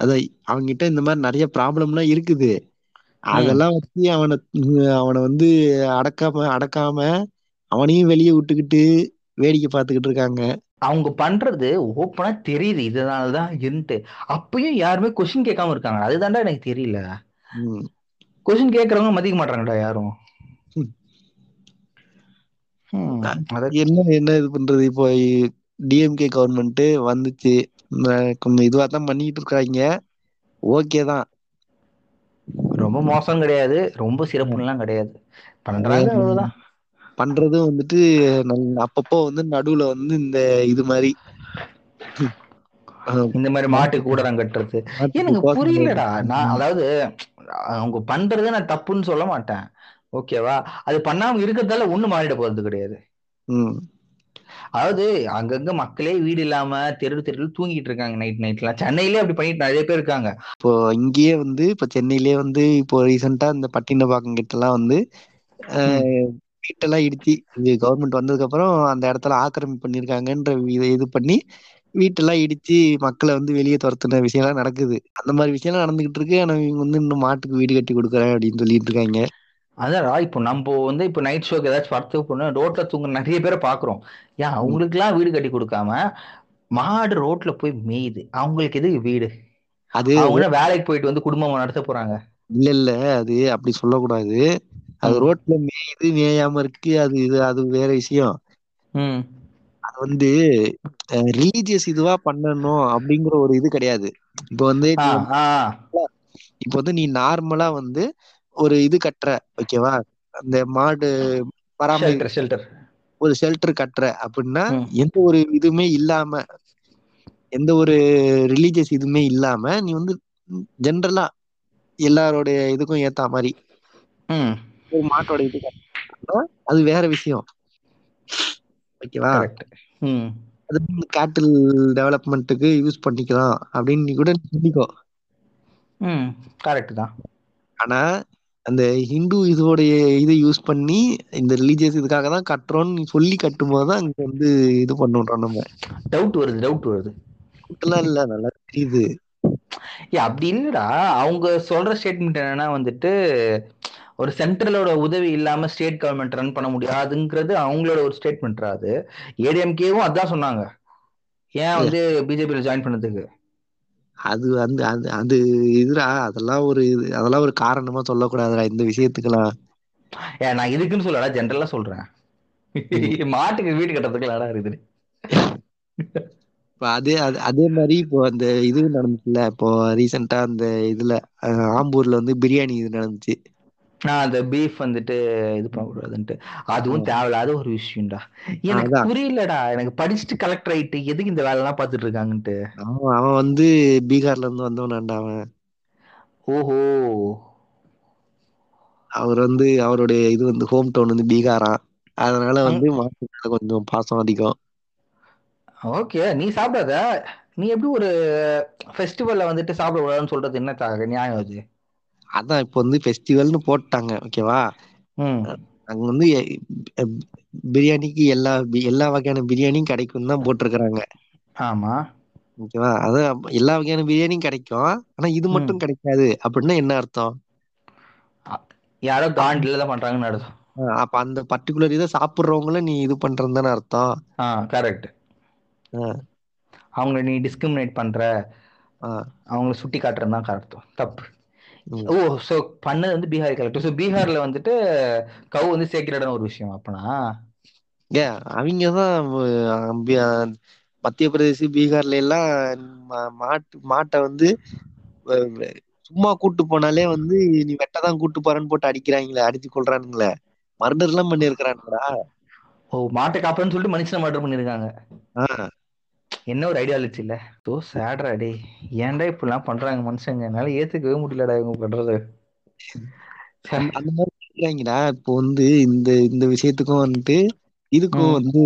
அதான் அவங்க கிட்ட இந்த மாதிரி நிறைய ப்ராப்ளம்லாம் இருக்குது. அதெல்லாம் வச்சு அவனை அவனை வந்து அடக்காம அடக்காம அவனையும் வெளியே விட்டுக்கிட்டு வேடிக்கை பார்த்துக்கிட்டு இருக்காங்க. அவங்க பண்றது ஓப்பனா தெரியுது. இதனாலதான் இருந்துட்டு அப்பயும் யாருமே கொஸ்டின் கேட்காம இருக்காங்க. அதுதான்டா எனக்கு தெரியல. கொஸ்டின் கேட்கறவங்க மதிக்க மாட்டாங்கடா யாரும். என்ன என்ன இது பண்றது? இப்போ டிஎம்கே கவர்மெண்ட் வந்துச்சு. இதுவா தான் பண்ணிட்டு இருக்காங்க. ஓகே தான். ரொம்ப மோசம் கிடையாது. ரொம்ப சிறப்புலாம் கிடையாது. பண்றாங்க அவ்வளவுதான். பண்றதும் வந்துட்டு அப்பப்போ வந்து நடுவுல வந்து இந்த இது மாதிரி. இந்த மாதிரி மாட்டு கூடாரம் கட்டுறது. எனக்கு புரியலடா. நான் அதாவது அவங்க பண்றதை நான் தப்புன்னு சொல்ல மாட்டேன். ஓகேவா? அது பண்ணாம இருக்கிறதால ஒண்ணு மாறிட போறது கிடையாது. அதாவது அங்கங்க மக்களே வீடு இல்லாம தெரு தெருவில் தூங்கிட்டு இருக்காங்க நைட் நைட்லாம் சென்னையிலே அப்படி பண்ணிட்டு நிறைய பேர் இருக்காங்க. இப்போ இங்கேயே வந்து இப்போ சென்னையிலேயே வந்து இப்போ ரீசெண்டா இந்த பட்டினப்பாக்கம் கிட்ட எல்லாம் வந்து வீட்டெல்லாம் இடிச்சு இது கவர்மெண்ட் வந்ததுக்கு அப்புறம் அந்த இடத்துல ஆக்கிரமிப்பு பண்ணிருக்காங்கன்ற இதை இது பண்ணி வீட்டெல்லாம் இடிச்சு மக்களை வந்து வெளியே துரத்துன விஷயம்லாம் நடக்குது. அந்த மாதிரி விஷயம்லாம் நடந்துகிட்டு இருக்கு. ஆனா இவங்க வந்து இன்னும் மாட்டுக்கு வீடு கட்டி கொடுக்குறேன் அப்படின்னு சொல்லிட்டு இருக்காங்க. அதான்டா இப்போ நம்ம வந்து இப்போ நைட் ஷோக்கு ஏதாச்சும் படத்துக்கு போனா ரோட்ல தூங்க நிறைய பேரை பாக்குறோம் ஏன் அவங்களுக்குலாம் வீடு கட்டி கொடுக்காம மாடு ரோட்ல போய் மேயுது. அவங்களுக்கு எதுக்கு வீடு? அது அவங்க வேலைக்கு போயிட்டு வந்து குடும்பம் நடத்த போறாங்க. இல்ல இல்ல அது அப்படி சொல்லக்கூடாது. அது. ரோட்ல மேயுது மேயாம இருக்கு அது இது அது வேற விஷயம். அது வந்து ரிலீஜியஸ் இதுவா பண்ணணும் அப்படிங்கிற ஒரு இது கிடையாது. இப்போ வந்து இப்போ வந்து நீ நார்மலா வந்து ஒரு இது கட்டுற ஓகேவா? அந்த மாடு பராமரி ஷெல்டர் ஒரு ஷெல்டர் கட்டுற அப்படின்னா. எந்த ஒரு இதுவுமே இல்லாம எந்த ஒரு ரிலீஜியஸ் இதுவுமே இல்லாம நீ வந்து ஜென்ரலா எல்லாரோடைய இதுக்கும் ஏத்தா மாதிரி ஒரு மாட்டோட இது அது வேற விஷயம். ஓகேவா? அது கேட்டில் டெவலப்மெண்ட்டுக்கு யூஸ் பண்ணிக்கலாம் அப்படின்னு நீ கூட சொல்லிக்கோ. கரெக்ட் தான். ஆனா அந்த ஹிந்து இதோடைய இதை யூஸ் பண்ணி இந்த ரிலீஜியஸ் இதுக்காக தான் கட்டுறோம்னு நீ சொல்லி கட்டும்போது தான் இங்க வந்து இது பண்ணுறோம் நம்ம. டவுட் வருது டவுட் வருது. கூட்டெல்லாம் இல்ல நல்லா தெரியுது. ஏ அப்படி இல்லடா. அவங்க சொல்ற ஸ்டேட்மெண்ட் என்னன்னா வந்துட்டு ஒரு சென்ட்ரலோட உதவி இல்லாம ஸ்டேட் கவர்மெண்ட் ரன் பண்ண முடியாதுங்கிறது அவங்களோட ஒரு ஸ்டேட்மெண்ட் அது. ஏடிஎம்கேவும் அதான் சொன்னாங்க. ஏன் வந்து பிஜேபியில ஜாயின் பண்ணதுக்கு? அது வந்து அது அது இதுடா அதெல்லாம் ஒரு இது அதெல்லாம் ஒரு காரணமா சொல்லக்கூடாதுடா இந்த விஷயத்துக்கெல்லாம். ஏன் நான் இதுக்குன்னு சொல்லல ஜென்ரலா சொல்றேன். மாட்டுக்கு வீடு கட்டுறதுக்கு இடம் இருக்குது. இப்போ அதே அது அதே மாதிரி இப்போ அந்த இது நடந்துச்சுல்ல இப்போ ரீசெண்டா அந்த இதுல ஆம்பூர்ல வந்து பிரியாணி இது நடந்துச்சு. நான் அந்த பீஃப் வந்துட்டு இது பண்ணக்கூடாதுன்ட்டு. அதுவும் தேவையில்லாத ஒரு விஷயம்டா. எனக்கு. புரியலடா. எனக்கு படிச்சுட்டு கலெக்டர் ஆயிட்டு எதுக்கு இந்த வேலை எல்லாம் பாத்துட்டு இருக்காங்கன்ட்டு அவன் அவன் வந்து பீகார்ல இருந்து வந்தவனாண்டா அவன். ஓஹோ. அவர் வந்து அவருடைய இது வந்து ஹோம் டவுன் வந்து பீகாரா. அதனால வந்து மாட்டு கொஞ்சம் பாசம் அதிகம். ஓகே நீ சாப்பிடாத. நீ எப்படி ஒரு ஃபெஸ்டிவல்ல வந்துட்டு சாப்பிட கூடாதுன்னு சொல்றது என்ன நியாயம் அது. அதான் இப்போ வந்து ஃபெஸ்டிவல்னு போட்டாங்க ஓகேவா அங்க வந்து பிரியாணிக்கு எல்லா எல்லா வகையான பிரியாணியும் கிடைக்கும் தான் போட்டிருக்கிறாங்க. ஆமா. ஓகேவா அதான் எல்லா வகையான பிரியாணியும் கிடைக்கும் ஆனா இது மட்டும் கிடைக்காது. அப்படின்னா என்ன அர்த்தம்? யாரோ காண்டில தான் பண்றாங்கன்னு அர்த்தம். அப்ப அந்த பர்டிகுலர் இதை சாப்பிடுறவங்கள நீ இது பண்றது தானே அர்த்தம்? கரெக்ட் ஆ. அவங்கள நீ டிஸ்கிரிமினேட் பண்ற. அவங்கள சுட்டி காட்டுறது தான் அர்த்தம் தப்பு. ஓ சோ பண்ணது வந்து பீகார் கலெக்டர் ஸோ பீகார்ல வந்துட்டு கவு வந்து சேக்ரடான ஒரு விஷயம் அப்பனா? ஏன் அவங்க தான் மத்திய பிரதேச பீகார்ல எல்லாம் மாட்டு மாட்டை வந்து சும்மா கூட்டு போனாலே வந்து நீ வெட்டதான் கூட்டு போறேன்னு போட்டு அடிக்கிறாங்களே அடிச்சு கொள்றானுங்களே மர்டர் எல்லாம் பண்ணிருக்கிறானுங்கடா ஓ மாட்டை காப்பன்னு சொல்லிட்டு மனுஷனை மர்டர் பண்ணிருக்காங்க என்ன ஒரு ஐடியாலஜி இல்ல தோ சேட்ரா டே ஏன்டா இப்படிலாம் பண்றாங்க மனுஷங்க? என்னால ஏத்துக்கவே முடியலடா இவங்க பண்றது. அந்த மாதிரி சொல்றாங்கடா இப்போ வந்து இந்த இந்த விஷயத்துக்கும் வந்துட்டு இதுக்கும். வந்து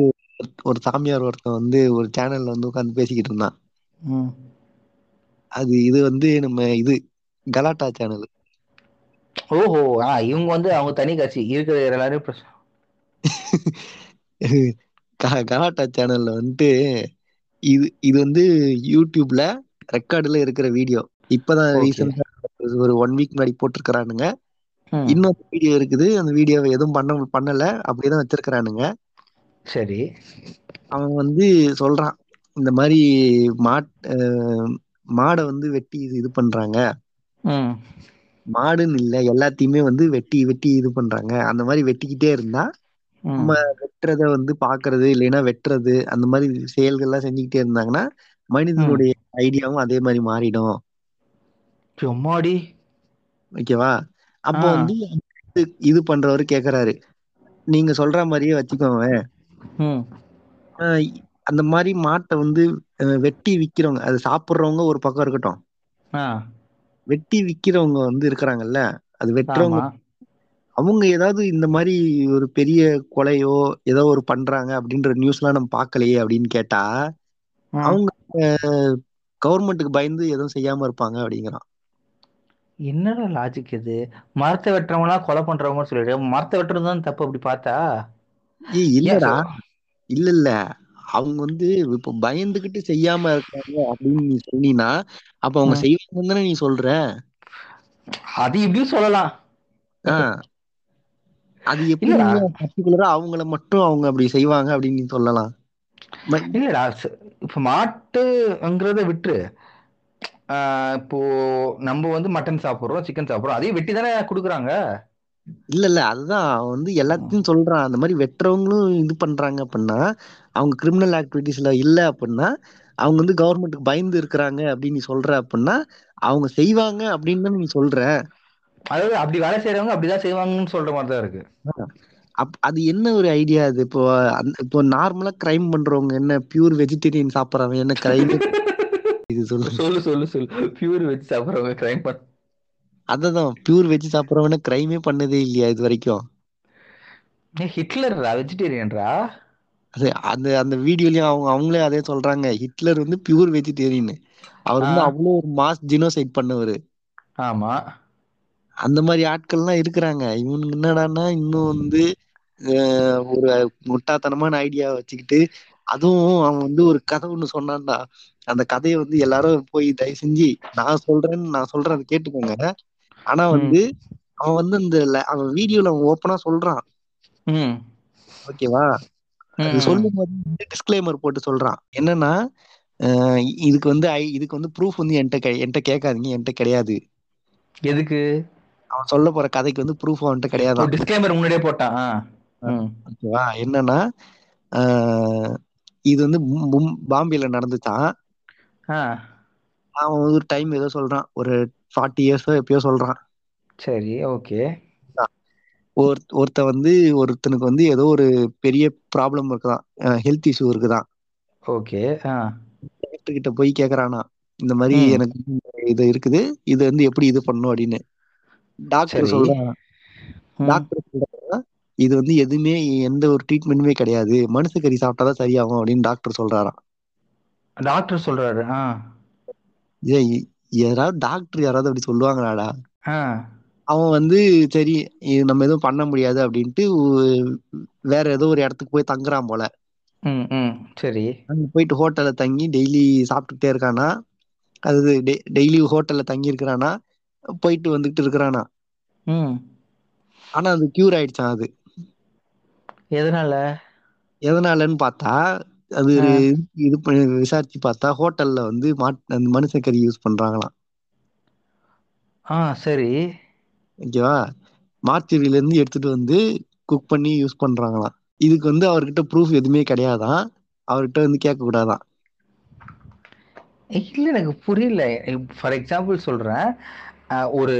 ஒரு சாமியார் ஒருத்தன் வந்து ஒரு சேனல்ல வந்து உட்காந்து பேசிக்கிட்டு இருந்தான். அது இது வந்து நம்ம இது கலாட்டா சேனல் ஓஹோ ஆ இவங்க வந்து அவங்க தனி கட்சி. இருக்கிற எல்லாரும் (laughs) கலாட்டா சேனல்ல வந்துட்டு இது இது வந்து யூடியூப்ல ரெக்கார்டுல இருக்கிற வீடியோ. இப்பதான். ரீசெண்டா ஒரு ஒன் வீக் முன்னாடி போட்டிருக்கிறானுங்க. இன்னொரு வீடியோ இருக்குது. அந்த வீடியோவை எதுவும் பண்ண பண்ணல. அப்படியேதான் வச்சிருக்கிறானுங்க. சரி. அவன் வந்து சொல்றான் இந்த மாதிரி மாட் மாடை வந்து வெட்டி இது இது பண்றாங்க. மாடுன்னு இல்ல எல்லாத்தையுமே வந்து வெட்டி வெட்டி இது பண்றாங்க. அந்த மாதிரி வெட்டிக்கிட்டே இருந்தா. நம்ம வெட்டுறத வந்து பாக்குறது இல்லைன்னா வெட்டுறது அந்த மாதிரி செயல்கள்லாம் செஞ்சுக்கிட்டே இருந்தாங்கன்னா மனிதனுடைய ஐடியாவும் அதே மாதிரி மாறிடும். சும்மாடி. ஓகேவா? அப்போ. வந்து இது பண்றவரு கேக்குறாரு. நீங்க சொல்ற மாதிரியே வச்சுக்கோங்க அந்த மாதிரி மாட்டை வந்து வெட்டி விக்கிறவங்க அது சாப்பிடுறவங்க ஒரு பக்கம் இருக்கட்டும். வெட்டி விக்கிறவங்க வந்து இருக்கிறாங்கல்ல அது வெட்டுறவங்க அவங்க ஏதாவது இந்த மாதிரி ஒரு பெரிய கொலையோ ஏதோ ஒரு பண்றாங்க அப்படின்ற நியூஸ்லாம் நம்ம பார்க்கலையே அப்படின்னு கேட்டா. அவங்க கவர்மெண்ட்டுக்கு பயந்து எதுவும் செய்யாம இருப்பாங்க அப்படிங்கிறான். என்னடா லாஜிக் இது? மரத்தை வெட்டுறவங்களாம் கொலை பண்றவங்க சொல்லிடு மரத்தை வெட்டுறது தான் தப்பு அப்படி பார்த்தா? இல்லடா. இல்ல இல்ல. அவங்க வந்து இப்ப பயந்துகிட்டு செய்யாம இருக்காங்க அப்படின்னு நீ சொன்னீன்னா அப்ப அவங்க. செய்வாங்கன்னு நீ சொல்ற? அது இப்படியும் சொல்லலாம். ஆஹ் அது எப்படி பர்டிகுலரா அவங்கள மட்டும் அவங்க அப்படி செய்வாங்க அப்படின்னு நீ சொல்லலாம். இல்லடா இப்ப மாட்டுங்கிறத விட்டுரு. ஆஹ் இப்போ நம்ம வந்து மட்டன் சாப்பிடுறோம் சிக்கன் சாப்பிடுறோம் அதையும் வெட்டி தானே கொடுக்குறாங்க? இல்ல இல்ல அதுதான். வந்து எல்லாத்தையும் சொல்றான். அந்த மாதிரி வெட்டுறவங்களும் இது பண்றாங்க அப்படின்னா அவங்க கிரிமினல் ஆக்டிவிட்டிஸ்ல இல்ல அப்படின்னா அவங்க வந்து கவர்மெண்ட்டுக்கு பயந்து இருக்கிறாங்க அப்படின்னு நீ சொல்ற அப்படின்னா அவங்க செய்வாங்க அப்படின்னு நீ சொல்ற. அதாவது அப்படி வேலை செய்யறவங்க அப்படிதான் செய்வாங்கன்னு சொல்ற மாதிரி தான் இருக்கு. அப் அது என்ன ஒரு ஐடியா அது? இப்போ இப்போ நார்மலா கிரைம் பண்றவங்க என்ன பியூர் வெஜிடேரியன் சாப்பிட்றவங்க என்ன கிரைம் (laughs) இது சொல்லு. சொல்லு சொல்லு சொல்லு. பியூர் வெஜ் சாப்பிடுறவங்க கிரைம் பண்ண அததான் பியூர் வெஜ் சாப்பிட்றவன கிரைமே பண்ணதே இல்லையா இது வரைக்கும்? ஹிட்லர்ரா? வெஜிடேரியன்ரா அது அந்த அந்த வீடியோலயும் அவங்க அவங்களே அதே சொல்றாங்க. ஹிட்லர் வந்து பியூர் வெஜிடேரியன் அவர் வந்து. அவ்வளோ ஒரு மாஸ் ஜினோசைட் பண்ணவர். ஆமா. அந்த மாதிரி ஆட்கள்லாம் இருக்கிறாங்க. இவனுக்கு என்னடான்னா இன்னும் வந்து ஒரு முட்டாத்தனமான ஐடியா வச்சுக்கிட்டு அதுவும் அவன் வந்து ஒரு கதை ஒண்ணு சொன்னான்டா. அந்த கதையை வந்து எல்லாரும் போய் தயவு செஞ்சு நான் சொல்றேன்னு நான் சொல்றேன் அதை கேட்டுக்கோங்க. ஆனா வந்து அவன் வந்து இந்த அவன் வீடியோல அவன் ஓப்பனா சொல்றான். ஓகேவா. சொல்லும் போது டிஸ்க்ளைமர் போட்டு சொல்றான். என்னன்னா இதுக்கு வந்து இதுக்கு வந்து ப்ரூஃப் வந்து என்கிட்ட என்கிட்ட கேட்காதீங்க என்கிட்ட கிடையாது. எதுக்கு? அவன் சொல்ல போற கதைக்கு வந்து ப்ரூஃப் அவன்கிட்ட கிடையாதான். டிஸ்க்ளைமர் முன்னாடியே போட்டான். ஓகேவா? என்னன்னா இது வந்து பாம்பேல நடந்துச்சான் அவன் வந்து ஒரு டைம் ஏதோ சொல்றான். ஒரு ஃபார்ட்டி இயர்ஸோ எப்பயோ சொல்றான். சரி ஓகே. ஒரு ஒருத்த வந்து ஒருத்தனுக்கு வந்து ஏதோ ஒரு பெரிய ப்ராப்ளம் இருக்குதான். ஹெல்த் இஷ்யூ இருக்குதான். ஓகே டாக்டர் கிட்ட போய் கேக்குறானா இந்த மாதிரி. எனக்கு இது இருக்குது. இது வந்து எப்படி இது பண்ணும் அப்படின்னு. டாக்டர் ம். டாக்டர் சொல்றாங்க இது வந்து எதுவுமே எந்த ஒரு ட்ரீட்மெண்ட்டுமே கிடையாது. மனுஷக்கறி சாப்பிட்டாதான் சரியாகும் அப்படின்னு டாக்டர் சொல்றாராம். டாக்டர் சொல்றாரு. ஏய் யாராவது டாக்டர் யாராவது அப்படி சொல்லுவாங்களாடா? அவன் வந்து சரி இது நம்ம எதுவும் பண்ண முடியாது அப்படின்ட்டு வேற ஏதோ ஒரு இடத்துக்கு போய் தங்குறான் போல. சரி. அங்க போயிட்டு ஹோட்டல்ல தங்கி டெய்லி சாப்பிட்டுட்டே இருக்கானா? அது டெய்லி ஹோட்டல்ல தங்கி இருக்கிறானா போயிட்டு வந்துட்டு இருக்கிறானா. ம். ஆனா அது கியூர் ஆயிடுச்சான் அது. எதனால? எதனாலன்னு பார்த்தா அது ஆ. இது பண்ணி விசாரிச்சு பார்த்தா ஹோட்டல்ல வந்து மாட் அந்த மனுஷக்கறி யூஸ் பண்றாங்களாம். ஆ சரி. ஓகேவா? மார்ச்சரியில இருந்து எடுத்துட்டு வந்து குக் பண்ணி யூஸ் பண்றாங்களாம். இதுக்கு வந்து அவர்கிட்ட ப்ரூஃப் எதுவுமே கிடையாதான் அவர்கிட்ட வந்து கேட்க கூடாதான் இல்ல எனக்கு புரியல. ஃபார் எக்ஸாம்பிள் சொல்றேன். ஒரு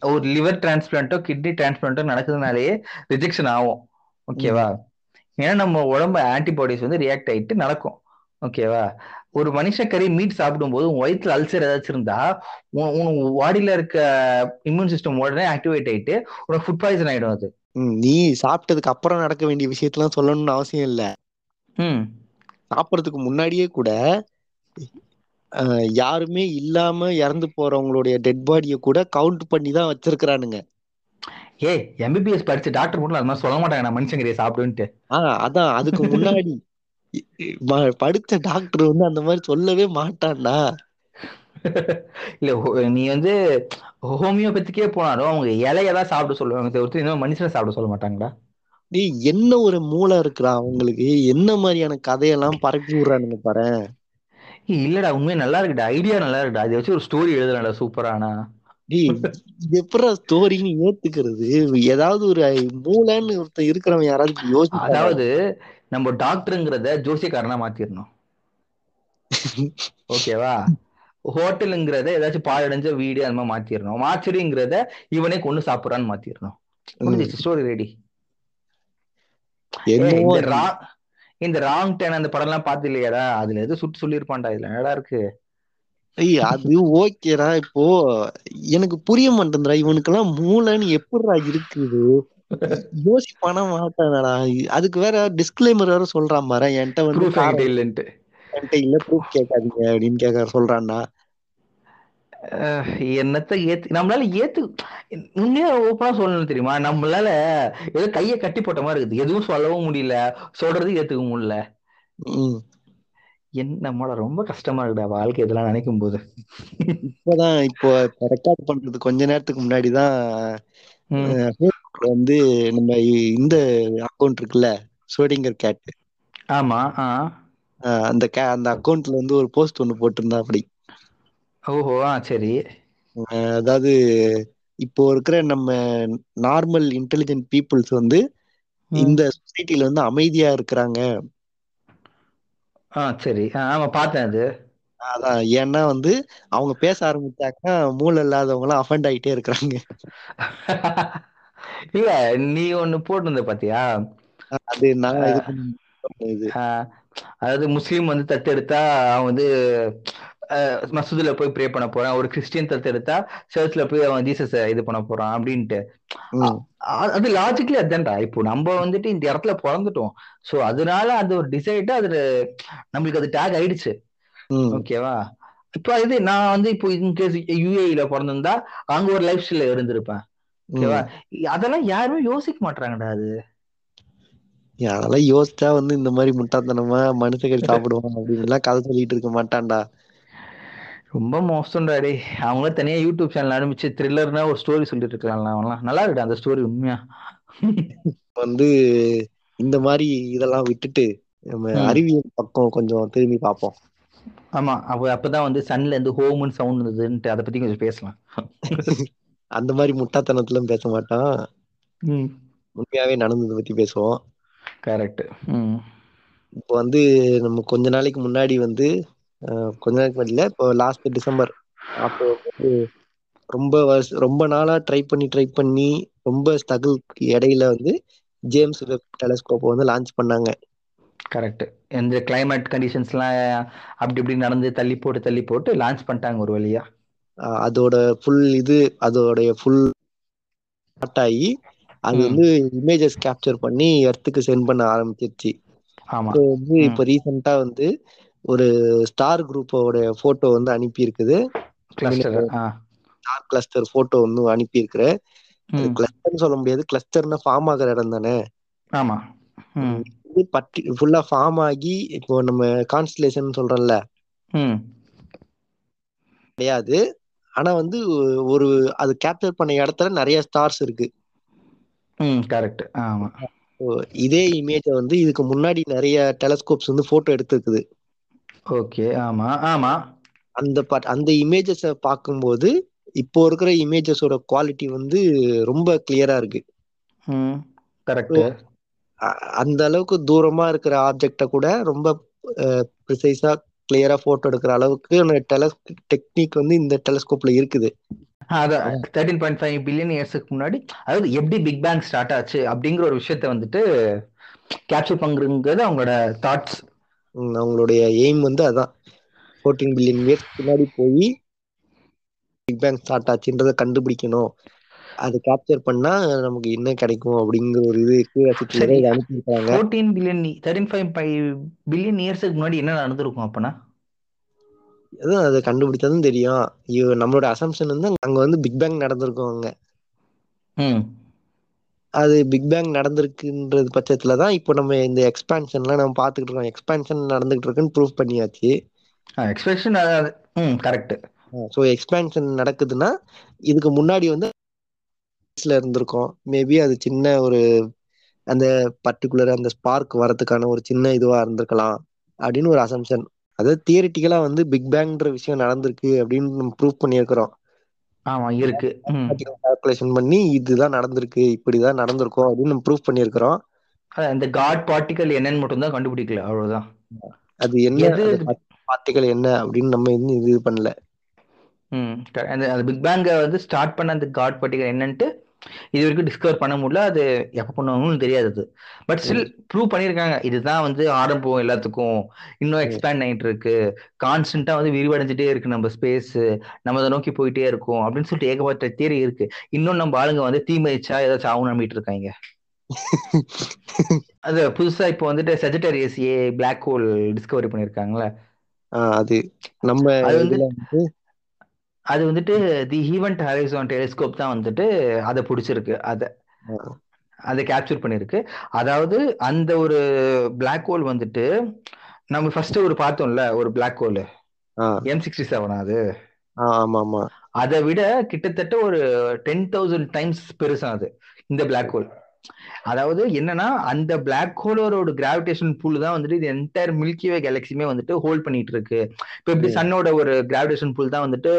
ஒரு லிவர் டிரான்ஸ்பிளான்ட்டோ கிட்னி டிரான்ஸ்பிளான்ட்டோ நடக்குதுனாலே ரிஜெக்ஷன் ஆகும். ஓகேவா? ஏன்னா நம்ம உடம்பு ஆன்டிபாடிஸ் வந்து ரியாக்ட் ஆயிட்டு நடக்கும். ஓகேவா? ஒரு மனுஷக்கறி மீட் சாப்பிடும்போது உன் வயிற்றுல அல்சர் ஏதாச்சும் இருந்தா உன் பாடியில இருக்க இம்யூன் சிஸ்டம் உடனே ஆக்டிவேட் ஆயிட்டு உனக்கு ஃபுட் பாய்சன் ஆயிடும் அது. நீ சாப்பிட்டதுக்கு அப்புறம் நடக்க வேண்டிய விஷயத்தெல்லாம் சொல்லணும்னு அவசியம் இல்ல. ம். சாப்பிடறதுக்கு முன்னாடியே கூட யாருமே இல்லாம இறந்து போறவங்களுடைய டெட் பாடியை கூட கவுண்ட் பண்ணி தான் வச்சிருக்கிறானுங்க. ஏய் எம்பிபிஎஸ் படிச்ச டாக்டர் மட்டும் அது மாதிரி சொல்ல மாட்டாங்க நான் மனுஷங்கறியை சாப்பிடுன்ட்டு. ஆஹ் அதான் அதுக்கு முன்னாடி படிச்ச டாக்டர் வந்து அந்த மாதிரி சொல்லவே மாட்டான்டா. இல்ல நீ வந்து ஹோமியோபதிக்கே போனாலும் அவங்க இலையதான் சாப்பிட சொல்லுவாங்க தவிர்த்து இன்னும் மனுஷனை சாப்பிட சொல்ல மாட்டாங்கடா. டேய் என்ன ஒரு மூளை இருக்குடா அவங்களுக்கு? என்ன மாதிரியான கதையெல்லாம் பரப்பி விடுறானுங்க பாரு இல்லடா உண்மையா நல்லா இருக்குடா ஐடியா நல்லா இருக்குடா. அதை வச்சு ஒரு ஸ்டோரி எழுதலாம்டா சூப்பரானா எப்படா ஸ்டோரின்னு ஏத்துக்கிறது? ஏதாவது ஒரு மூளைன்னு ஒருத்தன் இருக்கிறவன் யாராவது யோசிப்பானா. அதாவது நம்ம டாக்டருங்கிறத ஜோசியக்காரனா மாத்திரணும். (laughs) ஓகேவா ஹோட்டலுங்கிறத ஏதாச்சும் பாழடைஞ்ச வீடு அந்த மாதிரி மாத்திரணும். மாச்சரிங்கிறத இவனே கொண்டு சாப்பிடுறான்னு மாத்திரணும். ஸ்டோரி ரெடி இந்த ராங் டேன் அந்த படம் எல்லாம் பாத்து இல்லையாடா அதுல எது சுட்டு சொல்லியிருப்பான்டா. இதுல என்னடா இருக்கு? ஏய் அது ஓகேடா. இப்போ எனக்கு புரிய மாட்டேங்குதுடா இவனுக்கெல்லாம் மூளைன்னு எப்படிடா இருக்குது? யோசிப்பானா மாட்டானடா அதுக்கு வேற டிஸ்க்ளைமர் வேற சொல்றான் பாரு. என்கிட்ட வந்து என்கிட்ட இல்ல. ப்ரூஃப் கேட்காதீங்க அப்படின்னு கேட்க சொல்றான்டா என்னத்த ஏத்து நம்மளால ஏத்து உண்மையா ஓப்பனா சொல்லணும் தெரியுமா? நம்மளால ஏதோ கையை கட்டி போட்ட மாதிரி இருக்குது. எதுவும் சொல்லவும் முடியல. சொல்றது ஏத்துக்க முடியல. ம். என்னமாடா ரொம்ப கஷ்டமா இருக்குடா வாழ்க்கை இதெல்லாம் நினைக்கும் போது. இப்பதான் இப்போ ரெக்கார்ட் பண்றது கொஞ்ச நேரத்துக்கு முன்னாடிதான் வந்து நம்ம இந்த அக்கௌண்ட் இருக்குல்ல ஷோடிங்கர் கேட் ஆமா அந்த அந்த அக்கௌண்ட்ல வந்து ஒரு போஸ்ட் ஒன்னு போட்டிருந்தா அப்படி. ஓஹோ ஆ சரி. அதாவது இப்போ இருக்கிற நம்ம நார்மல் இன்டெலிஜென்ட் பீப்புள்ஸ் வந்து ம். இந்த சொசைட்டில வந்து அமைதியா இருக்கிறாங்க. ஆ சரி. ஆ, ஆமா பார்த்தேன் அது. அதான். ஏன்னா வந்து அவங்க பேச ஆரம்பிச்சாக்கா மூளை இல்லாதவங்க எல்லாம் அஃபண்ட் ஆயிட்டே இருக்கிறாங்க. (laughs) இல்ல நீ ஒண்ணு போட்டிருந்த பாத்தியா? அது நான் இது பண்ண இது ஆஹ் அதாவது முஸ்லீம் வந்து தத்தெடுத்தா அவன் வந்து மசூதில போய் ப்ரே பண்ண போறான். ஒரு கிறிஸ்டியன் தத்தெடுத்தா சர்ச்ல போய் அவன் ஜீசஸ் இது பண்ண போறான் அப்படின்ட்டு. அது லாஜிக்கலி அதுதான்டா. இப்போ நம்ம வந்துட்டு இந்த இடத்துல பிறந்துட்டோம். சோ அதனால அது ஒரு டிசைட் அது நம்மளுக்கு அது டேக் ஆயிடுச்சு. ஓகேவா இப்போ இது நான் வந்து இப்போ இன்கேஸ் யூஏஇல பிறந்திருந்தா அங்க ஒரு லைஃப் ஸ்டைல இருந்திருப்பேன். ஓகேவா அதெல்லாம் யாருமே யோசிக்க மாட்டாங்கடா அது. அதெல்லாம் யோசிச்சா வந்து இந்த மாதிரி முட்டாள்தனமா மனுஷக்கறி சாப்பிடுவான் அப்படின்னு எல்லாம் கதை சொல்லிட்டு இருக்க மாட்டான்டா. ரொம்ப மோசம்டா டேய் அவங்களே தனியா யூடியூப் சேனல் ஆரம்பிச்சு த்ரில்லர்னா ஒரு ஸ்டோரி சொல்லிட்டு இருக்கலாம் அவங்களாம் நல்லா இருக்குடா அந்த ஸ்டோரி உண்மையா? வந்து இந்த மாதிரி இதெல்லாம் விட்டுட்டு நம்ம. அறிவியல் பக்கம் கொஞ்சம் திரும்பி பார்ப்போம். ஆமா அப்ப அப்பதான் வந்து சன்ல இருந்து ஹோம்னு சவுண்ட் இருந்ததுன்ட்டு அதை பத்தி கொஞ்சம் பேசலாம். (laughs) அந்த மாதிரி முட்டாத்தனத்துல பேச மாட்டான். உண்மையாவே நடந்ததை பத்தி பேசுவோம். கரெக்ட் இப்போ வந்து நம்ம கொஞ்ச நாளைக்கு முன்னாடி வந்து கொஞ்ச நாளைக்கு இல்ல இப்போ லாஸ்ட் டிசம்பர். அப்போ ரொம்ப வருஷ ரொம்ப நாளா ட்ரை பண்ணி ட்ரை பண்ணி ரொம்ப ஸ்ட்ரகிள்க்கு இடையில வந்து ஜேம்ஸ் வெப் டெலஸ்கோப் வந்து லான்ச் பண்ணாங்க. கரெக்ட் இந்த கிளைமேட் கண்டிஷன்ஸ்லாம் அப்படி இப்படி நடந்து தள்ளி போட்டு தள்ளி போட்டு லான்ச் பண்ணிட்டாங்க ஒரு வழியா. அதோட ஃபுல் இது அதோடைய ஃபுல் ஸ்டார்ட் ஆகி அது. வந்து இமேஜஸ் கேப்சர் பண்ணி எர்த்துக்கு சென்ட் பண்ண ஆரம்பிச்சிருச்சு. ஆமா. இப்போ வந்து. இப்போ ரீசெண்டா வந்து ஒரு ஸ்டார் குரூப்போட போட்டோ வந்து அனுப்பி இருக்குது கிளஸ்டர் ஆ. ஸ்டார் கிளஸ்டர் போட்டோ வந்து அனுப்பி. கிளஸ்டர்னு சொல்ல முடியாது. கிளஸ்டர்னா ஃபார்ம் ஆகிற இடம் தானே. ஆமா. பட்டி ஃபுல்லா ஃபார்ம் ஆகி இப்போ நம்ம கான்ஸ்டலேஷன் சொல்றோம்ல. கிடையாது. ஆனா வந்து ஒரு அது கேப்சர் பண்ண இடத்துல நிறைய ஸ்டார்ஸ் இருக்கு. ம் கரெக்ட் ஆமா. இதே இமேஜ வந்து இதுக்கு முன்னாடி நிறைய டெலஸ்கோப்ஸ் வந்து போட்டோ எடுத்திருக்குது. ஓகே ஆமா ஆமா. அந்த பட் அந்த இமேஜஸ பார்க்கும்போது இப்போ இருக்கிற இமேஜஸோட குவாலிட்டி வந்து ரொம்ப கிளியரா இருக்கு. கரெக்ட் அந்த அளவுக்கு தூரமா இருக்கிற ஆப்ஜெக்ட கூட ரொம்ப ப்ரிசைஸா கிளியரா போட்டோ எடுக்கிற அளவுக்கு டெலஸ் டெக்னிக் வந்து இந்த டெலஸ்கோப்ல இருக்குது. அதான் தேர்ட்டின் பாயிண்ட் ஃபைவ் பில்லியன் இயர்ஸ்க்கு முன்னாடி அதாவது எப்படி பிக் பேங் ஸ்டார்ட் ஆச்சு அப்படிங்கிற ஒரு விஷயத்த வந்துட்டு கேப்சர் பண்றதுங்கிறது அவங்களோட தாட்ஸ் அவங்களுடைய எய்ம் வந்து அதான். ஃபோர்டீன் பில்லியன் இயர்ஸ் பின்னாடி போய் பிக் பேங் ஸ்டார்ட் ஆச்சுன்றதை கண்டுபிடிக்கணும். அது கேப்சர் பண்ணா நமக்கு என்ன கிடைக்கும் அப்படிங்கிற ஒரு இது கியூரியாசிட்டியில இதை அனுப்பியிருக்காங்க fourteen billion thirteen five five billion இயர்ஸ்க்கு முன்னாடி என்ன நடந்திருக்கும் அப்பனா? அதான் அதை கண்டுபிடிச்சதும் தெரியும். நம்மளோட அசம்ஷன் வந்து அங்க வந்து பிக் பேங் நடந்திருக்கும் அங்க. ம். அது பிக் பேங் நடந்திருக்குன்றது பட்சத்துல தான் இப்போ நம்ம இந்த எக்ஸ்பான்ஷன்லாம் நம்ம பார்த்துக்கிட்டு இருக்கோம். எக்ஸ்பான்ஷன் நடந்துகிட்டு இருக்குன்னு ப்ரூவ் பண்ணியாச்சு. எக்ஸ்பிரஷன் ம் கரெக்ட் ஸோ எக்ஸ்பான்ஷன் நடக்குதுன்னா இதுக்கு முன்னாடி வந்து இருந்திருக்கும். மேபி அது சின்ன ஒரு அந்த பர்டிகுலர் அந்த ஸ்பார்க் வரதுக்கான ஒரு சின்ன இதுவா இருந்திருக்கலாம் அப்படின்னு ஒரு அசம்ஷன் அதாவது தியரிட்டிக்கலா வந்து பிக் பேங்ன்ற விஷயம் நடந்திருக்கு அப்படின்னு நம்ம ப்ரூவ் பண்ணியிருக்கிறோம். ஆமா இருக்கு. ம். கால்குலேஷன் பண்ணி இதுதான் நடந்திருக்கு இப்படிதான் நடந்திருக்கும் அப்படின்னு நம்ம ப்ரூவ் பண்ணியிருக்கிறோம். அதான் இந்த காட் பார்ட்டிகல் என்னன்னு மட்டும் தான் கண்டுபிடிக்கல அவ்வளவுதான். அது என்ன எது பார்ட்டிகள் என்ன அப்படின்னு நம்ம இன்னும் இது பண்ணல. ம் க- அந்த பிக் பேங்கை வந்து ஸ்டார்ட் பண்ண அந்த காட் பார்ட்டிகல் என்னன்ட்டு இது வரைக்கும் டிஸ்கவர் பண்ண முடியல. அது எப்போ பண்ணுவாங்கன்னு தெரியாது பட் ஸ்டில் ப்ரூவ் பண்ணியிருக்காங்க. இதுதான் வந்து ஆரம்பம் எல்லாத்துக்கும். இன்னும் எக்ஸ்பேண்ட் ஆயிட்டு இருக்கு. கான்ஸ்டன்டா வந்து விரிவடைஞ்சிட்டே இருக்கு நம்ம ஸ்பேஸ் நம்ம அதை நோக்கி போயிட்டே இருக்கோம். அப்படின்னு சொல்லிட்டு ஏகப்பட்ட தியரி இருக்கு. இன்னும் நம்ம ஆளுங்க வந்து தீமைச்சா ஏதாச்சும் ஆகும் நம்பிட்டு இருக்காங்க. (laughs) அது புதுசா இப்போ வந்துட்டு Sagittarius A black hole discovery பண்ணியிருக்காங்களே ஆஹ் அது நம்ம அது வந்துட்டு தி ஈவெண்ட் ஹரைசான் டெலிஸ்கோப் தான் வந்துட்டு அதை பிடிச்சிருக்கு. அதை அதை கேப்சர் பண்ணிருக்கு அதாவது அந்த ஒரு Black ஹோல் வந்துட்டு நம்ம ஃபர்ஸ்ட் ஒரு பார்த்தோம்ல ஒரு Black hole M sixty seven அது. ஆமா ஆமா அதை விட கிட்டத்தட்ட ஒரு டென் தௌசண்ட் டைம்ஸ் பெருசா அது இந்த Black ஹோல் அதாவது என்னன்னா அந்த Black ஹோலோட கிராவிடேஷன் பூல் தான் வந்துட்டு இது என்டையர் மில்கிவே கேலக்சியுமே வந்துட்டு ஹோல்ட் பண்ணிட்டு இருக்கு இப்போ எப்படி. சன்னோட ஒரு கிராவிடேஷன் பூல் தான் வந்துட்டு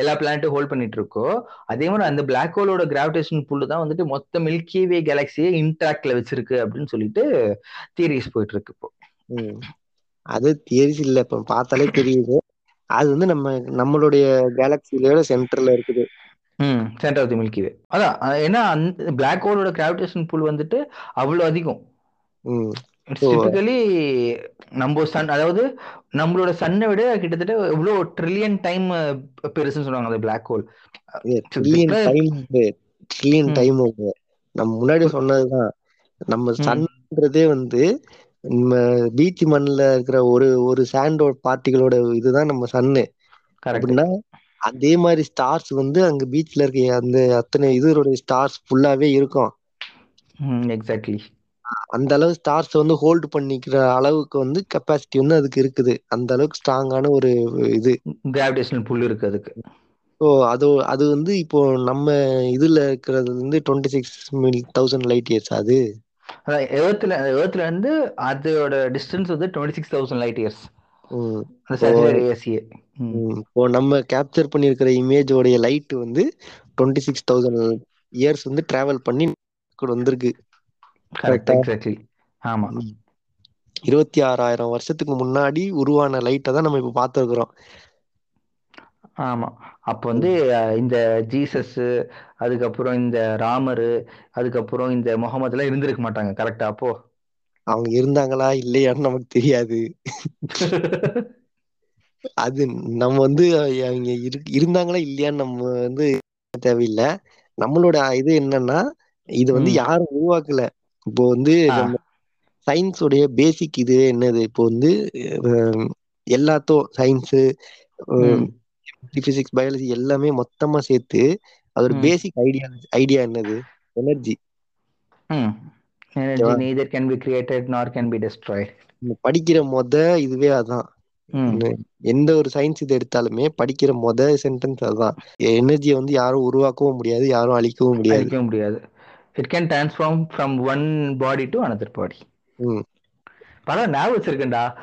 எல்லா பிளானட்டும் ஹோல்ட் பண்ணிட்டு இருக்கோ அதே மாதிரி அந்த Black ஹோலோட கிராவிடேஷன் புல் தான் வந்துட்டு மொத்த மில்கிவே கேலக்சியை இன்டாக்ட்ல வச்சிருக்கு அப்படின்னு சொல்லிட்டு தியரிஸ் போயிட்டு இருக்கு இப்போ. அது தியரிஸ் இல்ல இப்ப பார்த்தாலே தெரியுது அது வந்து நம்ம நம்மளுடைய கேலக்சியோட சென்டர்ல இருக்குது ம் சென்டர் ஆஃப் தி மில்கிவே அதான் அஹ் ஏன்னா அந்த Black ஹோலோட கிராவிடேஷன் புல் வந்துட்டு அவ்வளவு அதிகம். டிபிக்கலி நம்ம சன் அதாவது நம்மளோட சன்னை விட கிட்டத்தட்ட எவ்வளோ ட்ரில்லியன் டைம் பெருசுன்னு சொல்லுவாங்க அந்த Black ஹோல் ட்ரில்லியன் டைம் நம்ம முன்னாடி சொன்னதுதான். நம்ம. சன்ன்றதே வந்து நம்ம பீச் மண்ணுல இருக்கிற ஒரு ஒரு சாண்டோட பார்ட்டிகளோட இதுதான் நம்ம சன்னு அப்படின்னா அதே மாதிரி ஸ்டார்ஸ் வந்து அங்க பீச்ல இருக்க அந்த அத்தனை இதோட ஸ்டார்ஸ் ஃபுல்லாவே இருக்கும். எக்ஸாக்ட்லி அந்த அளவு ஸ்டார்ஸ் வந்து ஹோல்டு பண்ணிக்கிற அளவுக்கு வந்து கெப்பாசிட்டி வந்து அதுக்கு இருக்குது. அந்த அளவுக்கு ஸ்ட்ராங்கான ஒரு இது. கிராவிடேஷனல் புல் இருக்கு அதுக்கு. ஸோ அது அது வந்து இப்போ நம்ம இதுல இருக்கிறது வந்து twenty six mil thousand light years அது. அதான் எர்த்ல எர்த்ல இருந்து அதோட டிஸ்டன்ஸ் வந்து twenty six thousand light years இப்போ நம்ம கேப்சர் பண்ணியிருக்கிற இமேஜோடைய லைட் வந்து டுவெண்ட்டி சிக்ஸ் தௌசண்ட் இயர்ஸ் வந்து டிராவல் பண்ணி வந்திருக்கு? எக்ஸாக்ட்லி ஆமா. இருபத்தி ஆறாயிரம் வருஷத்துக்கு முன்னாடி உருவான லைட்டை தான் நம்ம இப்போ பார்த்துருக்குறோம். ஆமா. அப்ப வந்து இந்த ஜீசஸ் அதுக்கப்புறம் இந்த ராமரு அதுக்கப்புறம் இந்த முகமது எல்லாம் இருந்திருக்க மாட்டாங்க. கரெக்டா அப்போ. அவங்க இருந்தாங்களா இல்லையான்னு நமக்கு தெரியாது அது நம்ம வந்து அவங்க இரு- இருந்தாங்களா இல்லையான்னு நம்ம வந்து தேவையில்லை நம்மளோட இது என்னன்னா இது வந்து. யாரும் உருவாக்கல இப்போ வந்து. நம்ம சயின்ஸோடைய பேசிக் இது என்னது இப்போ வந்து அஹ், எல்லாத்தும் சயின்ஸு. பிசிக்ஸ் பயாலஜி எல்லாமே மொத்தமா சேர்த்து அதோட. பேசிக் ஐடியா ஐடியா என்னது energy Energy neither can be created nor can be destroyed. படிக்கிற மொத இதுவே அதான். என்ன- எந்த ஒரு சயின்ஸ் இது எடுத்தாலுமே படிக்கிற மொத சென்டென்ஸ் அதுதான் எனர்ஜியை வந்து யாரும் உருவாக்கவும் முடியாது யாரும் அழிக்கவும் முடியாது. அழிக்க முடியாது. It can transform from one body to another body. பரவாயில்ல ஞாபகம் வச்சிருக்கேன்டா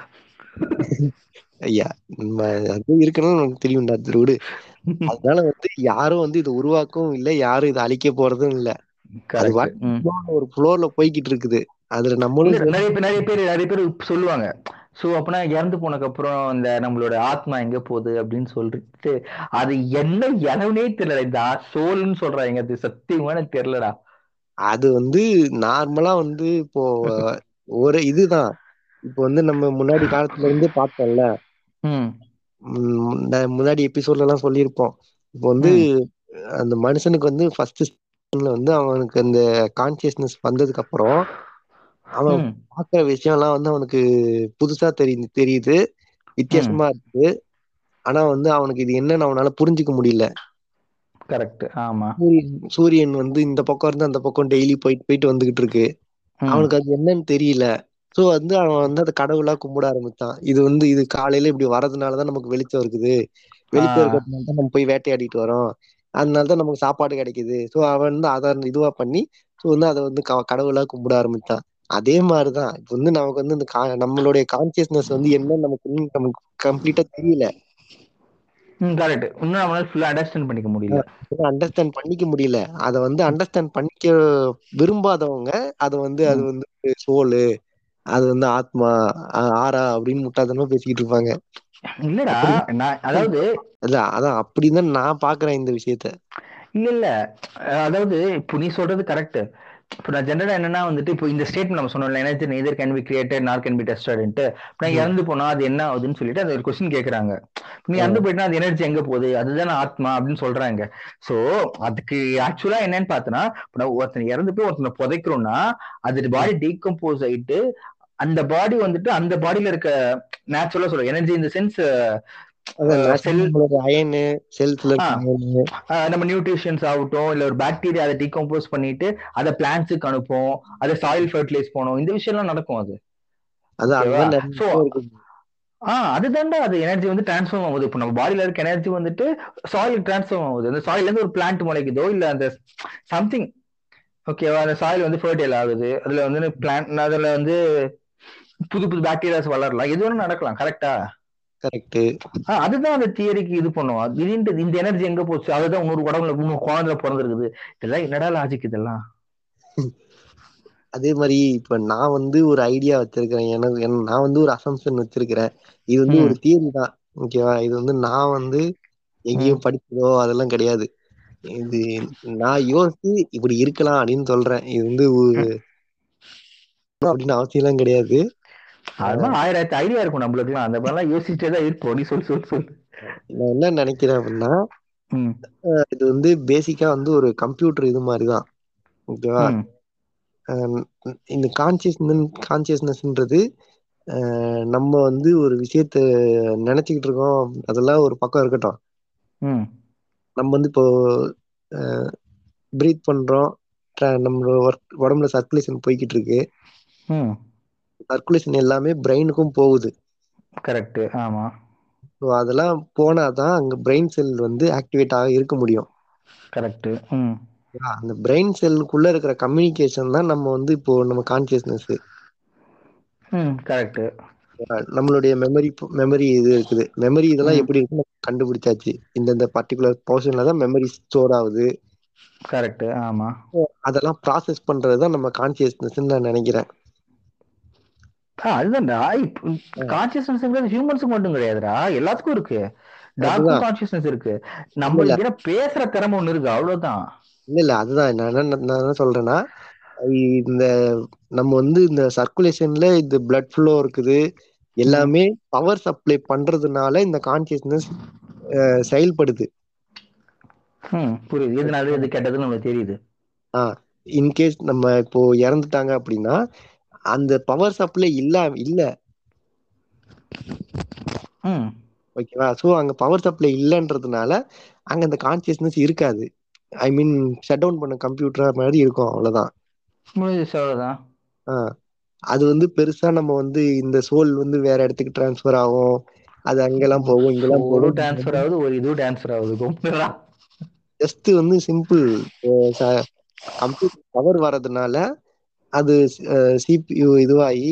ஐயா நம்ம அது இருக்கணும் நமக்கு தெரியும்டா திருவிடு. (laughs) அதனால வந்து யாரும் வந்து இதை உருவாக்கவும் இல்லை யாரும் இதை அழிக்க போறதும் இல்லை. அது ஒரு ஃப்ளோர்ல போய்கிட்டு இருக்குது அதுல நம்மளும் நிறைய பேர் நிறைய பேர் நிறைய பேர் சொல்லுவாங்க. சோ அப்பனா இறந்து போனதுக்கு அப்புறம் இந்த நம்மளோட ஆத்மா எங்க போகுது? அப்படின்னு சொல்லிட்டு அது என்ன எனவனே தெரியல இந்த சோல்னு சொல்றாங்க. அது சத்தியமா எனக்கு தெரியலடா. அது வந்து நார்மலா வந்து இப்போ ஒரு இதுதான். இப்போ வந்து நம்ம முன்னாடி காலத்துல இருந்து பார்த்தோம்ல. முன்னாடி எபிசோட்ல எல்லாம் சொல்லியிருப்போம். இப்போ வந்து அந்த மனுஷனுக்கு வந்து ஃபர்ஸ்ட் வந்து அவனுக்கு அந்த கான்சியஸ்னஸ் வந்ததுக்கு அப்புறம் அவன் ம். பார்க்குற விஷயம்லாம் வந்து அவனுக்கு புதுசா தெரியுது தெரியுது. வித்தியாசமா இருக்கு. ஆனா வந்து அவனுக்கு இது என்னன்னு அவனால புரிஞ்சுக்க முடியல. கரெக்ட் ஆமா. சூரியன் வந்து இந்த பக்கம் இருந்து அந்த பக்கம் டெய்லி போயிட்டு போயிட்டு வந்துகிட்டு இருக்கு. அவனுக்கு அது என்னன்னு தெரியல. சோ வந்து அவன் வந்து அதை கடவுளா கும்பிட ஆரம்பிச்சான். இது வந்து இது காலையில இப்படி வரதுனாலதான் நமக்கு வெளிச்சம் இருக்குது. வெளிச்சம். இருக்கிறதுனால தான் நம்ம போய் வேட்டையாடிட்டு வரோம். அதனாலதான் நமக்கு சாப்பாடு கிடைக்குது. சோ அவன் வந்து அதை இதுவா பண்ணி சோ வந்து அதை வந்து கடவுளா கும்பிட ஆரம்பிச்சான். அதே மாதிரிதான் இப்ப வந்து நமக்கு வந்து இந்த நம்மளுடைய கான்சியஸ்னஸ் வந்து என்னன்னு நமக்கு நமக்கு கம்ப்ளீட்டா தெரியல. ம் கரெக்ட் இன்னும் நம்மளால ஃபுல்லா அண்டர்ஸ்டாண்ட் பண்ணிக்க முடியல. அண்டர்ஸ்டாண்ட் பண்ணிக்க முடியல. அதை வந்து அண்டர்ஸ்டாண்ட் பண்ணிக்க விரும்பாதவங்க அதை வந்து அது வந்து சோலு அது வந்து ஆத்மா ஆ- ஆறா அப்படின்னு முட்டாள்தனமா பேசிக்கிட்டு இருப்பாங்க. இல்லடா நான் அதாவது இல்ல அதான் அப்படிதான் நான் பாக்குறேன் இந்த விஷயத்த. இல்ல இல்ல. அதாவது இப்போ நீ சொல்றது கரெக்ட் இப்போ நான் ஜெனரலா என்னன்னா வந்துட்டு இப்போ இந்த ஸ்டேட்மெண்ட் நம்ம சொன்னோம்ல energy neither can be created nor can be டெஸ்டட்ன்ட்டு நான். இறந்து போனா அது என்ன ஆகுதுன்னு சொல்லிட்டு அது ஒரு கொஸ்டின் கேக்குறாங்க. நீ. இறந்து போயிட்டா அது எனர்ஜி எங்க போகுது? அதுதானே ஆத்மா அப்படின்னு சொல்றாங்க. சோ அதுக்கு ஆக்சுவலா என்னன்னு பார்த்தனா இப்போ நான் ஒருத்தன் இறந்து போய் ஒருத்தனை புதைக்கிறோம்னா அது பாடி டீகம்போஸ் ஆயிட்டு அந்த பாடி வந்துட்டு அந்த பாடியில இருக்க நேச்சுரலா சொல்ற எனர்ஜி இந்த சென்ஸ் நம்ம நியூட்ரிஷன்ஸ் ஆகட்டும் இல்ல ஒரு பாக்டீரியா அதை டீகம்போஸ் பண்ணிட்டு அதை பிளான்ட்ஸுக்கு அனுப்பும் அதை சாயில் ஃபர்டிலைஸ் பண்ணும் இந்த விஷயம்லாம் நடக்கும் அது. ஆஹ் அதுதான்டா அது எனர்ஜி வந்து டிரான்ஸ்ஃபார்ம் ஆகுது. இப்போ நம்ம பாடியில இருக்க எனர்ஜி வந்துட்டு சாயில் டிரான்ஸ்ஃபார்ம் ஆகுது. அந்த சாயில இருந்து ஒரு பிளான்ட் முளைக்குதோ இல்ல அந்த சம்திங் ஓகேவா அந்த சாயில் வந்து ஃபர்டைல் ஆகுது. அதுல வந்து பிளான்ட் அதுல வந்து புது புது பாக்டீரியாஸ் வளரலாம். எது வேணும் நடக்கலாம். கரெக்டா கரெக்ட் அதுதான் அந்த தியரிக்கு இது பண்ணுவோம் இதுன்ட்டு இந்த எனர்ஜி எங்க போச்சு? அதுதான் இன்னொரு உடம்புல இன்னொரு குழந்தைல பிறந்திருக்குது. இதெல்லாம் என்னடா லாஜிக் இதெல்லாம்? அதே மாதிரி இப்ப நான் வந்து ஒரு ஐடியா வச்சிருக்கிறேன். எனக்கு நான் வந்து ஒரு அசம்ஷன் வச்சிருக்கிறேன். இது வந்து. ஒரு தியரி தான். ஓகேவா இது வந்து நான் வந்து எங்கேயும் படிச்சதோ அதெல்லாம் கிடையாது. இது நான் யோசிச்சு இப்படி இருக்கலாம் அப்படின்னு சொல்றேன். இது வந்து அப்படின்னு அவசியம் எல்லாம் கிடையாது. அதுதான் ஆயிரத்தி ஐடியா இருக்கும் நம்மளுக்குலாம். அந்த மாதிரிலாம் யோசிச்சுட்டே தான் இருப்போம். நீ சொல்லு சொல்லு சொல்லு. நான் என்ன நினைக்கிறேன் அப்படின்னா இது வந்து பேசிக்கா வந்து ஒரு கம்ப்யூட்டர் இது மாதிரிதான். ஓகேவா இந்த கான்சியஸ்னஸ் கான்சியஸ்னஸ்ன்றது நம்ம வந்து ஒரு விஷயத்த நினைச்சுக்கிட்டு இருக்கோம். அதெல்லாம் ஒரு பக்கம் இருக்கட்டும். நம்ம வந்து இப்போ ப்ரீத் பண்றோம். நம்மளோட ஒர்க் உடம்புல சர்க்குலேஷன் போய்கிட்டு இருக்கு. சர்க்குலேஷன் எல்லாமே பிரெயினுக்கும் போகுது. கரெக்ட் ஆமா. ஸோ அதெல்லாம் போனாதான் அங்க பிரெயின் செல் வந்து ஆக்டிவேட் ஆக இருக்க முடியும். கரெக்ட் அந்த பிரெயின் செல்லுக்குள்ள இருக்கிற கம்யூனிகேஷன் தான் நம்ம வந்து இப்போ நம்ம கான்சியஸ்னஸ் கரெக்ட் நம்மளுடைய மெமரி மெமரி இது இருக்குது. மெமரி இதெல்லாம். எப்படி இருக்குன்னு கண்டுபிடிச்சாச்சு. இந்த இந்த பர்டிகுலர் போர்ஷன்ல தான் மெமரி ஸ்டோர் ஆகுது. கரெக்ட் ஆமா. அதெல்லாம் ப்ராசஸ் பண்றது தான் நம்ம கான்சியஸ்னஸ் நான் நினைக்கிறேன். அதுதான்டா. கான்சியஸ்னஸ் ஹியூமன்ஸுக்கு மட்டும் கிடையாதுடா. எல்லாத்துக்கும் இருக்கு. டாக்கும் அதுதான். கான்சியஸ்னஸ் இருக்கு. நம்மளுக்கு என்ன பேசுற திறமை ஒண்ணு இருக்கு. அவ்வளவுதான். இல்ல இல்ல அதுதான். நான் என்ன சொல்றேன்னா இந்த நம்ம வந்து இந்த சர்க்குலேஷன்ல இந்த பிளட் ஃப்ளோ இருக்குது. எல்லாமே பவர் சப்ளை பண்றதுனால இந்த கான்சியஸ்னஸ் செயல்படுது. புரியுது. எது நல்லது எது கெட்டதுன்னு நம்மளுக்கு தெரியுது. இன்கேஸ் நம்ம இப்போ இறந்துட்டாங்க அப்படின்னா அந்த பவர் சப்ளை இல்ல இல்ல. ஓகேவா ஸோ அங்க பவர் சப்ளை இல்லைன்றதுனால அங்க அந்த கான்சியஸ்னஸ் இருக்காது. ஐ மீன் ஷட் டவுன் பண்ண கம்ப்யூட்டர் மாதிரி இருக்கும் அவ்வளவுதான். முடிஞ்சிச்சு அவ்வளவுதான். அது வந்து பெருசா நம்ம வந்து இந்த சோல் வந்து வேற இடத்துக்கு டிரான்ஸ்ஃபர் ஆகும். அது அங்கெல்லாம் போகும் இங்கெல்லாம் ஒரு போகும். டிரான்ஸ்ஃபர் ஆகுது ஒரு இது டிரான்ஸ்ஃபர் ஆகுது ஜஸ்ட் வந்து சிம்பிள் கம்ப்யூட்டர் பவர் வர்றதுனால அது சிபியு இதுவாகி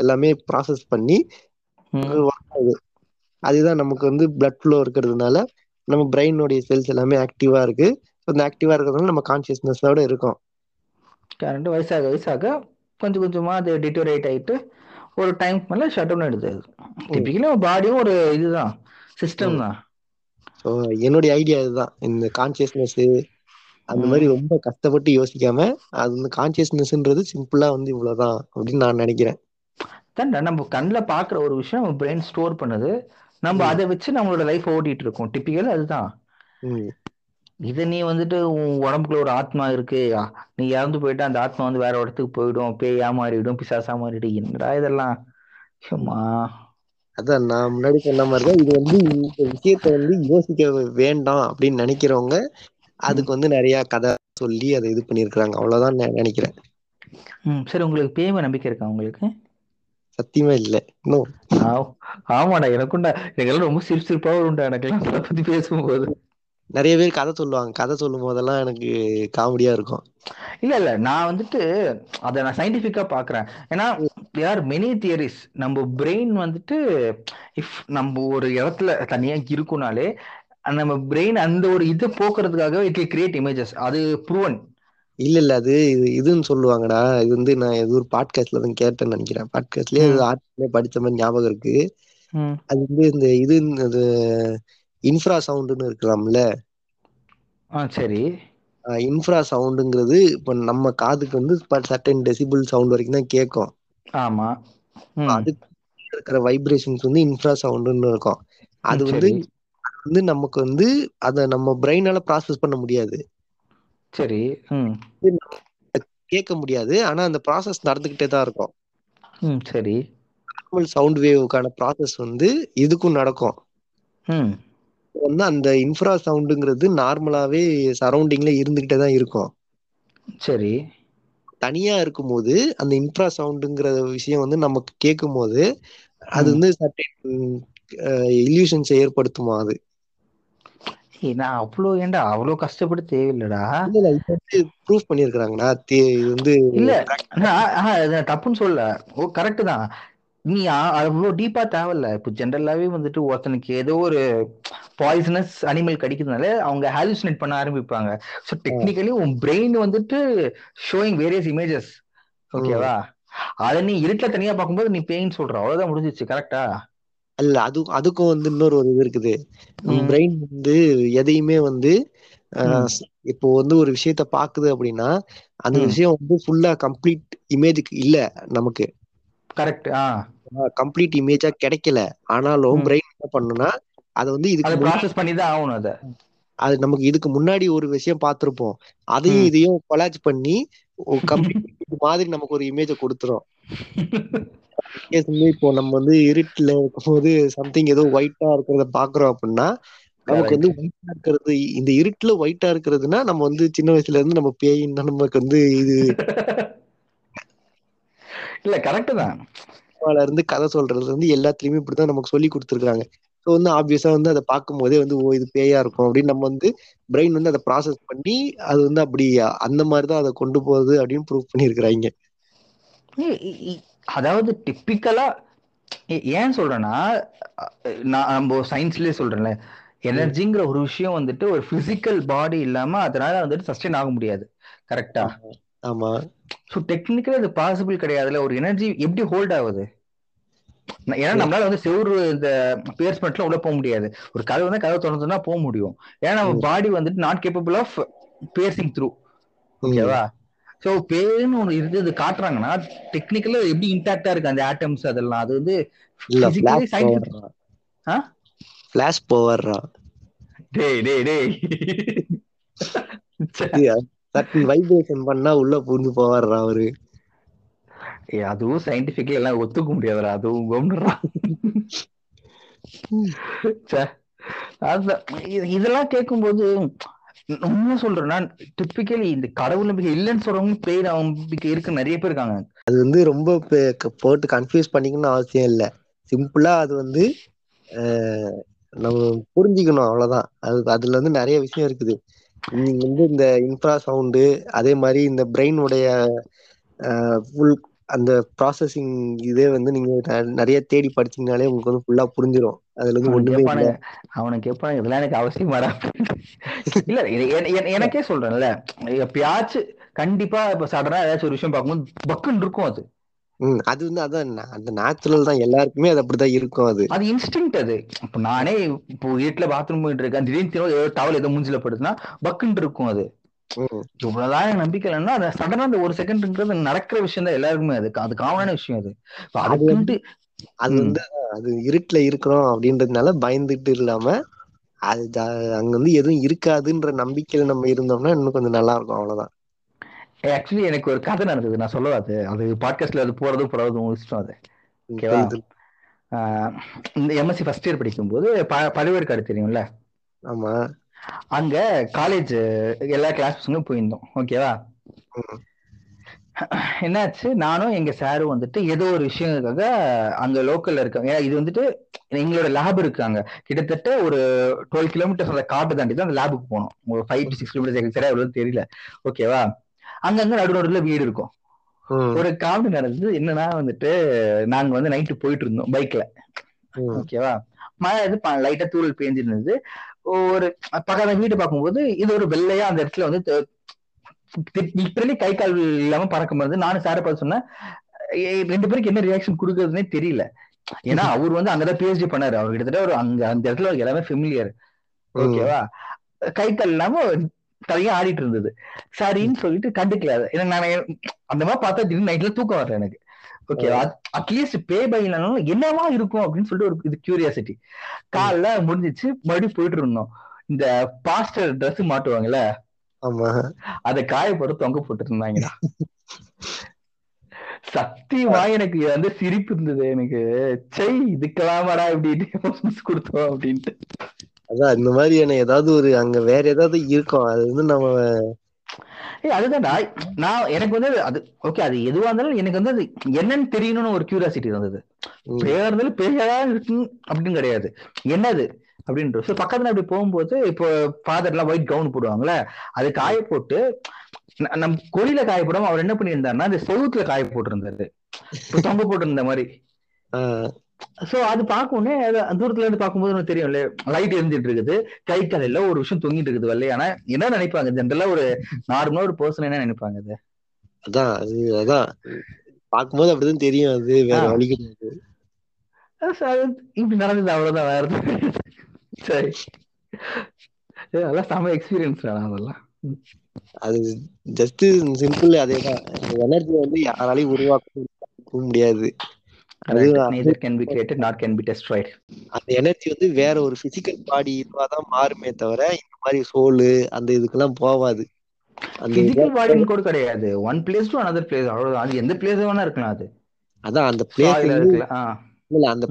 எல்லாமே ப்ராசஸ் பண்ணி ஒர்க் ஆகுது. அதுதான் நமக்கு வந்து பிளட் ஃப்ளோ இருக்கிறதுனால நம்ம பிரெயினோடைய செல்ஸ் எல்லாமே ஆக்டிவா இருக்கு. அந்த ஆக்டிவா இருக்கிறதுனால நம்ம கான்சியஸ்னஸோட இருக்கோம். கரண்ட் வயசாக வயசாக கொஞ்சம் கொஞ்சமா அது டிட்டோரேட் ஆயிட்டு ஒரு டைம் மேல ஷட் டவுன் எடுத்து டிபிக்கலி பாடியும் ஒரு இதுதான் சிஸ்டம் தான். ஸோ என்னுடைய ஐடியா இதுதான். இந்த கான்சியஸ்னஸ் அந்த. மாதிரி ரொம்ப கஷ்டப்பட்டு யோசிக்காம அது வந்து கான்சியஸ்னஸ்ன்றது சிம்பிளா வந்து இவ்வளவுதான் அப்படின்னு நான் நினைக்கிறேன். தான்டா நம்ம கண்ணில் பார்க்குற ஒரு விஷயம் நம்ம பிரெயின் ஸ்டோர் பண்ணுது. நம்ம. அதை வச்சு நம்மளோட லைஃப் ஓட்டிட்டு இருக்கோம். டிப்பிக்கல் அதுதான். இதை நீ வந்துட்டு உன் உடம்புக்குள்ள ஒரு ஆத்மா இருக்கு. நீ இறந்து போயிட்டு அந்த ஆத்மா வந்து வேற இடத்துக்கு போயிடும். பேயா மாறிடும் பிசாசா மாறிடும். என்னடா இதெல்லாம்? சும்மா அதான் நான் முன்னாடி சொன்ன மாதிரிதான் இது வந்து இந்த விஷயத்த வந்து யோசிக்க வேண்டாம் அப்படின்னு நினைக்கிறவங்க அதுக்கு வந்து நிறைய கதை சொல்லி அதை இது பண்ணியிருக்கிறாங்க. அவ்வளவுதான் நான் நினைக்கிறேன். சரி உங்களுக்கு பேம நம்பிக்கை இருக்கா உங்களுக்கு? சத்தியமா இல்லை. இன்னும். ஆமாடா எனக்குண்டா எனக்கெல்லாம் ரொம்ப சிரிப்பு சிரிப்பா வரும்டா எனக்கெல்லாம்? அதை பத்தி பேசும்போது. நிறைய பேர் கதை சொல்லுவாங்க. கதை சொல்லும் போதெல்லாம் எனக்கு காமெடியா இருக்கும். இல்ல இல்ல நான் வந்துட்டு அதை நான் சயின்டிபிக்கா பாக்குறேன். ஏன்னா தேர் மெனி தியரிஸ் நம்ம பிரெயின் வந்துட்டு இஃப் நம்ம ஒரு இடத்துல தனியா இருக்குனாலே நம்ம பிரெயின் அந்த ஒரு இதை போக்குறதுக்காக இட் கிரியேட் இமேஜஸ் அது ப்ரூவன் இல்ல இல்ல அது இது இதுன்னு சொல்லுவாங்கடா. இது வந்து நான் ஏதோ ஒரு பாட்காஸ்ட்ல தான் கேட்டேன்னு நினைக்கிறேன். பாட்காஸ்ட்லயே. ஆர்டிக்கலே படிச்ச மாதிரி ஞாபகம் இருக்கு. அது வந்து இந்த இது அது இன்ஃப்ரா சவுண்டுன்னு இருக்கலாம்ல. சரி. இன்ஃப்ரா சவுண்டுங்கிறது இப்போ நம்ம காதுக்கு வந்து சர்டன் டெசிபிள் சவுண்ட் வரைக்கும் தான் கேட்கும். ஆமா. அதுக்கு இருக்கிற வைப்ரேஷன்ஸ் வந்து இன்ஃப்ரா சவுண்டுன்னு இருக்கும். அது வந்து வந்து நமக்கு வந்து அதை நம்ம பிரெயினால ப்ராசஸ் பண்ண முடியாது. சரி கேட்க முடியாது. ஆனா அந்த ப்ராசஸ் நடந்துகிட்டே தான் இருக்கும். சரி. நார்மல் சவுண்ட் வேவுக்கான ப்ராசஸ் வந்து இதுக்கும் நடக்கும். வந்து அந்த இன்ஃப்ரா சவுண்டுங்கிறது நார்மலாவே சரௌண்டிங்ல இருந்துகிட்டே தான் இருக்கும். சரி. தனியா இருக்கும்போது அந்த இன்ஃப்ரா சவுண்டுங்கிற விஷயம் வந்து நமக்கு கேட்கும் போது அது. வந்து சர்டன் இல்யூஷன்ஸ் ஏற்படுத்துமா அது. நான் அவ்வளோ ஏன்டா அவ்வளோ கஷ்டப்பட்டு தேவையில்லடா? இல்ல இது வந்து ப்ரூஃப் பண்ணிருக்காங்கடா இது வந்து இல்ல நான் தப்புன்னு சொல்ல ஓ கரெக்ட் தான். நீ ஆ- அவ்வளோ டீப்பா தேவையில்ல. இப்போ ஜென்ரலாவே வந்துட்டு ஒருத்தனுக்கு ஏதோ ஒரு பாய்சனஸ் அனிமல் கடிக்கிறதுனால அவங்க ஹாலுசினேட் பண்ண ஆரம்பிப்பாங்க. ஸோ டெக்னிக்கலி உன் பிரெயின் வந்துட்டு ஷோயிங் வேரியஸ் இமேஜஸ் ஓகேவா அதை நீ இருட்டில் தனியா பார்க்கும்போது நீ பெயின் சொல்ற. அவ்வளவுதான் முடிஞ்சிச்சு கரெக்டா இல்ல அது அதுக்கும் வந்து இன்னொரு ஒரு இது இருக்குது. பிரெயின் வந்து எதையுமே வந்து இப்போ வந்து ஒரு விஷயத்த பாக்குது அப்படின்னா அந்த. விஷயம் வந்து ஃபுல்லா கம்ப்ளீட் இமேஜுக்கு இல்ல நமக்கு கரெக்ட் கம்ப்ளீட் இமேஜா கிடைக்கல ஆனாலும். பிரெயின் என்ன பண்ணுனா அதை வந்து இதுக்கு ப்ராசஸ் பண்ணி தான் ஆகணும் அதை அது நமக்கு இதுக்கு முன்னாடி ஒரு விஷயம் பார்த்திருப்போம் அதையும். இதையும் கொலாஜ் பண்ணி கம்ப்ளீட் (laughs) மாதிரி நமக்கு ஒரு இமேஜை கொடுத்துரும். இப்போ நம்ம வந்து இருட்டுல இருக்கும்போது சம்திங் ஏதோ ஒயிட்டா இருக்கிறத பாக்குறோம் அப்படின்னா நமக்கு வந்து ஒயிட்டா இருக்கிறது இந்த இருட்டுல ஒயிட்டா இருக்கிறதுனா நம்ம வந்து சின்ன வயசுல இருந்து நம்ம பேயின்னா நமக்கு வந்து இது இல்ல கரெக்ட் தான். இருந்து கதை சொல்றதுல இருந்து எல்லாத்துலயுமே இப்படிதான் நமக்கு சொல்லி கொடுத்துருக்காங்க. வந்து ஆப்வியஸா வந்து அதை பார்க்கும் போதே வந்து ஓ இது பேயா இருக்கும் அப்படின்னு நம்ம வந்து பிரெயின் வந்து அதை ப்ராசஸ் பண்ணி அது வந்து அப்படி அந்த மாதிரி தான் அதை கொண்டு போகுது அப்படின்னு ப்ரூவ் பண்ணியிருக்கிறாங்க. அதாவது டிப்பிக்கலா ஏன் சொல்றேன்னா நான் நம்ம சயின்ஸ்லயே சொல்றேன்ல எனர்ஜிங்கிற ஒரு விஷயம் வந்துட்டு ஒரு பிசிக்கல் பாடி இல்லாம அதனால வந்துட்டு சஸ்டெயின் ஆக முடியாது. கரெக்டா ஆமா. ஸோ டெக்னிக்கலி அது பாசிபிள் கிடையாதுல. ஒரு எனர்ஜி எப்படி ஹோல்ட் ஆகுது? ஏன்னா நம்மளால வந்து செவ்வறு இந்த பேஸ்மெண்ட்ல உள்ள போக முடியாது. ஒரு கதவு வந்து கதவு திறந்துனா போக முடியும். ஏன்னா நம்ம. பாடி வந்துட்டு not capable of passing through. ஓகேவா சோ பேன்னு ஒண்ணு இருக்குது காட்டுறாங்கன்னா டெக்னிக்கலா எப்படி இன்டாக்டா இருக்கு அந்த ஆட்டம்ஸ் அதெல்லாம்? அது வந்து இல்ல physically பிளாஷ் scientific- பவர்ரா பவர்ரா டேய் டேய் டேய். வைப்ரேஷன் பண்ணா உள்ள பூந்து போவார்றா அவரு. ஏய், அதுவும் சயின்டிபிக்ல எல்லாம் ஒத்துக்க முடியாதுடா அதுவும் கம்னுடா இதெல்லாம் கேட்கும்போது உண்மையா சொல்றேன்னா டிப்பிக்கலி இந்த கடவுள் நம்பிக்கை இல்லைன்னு சொல்றவங்க பேய் நம்பிக்கை இருக்கு நிறைய பேர் இருக்காங்க. அது வந்து ரொம்ப க- போட்டு கன்ஃபியூஸ் பண்ணிக்கணும்னு அவசியம் இல்ல. சிம்பிளா அது வந்து நம்ம புரிஞ்சுக்கணும் அவ்வளவுதான். அது அதுல வந்து நிறைய விஷயம் இருக்குது. நீங்க வந்து இந்த இன்ஃப்ரா சவுண்டு அதே மாதிரி இந்த பிரெயின் உடைய ஃபுல் அந்த ப்ராசஸிங் இதே வந்து நீங்க நிறைய தேடி படிச்சீங்கனாலே உங்களுக்கு வந்து ஃபுல்லா புரிஞ்சிடும் அதுல இருந்து ஒண்ணுமே இல்ல. அவனுக்கு கேட்பானுங்க இதெல்லாம் எனக்கு அவசியமாடா. இல்ல எனக்கே சொல்றேன்ல. எப்பயாச்சும் கண்டிப்பா இப்ப சடனா ஏதாச்சும் ஒரு விஷயம் பார்க்கும்போது பக்குன்னு இருக்கும் அது. ம் அது வந்து அதான் அந்த நேச்சுரல் தான். எல்லாருக்குமே அது அப்படிதான் இருக்கும் அது. அது இன்ஸ்டிங் அது. இப்ப நானே இப்போ வீட்டுல பாத்ரூம் போயிட்டு இருக்கேன். திடீர்னு ஏதோ டவல் ஏதோ மூஞ்சில படுதுன்னா பக்குன்னு இருக்கும் அது. இவ்வளவுதான் நம்பிக்கை இல்லைன்னா அது சடனா அந்த ஒரு செகண்ட்ன்றது நடக்கிற விஷயம் தான் எல்லாருக்குமே அது. அது காமனான விஷயம் அது. அதுக்குன்ட்டு அது. வந்து அது இருட்டுல இருக்கிறோம் அப்படின்றதுனால பயந்துட்டு இல்லாம அது அங்க வந்து எதுவும் இருக்காதுன்ற நம்பிக்கையில நம்ம இருந்தோம்னா இன்னும் கொஞ்சம் நல்லா இருக்கும். அவ்வளவுதான். ஆக்சுவலி எனக்கு ஒரு கதை நடந்தது. நான் சொல்லவா அது? அது பாட்காஸ்ட்ல அது போறதும் போறதும் உங்க இஷ்டம் அது. ஓகேவா இந்த எம்எஸ்சி ஃபர்ஸ்ட் இயர் படிக்கும்போது ப பழுவேற்காடு தெரியும்ல? ஆமா. அங்க காலேஜ் எல்லா கிளாஸ் பசங்களும் போயிருந்தோம் ஓகேவா என்னாச்சு? நானும் எங்க சாரும் வந்துட்டு ஏதோ ஒரு விஷயங்களுக்காக அங்க லோக்கல்ல இருக்காங்க. இது வந்துட்டு எங்களோட லேப் இருக்காங்க கிட்டத்தட்ட ஒரு டுவெல் கிலோமீட்டர்ஸ் அந்த காட்டு தாண்டி தான் அந்த லேபுக்கு போனோம். ஒரு ஃபைவ் டு சிக்ஸ் கிலோமீட்டர்ஸ் சரியா எவ்வளவு தெரியல. ஓகேவா அங்கங்க நடு நடுவுல வீடு இருக்கும். ஒரு காமெடி நடந்தது என்னன்னா வந்துட்டு நாங்க வந்து நைட்டு போயிட்டு இருந்தோம் பைக்ல ஓகேவா மழை இது லைட்டா தூரல் பேஞ்சிருந்தது ஒரு பக்கத்துல வீடு பார்க்கும்போது இது ஒரு வெள்ளையா அந்த இடத்துல வந்து லிட்டரலி கை கால் இல்லாம பறக்கும் போது நானும் சாரை பார்த்து சொன்னேன் ரெண்டு பேருக்கு என்ன ரியாக்ஷன் கொடுக்கறதுனே தெரியல. ஏன்னா அவர் வந்து அங்கதான் பிஹெச்டி பண்ணாரு. அவர் கிட்டத்தட்ட ஒரு அங்க அந்த இடத்துல அவருக்கு எல்லாமே ஃபெமிலியர். ஓகேவா கை கால் இல்லாம தலையா ஆடிட்டு இருந்தது. சரின்னு சொல்லிட்டு கண்டுக்கல. ஏன்னா நான் அந்த மாதிரி பார்த்தா திடீர்னு நைட்ல தூக்கம் வரல எனக்கு. ஓகேவா அட்லீஸ்ட் பே பை இல்லைனாலும் என்னவா இருக்கும் அப்படின்னு சொல்லிட்டு ஒரு இது கியூரியாசிட்டி காலைல முடிஞ்சிச்சு மறுபடியும் போயிட்டு இருந்தோம். இந்த பாஸ்டர் Dress மாட்டுவாங்கல்ல அதை காய போட்டு தொங்க போட்டு இருந்தாங்கடா. சத்தியமா எனக்கு வந்து சிரிப்பு இருந்தது எனக்கு. சை இதுக்கெல்லாமாடா இப்படி கொடுத்தோம் அப்படின்ட்டு. அதான் இந்த மாதிரியான ஏதாவது ஒரு அங்க வேற ஏதாவது இருக்கும். அது வந்து நம்ம ஏய் அதுதான்டா. நான் எனக்கு வந்து அது- ஓகே அது எதுவா இருந்தாலும் எனக்கு வந்து அது என்னன்னு தெரியணும்னு ஒரு கியூரியாசிட்டி இருந்தது. பேயா இருந்தாலும் பேயா இருக்கு அப்படின்னு கிடையாது. என்னது? அப்படின்ற ஸோ பக்கத்துல அப்படி போகும்போது இப்போ ஃபாதர் எல்லாம் ஒயிட் கவுன் போடுவாங்கல்ல அது காய போட்டு ந- நம்ம கொடியில காய போடாம அவர் என்ன பண்ணியிருந்தாருன்னா அந்த செவுத்துல காய போட்டிருந்தாரு. தொங்க போட்டிருந்த மாதிரி. சோ அது பார்க்கவுடனே தூரத்துல இருந்து பார்க்கும்போது உனக்கு தெரியும்ல லைட் எரிஞ்சிட்டு இருக்குது கை காலையில ஒரு விஷயம் தொங்கிட்டு இருக்குது வெள்ளை. ஆனா என்ன நினைப்பாங்க? ஜென்ரலா ஒரு நார்மலா ஒரு பர்சன் என்ன நினைப்பாங்க அது அதான் அது அதான். பார்க்கும்போது அப்படிதான் தெரியும். அது வேற. வழி கிடையாது இப்படி நடந்தது அவ்வளவுதான் வேற. சரி. அதெல்லாம் செம எக்ஸ்பீரியன்ஸ் அதெல்லாம். அது ஜஸ்ட் சிம்பிள் அதேதான். எனர்ஜி வந்து யாராலையும் உருவாக்க முடியாது. அது can be created not can be destroyed அந்த எனர்ஜி வந்து வேற ஒரு பிசிக்கல் பாடி இதுவாதான் மாறுமே தவிர இந்த மாதிரி சோலு அந்த இதுக்கெல்லாம் போவாது. அந்த பிசிக்கல் பாடின்னு கூட கிடையாது. One place to another place அவ்வளவுதான். அது எந்த பிளேஸ் வேணா இருக்கலாம் அது. அதான் அந்த பிளேஸ் இல்ல அந்த.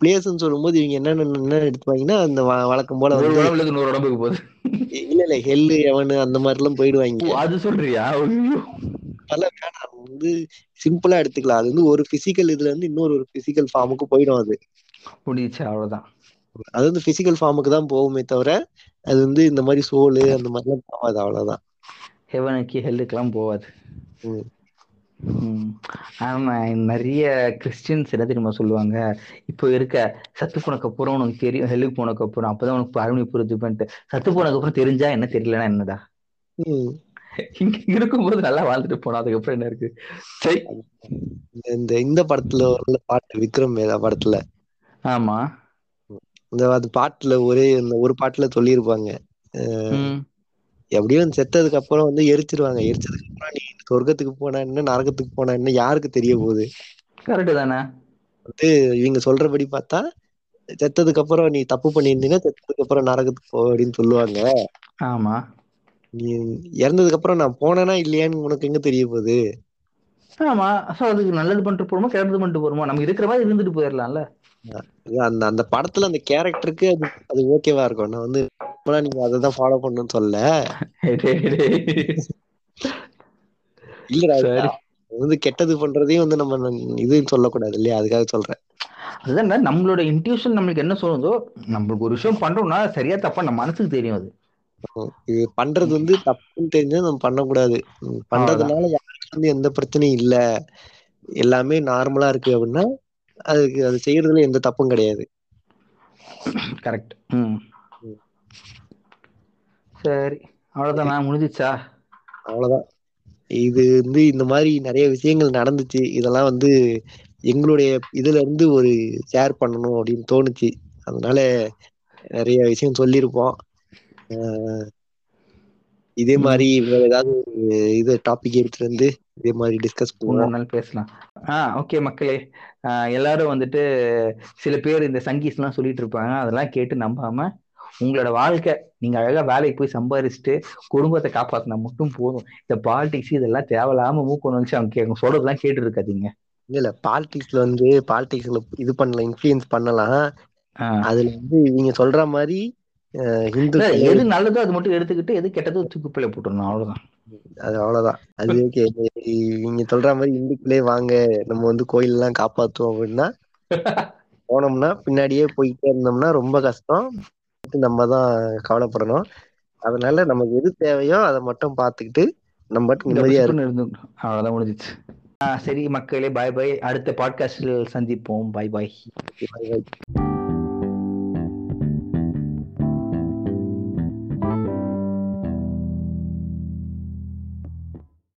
பிளேஸ்ன்னு சொல்லும்போது இவங்க என்ன என்ன எடுத்துப்பாங்கன்னா அந்த வழக்கம் போல வந்து இருந்து நூறு உடம்புக்கு போகுது. இல்ல இல்ல ஹெல்லு எவனு அந்த மாதிரி எல்லாம் போயிடுவாங்க அது சொல்றியா? அதெல்லாம் வேணாம் வந்து சிம்பிளா எடுத்துக்கலாம். அது வந்து ஒரு பிசிக்கல் இதுல இருந்து இன்னொரு ஒரு பிசிக்கல் ஃபார்முக்கு போயிடும் அது. முடிஞ்சிச்சு அவ்வளவுதான். அது வந்து பிசிக்கல் ஃபார்முக்கு தான் போகுமே தவிர அது வந்து இந்த மாதிரி சோலு அந்த மாதிரிலாம் போகாது அவ்வளவுதான். ஹெவனுக்கு ஹெல்லுக்கெல்லாம் போகாது. ஆமா நிறைய கிறிஸ்டியன்ஸ் என்ன தெரியுமா சொல்லுவாங்க? இப்போ இருக்க சத்து போனக்கு அப்புறம் உனக்கு தெரியும் ஹெல்லுக்கு போனக்கு அப்புறம் அப்பதான் உனக்கு அருமை புரிஞ்சு பண்ணிட்டு சத்து போனக்கு அப்புறம் தெரிஞ்சா என்ன தெரியலன்னா என்னடா. இங்க இருக்கும்போது நல்லா வாழ்ந்துட்டு போனோம் அதுக்கப்புறம் என்ன இருக்கு? சரி. இந்த- இந்த படத்துல உள்ள பாட்டு விக்ரம் வேதா படத்துல. ஆமா. இந்த அது பாட்டுல ஒரே இந்த ஒரு பாட்டுல சொல்லியிருப்பாங்க. எப்படியும் செத்ததுக்கு அப்புறம் வந்து எரிச்சிருவாங்க. எரிச்சதுக்கு அப்புறம் நீ சொர்க்கத்துக்கு போனா என்ன நரகத்துக்கு போனா என்ன யாருக்கு தெரிய போகுது? கரெக்ட் தானே. வந்து இவங்க சொல்றபடி பார்த்தா செத்ததுக்கு அப்புறம் நீ தப்பு பண்ணியிருந்தீங்கன்னா செத்ததுக்கு அப்புறம் நரகத்துக்கு போ அப்படின்னு சொல்லுவாங்க. ஆமா. நீ இறந்ததுக்கு அப்புறம் நான் போனேனா இல்லையான்னு உனக்கு எங்க தெரிய போகுது? ஆமா. சோ அதுக்கு நல்லது பண்ணிட்டு போறோமோ கெட்டது பண்ணிட்டு போறோமோ நம்ம இருக்கிற மாதிரி இருந்துட்டு போயிடலாம்ல அந்த அந்த படத்துல அந்த கேரக்டருக்கு அது அது ஓகேவா இருக்கும். நான் வந்து நீங்க அதை தான் ஃபாலோ பண்ணணும்னு சொல்ல. இல்லடா வந்து கெட்டது பண்றதையும் வந்து நம்ம இது சொல்லக்கூடாது இல்லையா? அதுக்காக சொல்றேன். அதுதான் நம்மளோட இன்ட்யூஷன் நம்மளுக்கு என்ன சொல்லுதோ நம்மளுக்கு ஒரு விஷயம் பண்றோம்னா சரியா தப்பா நம்ம மனசுக்கு தெரியும் அது. இது பண்றது வந்து தப்புன்னு தெரிஞ்சா நம்ம பண்ணக்கூடாது. பண்றதுனால யாருக்கும் வந்து எந்த பிரச்சனையும் இல்ல. எல்லாமே நார்மலா இருக்கு அப்படின்னா அதுக்கு அது செய்யறதுல எந்த தப்பும் கிடையாது. கரெக்ட். சரி. அவ்வளவுதான். நான் முடிஞ்சிச்சா? அவ்வளவுதான். இது வந்து இந்த மாதிரி நிறைய விஷயங்கள் நடந்துச்சு. இதெல்லாம் வந்து எங்களுடைய இதுல இருந்து ஒரு ஷேர் பண்ணணும் அப்படின்னு தோணுச்சு. அதனால நிறைய விஷயம் சொல்லியிருப்போம். இதே. மாதிரி வேற ஏதாவது இது டாபிக் எடுத்துட்டு வந்து இதே மாதிரி டிஸ்கஸ் பண்ணுவோம். பேசலாம். ஆ ஓகே மக்களே. எல்லாரும் வந்துட்டு சில பேர் இந்த சங்கீஸ் எல்லாம் சொல்லிட்டு இருப்பாங்க. அதெல்லாம் கேட்டு நம்பாம உங்களோட வாழ்க்கை நீங்க அழகா வேலைக்கு போய் சம்பாதிச்சுட்டு குடும்பத்தை காப்பாத்தினா மட்டும் போதும். இந்த பாலிடிக்ஸ் இதெல்லாம் தேவையில்லாம மூக்கொண்டு வச்சு அவங்க கேட்க சொல்றதெல்லாம் கேட்டு இருக்காதீங்க இல்ல. இல்ல பாலிடிக்ஸ்ல வந்து பாலிடிக்ஸ்ல இது பண்ணலாம் இன்ஃப்ளூயன்ஸ் பண்ணலாம். அதுல வந்து நீங்க சொல்ற மாதிரி எது நல்லதோ அது மட்டும் எடுத்துக்கிட்டு எது கெட்டதோ தூக்குப்பிள்ளை போட்டுடணும் அவ்வளவுதான். அது அவ்வளவுதான். அது ஓகே. நீங்க சொல்ற மாதிரி இந்துக்களே வாங்க நம்ம வந்து கோயில் எல்லாம் காப்பாத்துவோம் அப்படின்னா (laughs) போனோம்னா பின்னாடியே போயிட்டே இருந்தோம்னா ரொம்ப கஷ்டம். நம்ம தான் கவலைப்படணும். அதனால நமக்கு எது தேவையோ அதை மட்டும் பார்த்துக்கிட்டு நம்ம நிம்மதியா இருந்துக்கணும். அவ்வளவுதான் முடிஞ்சிச்சு. சரி மக்களே பாய் பாய் அடுத்த பாட்காஸ்டில் சந்திப்போம். பாய் பாய் இருக்கு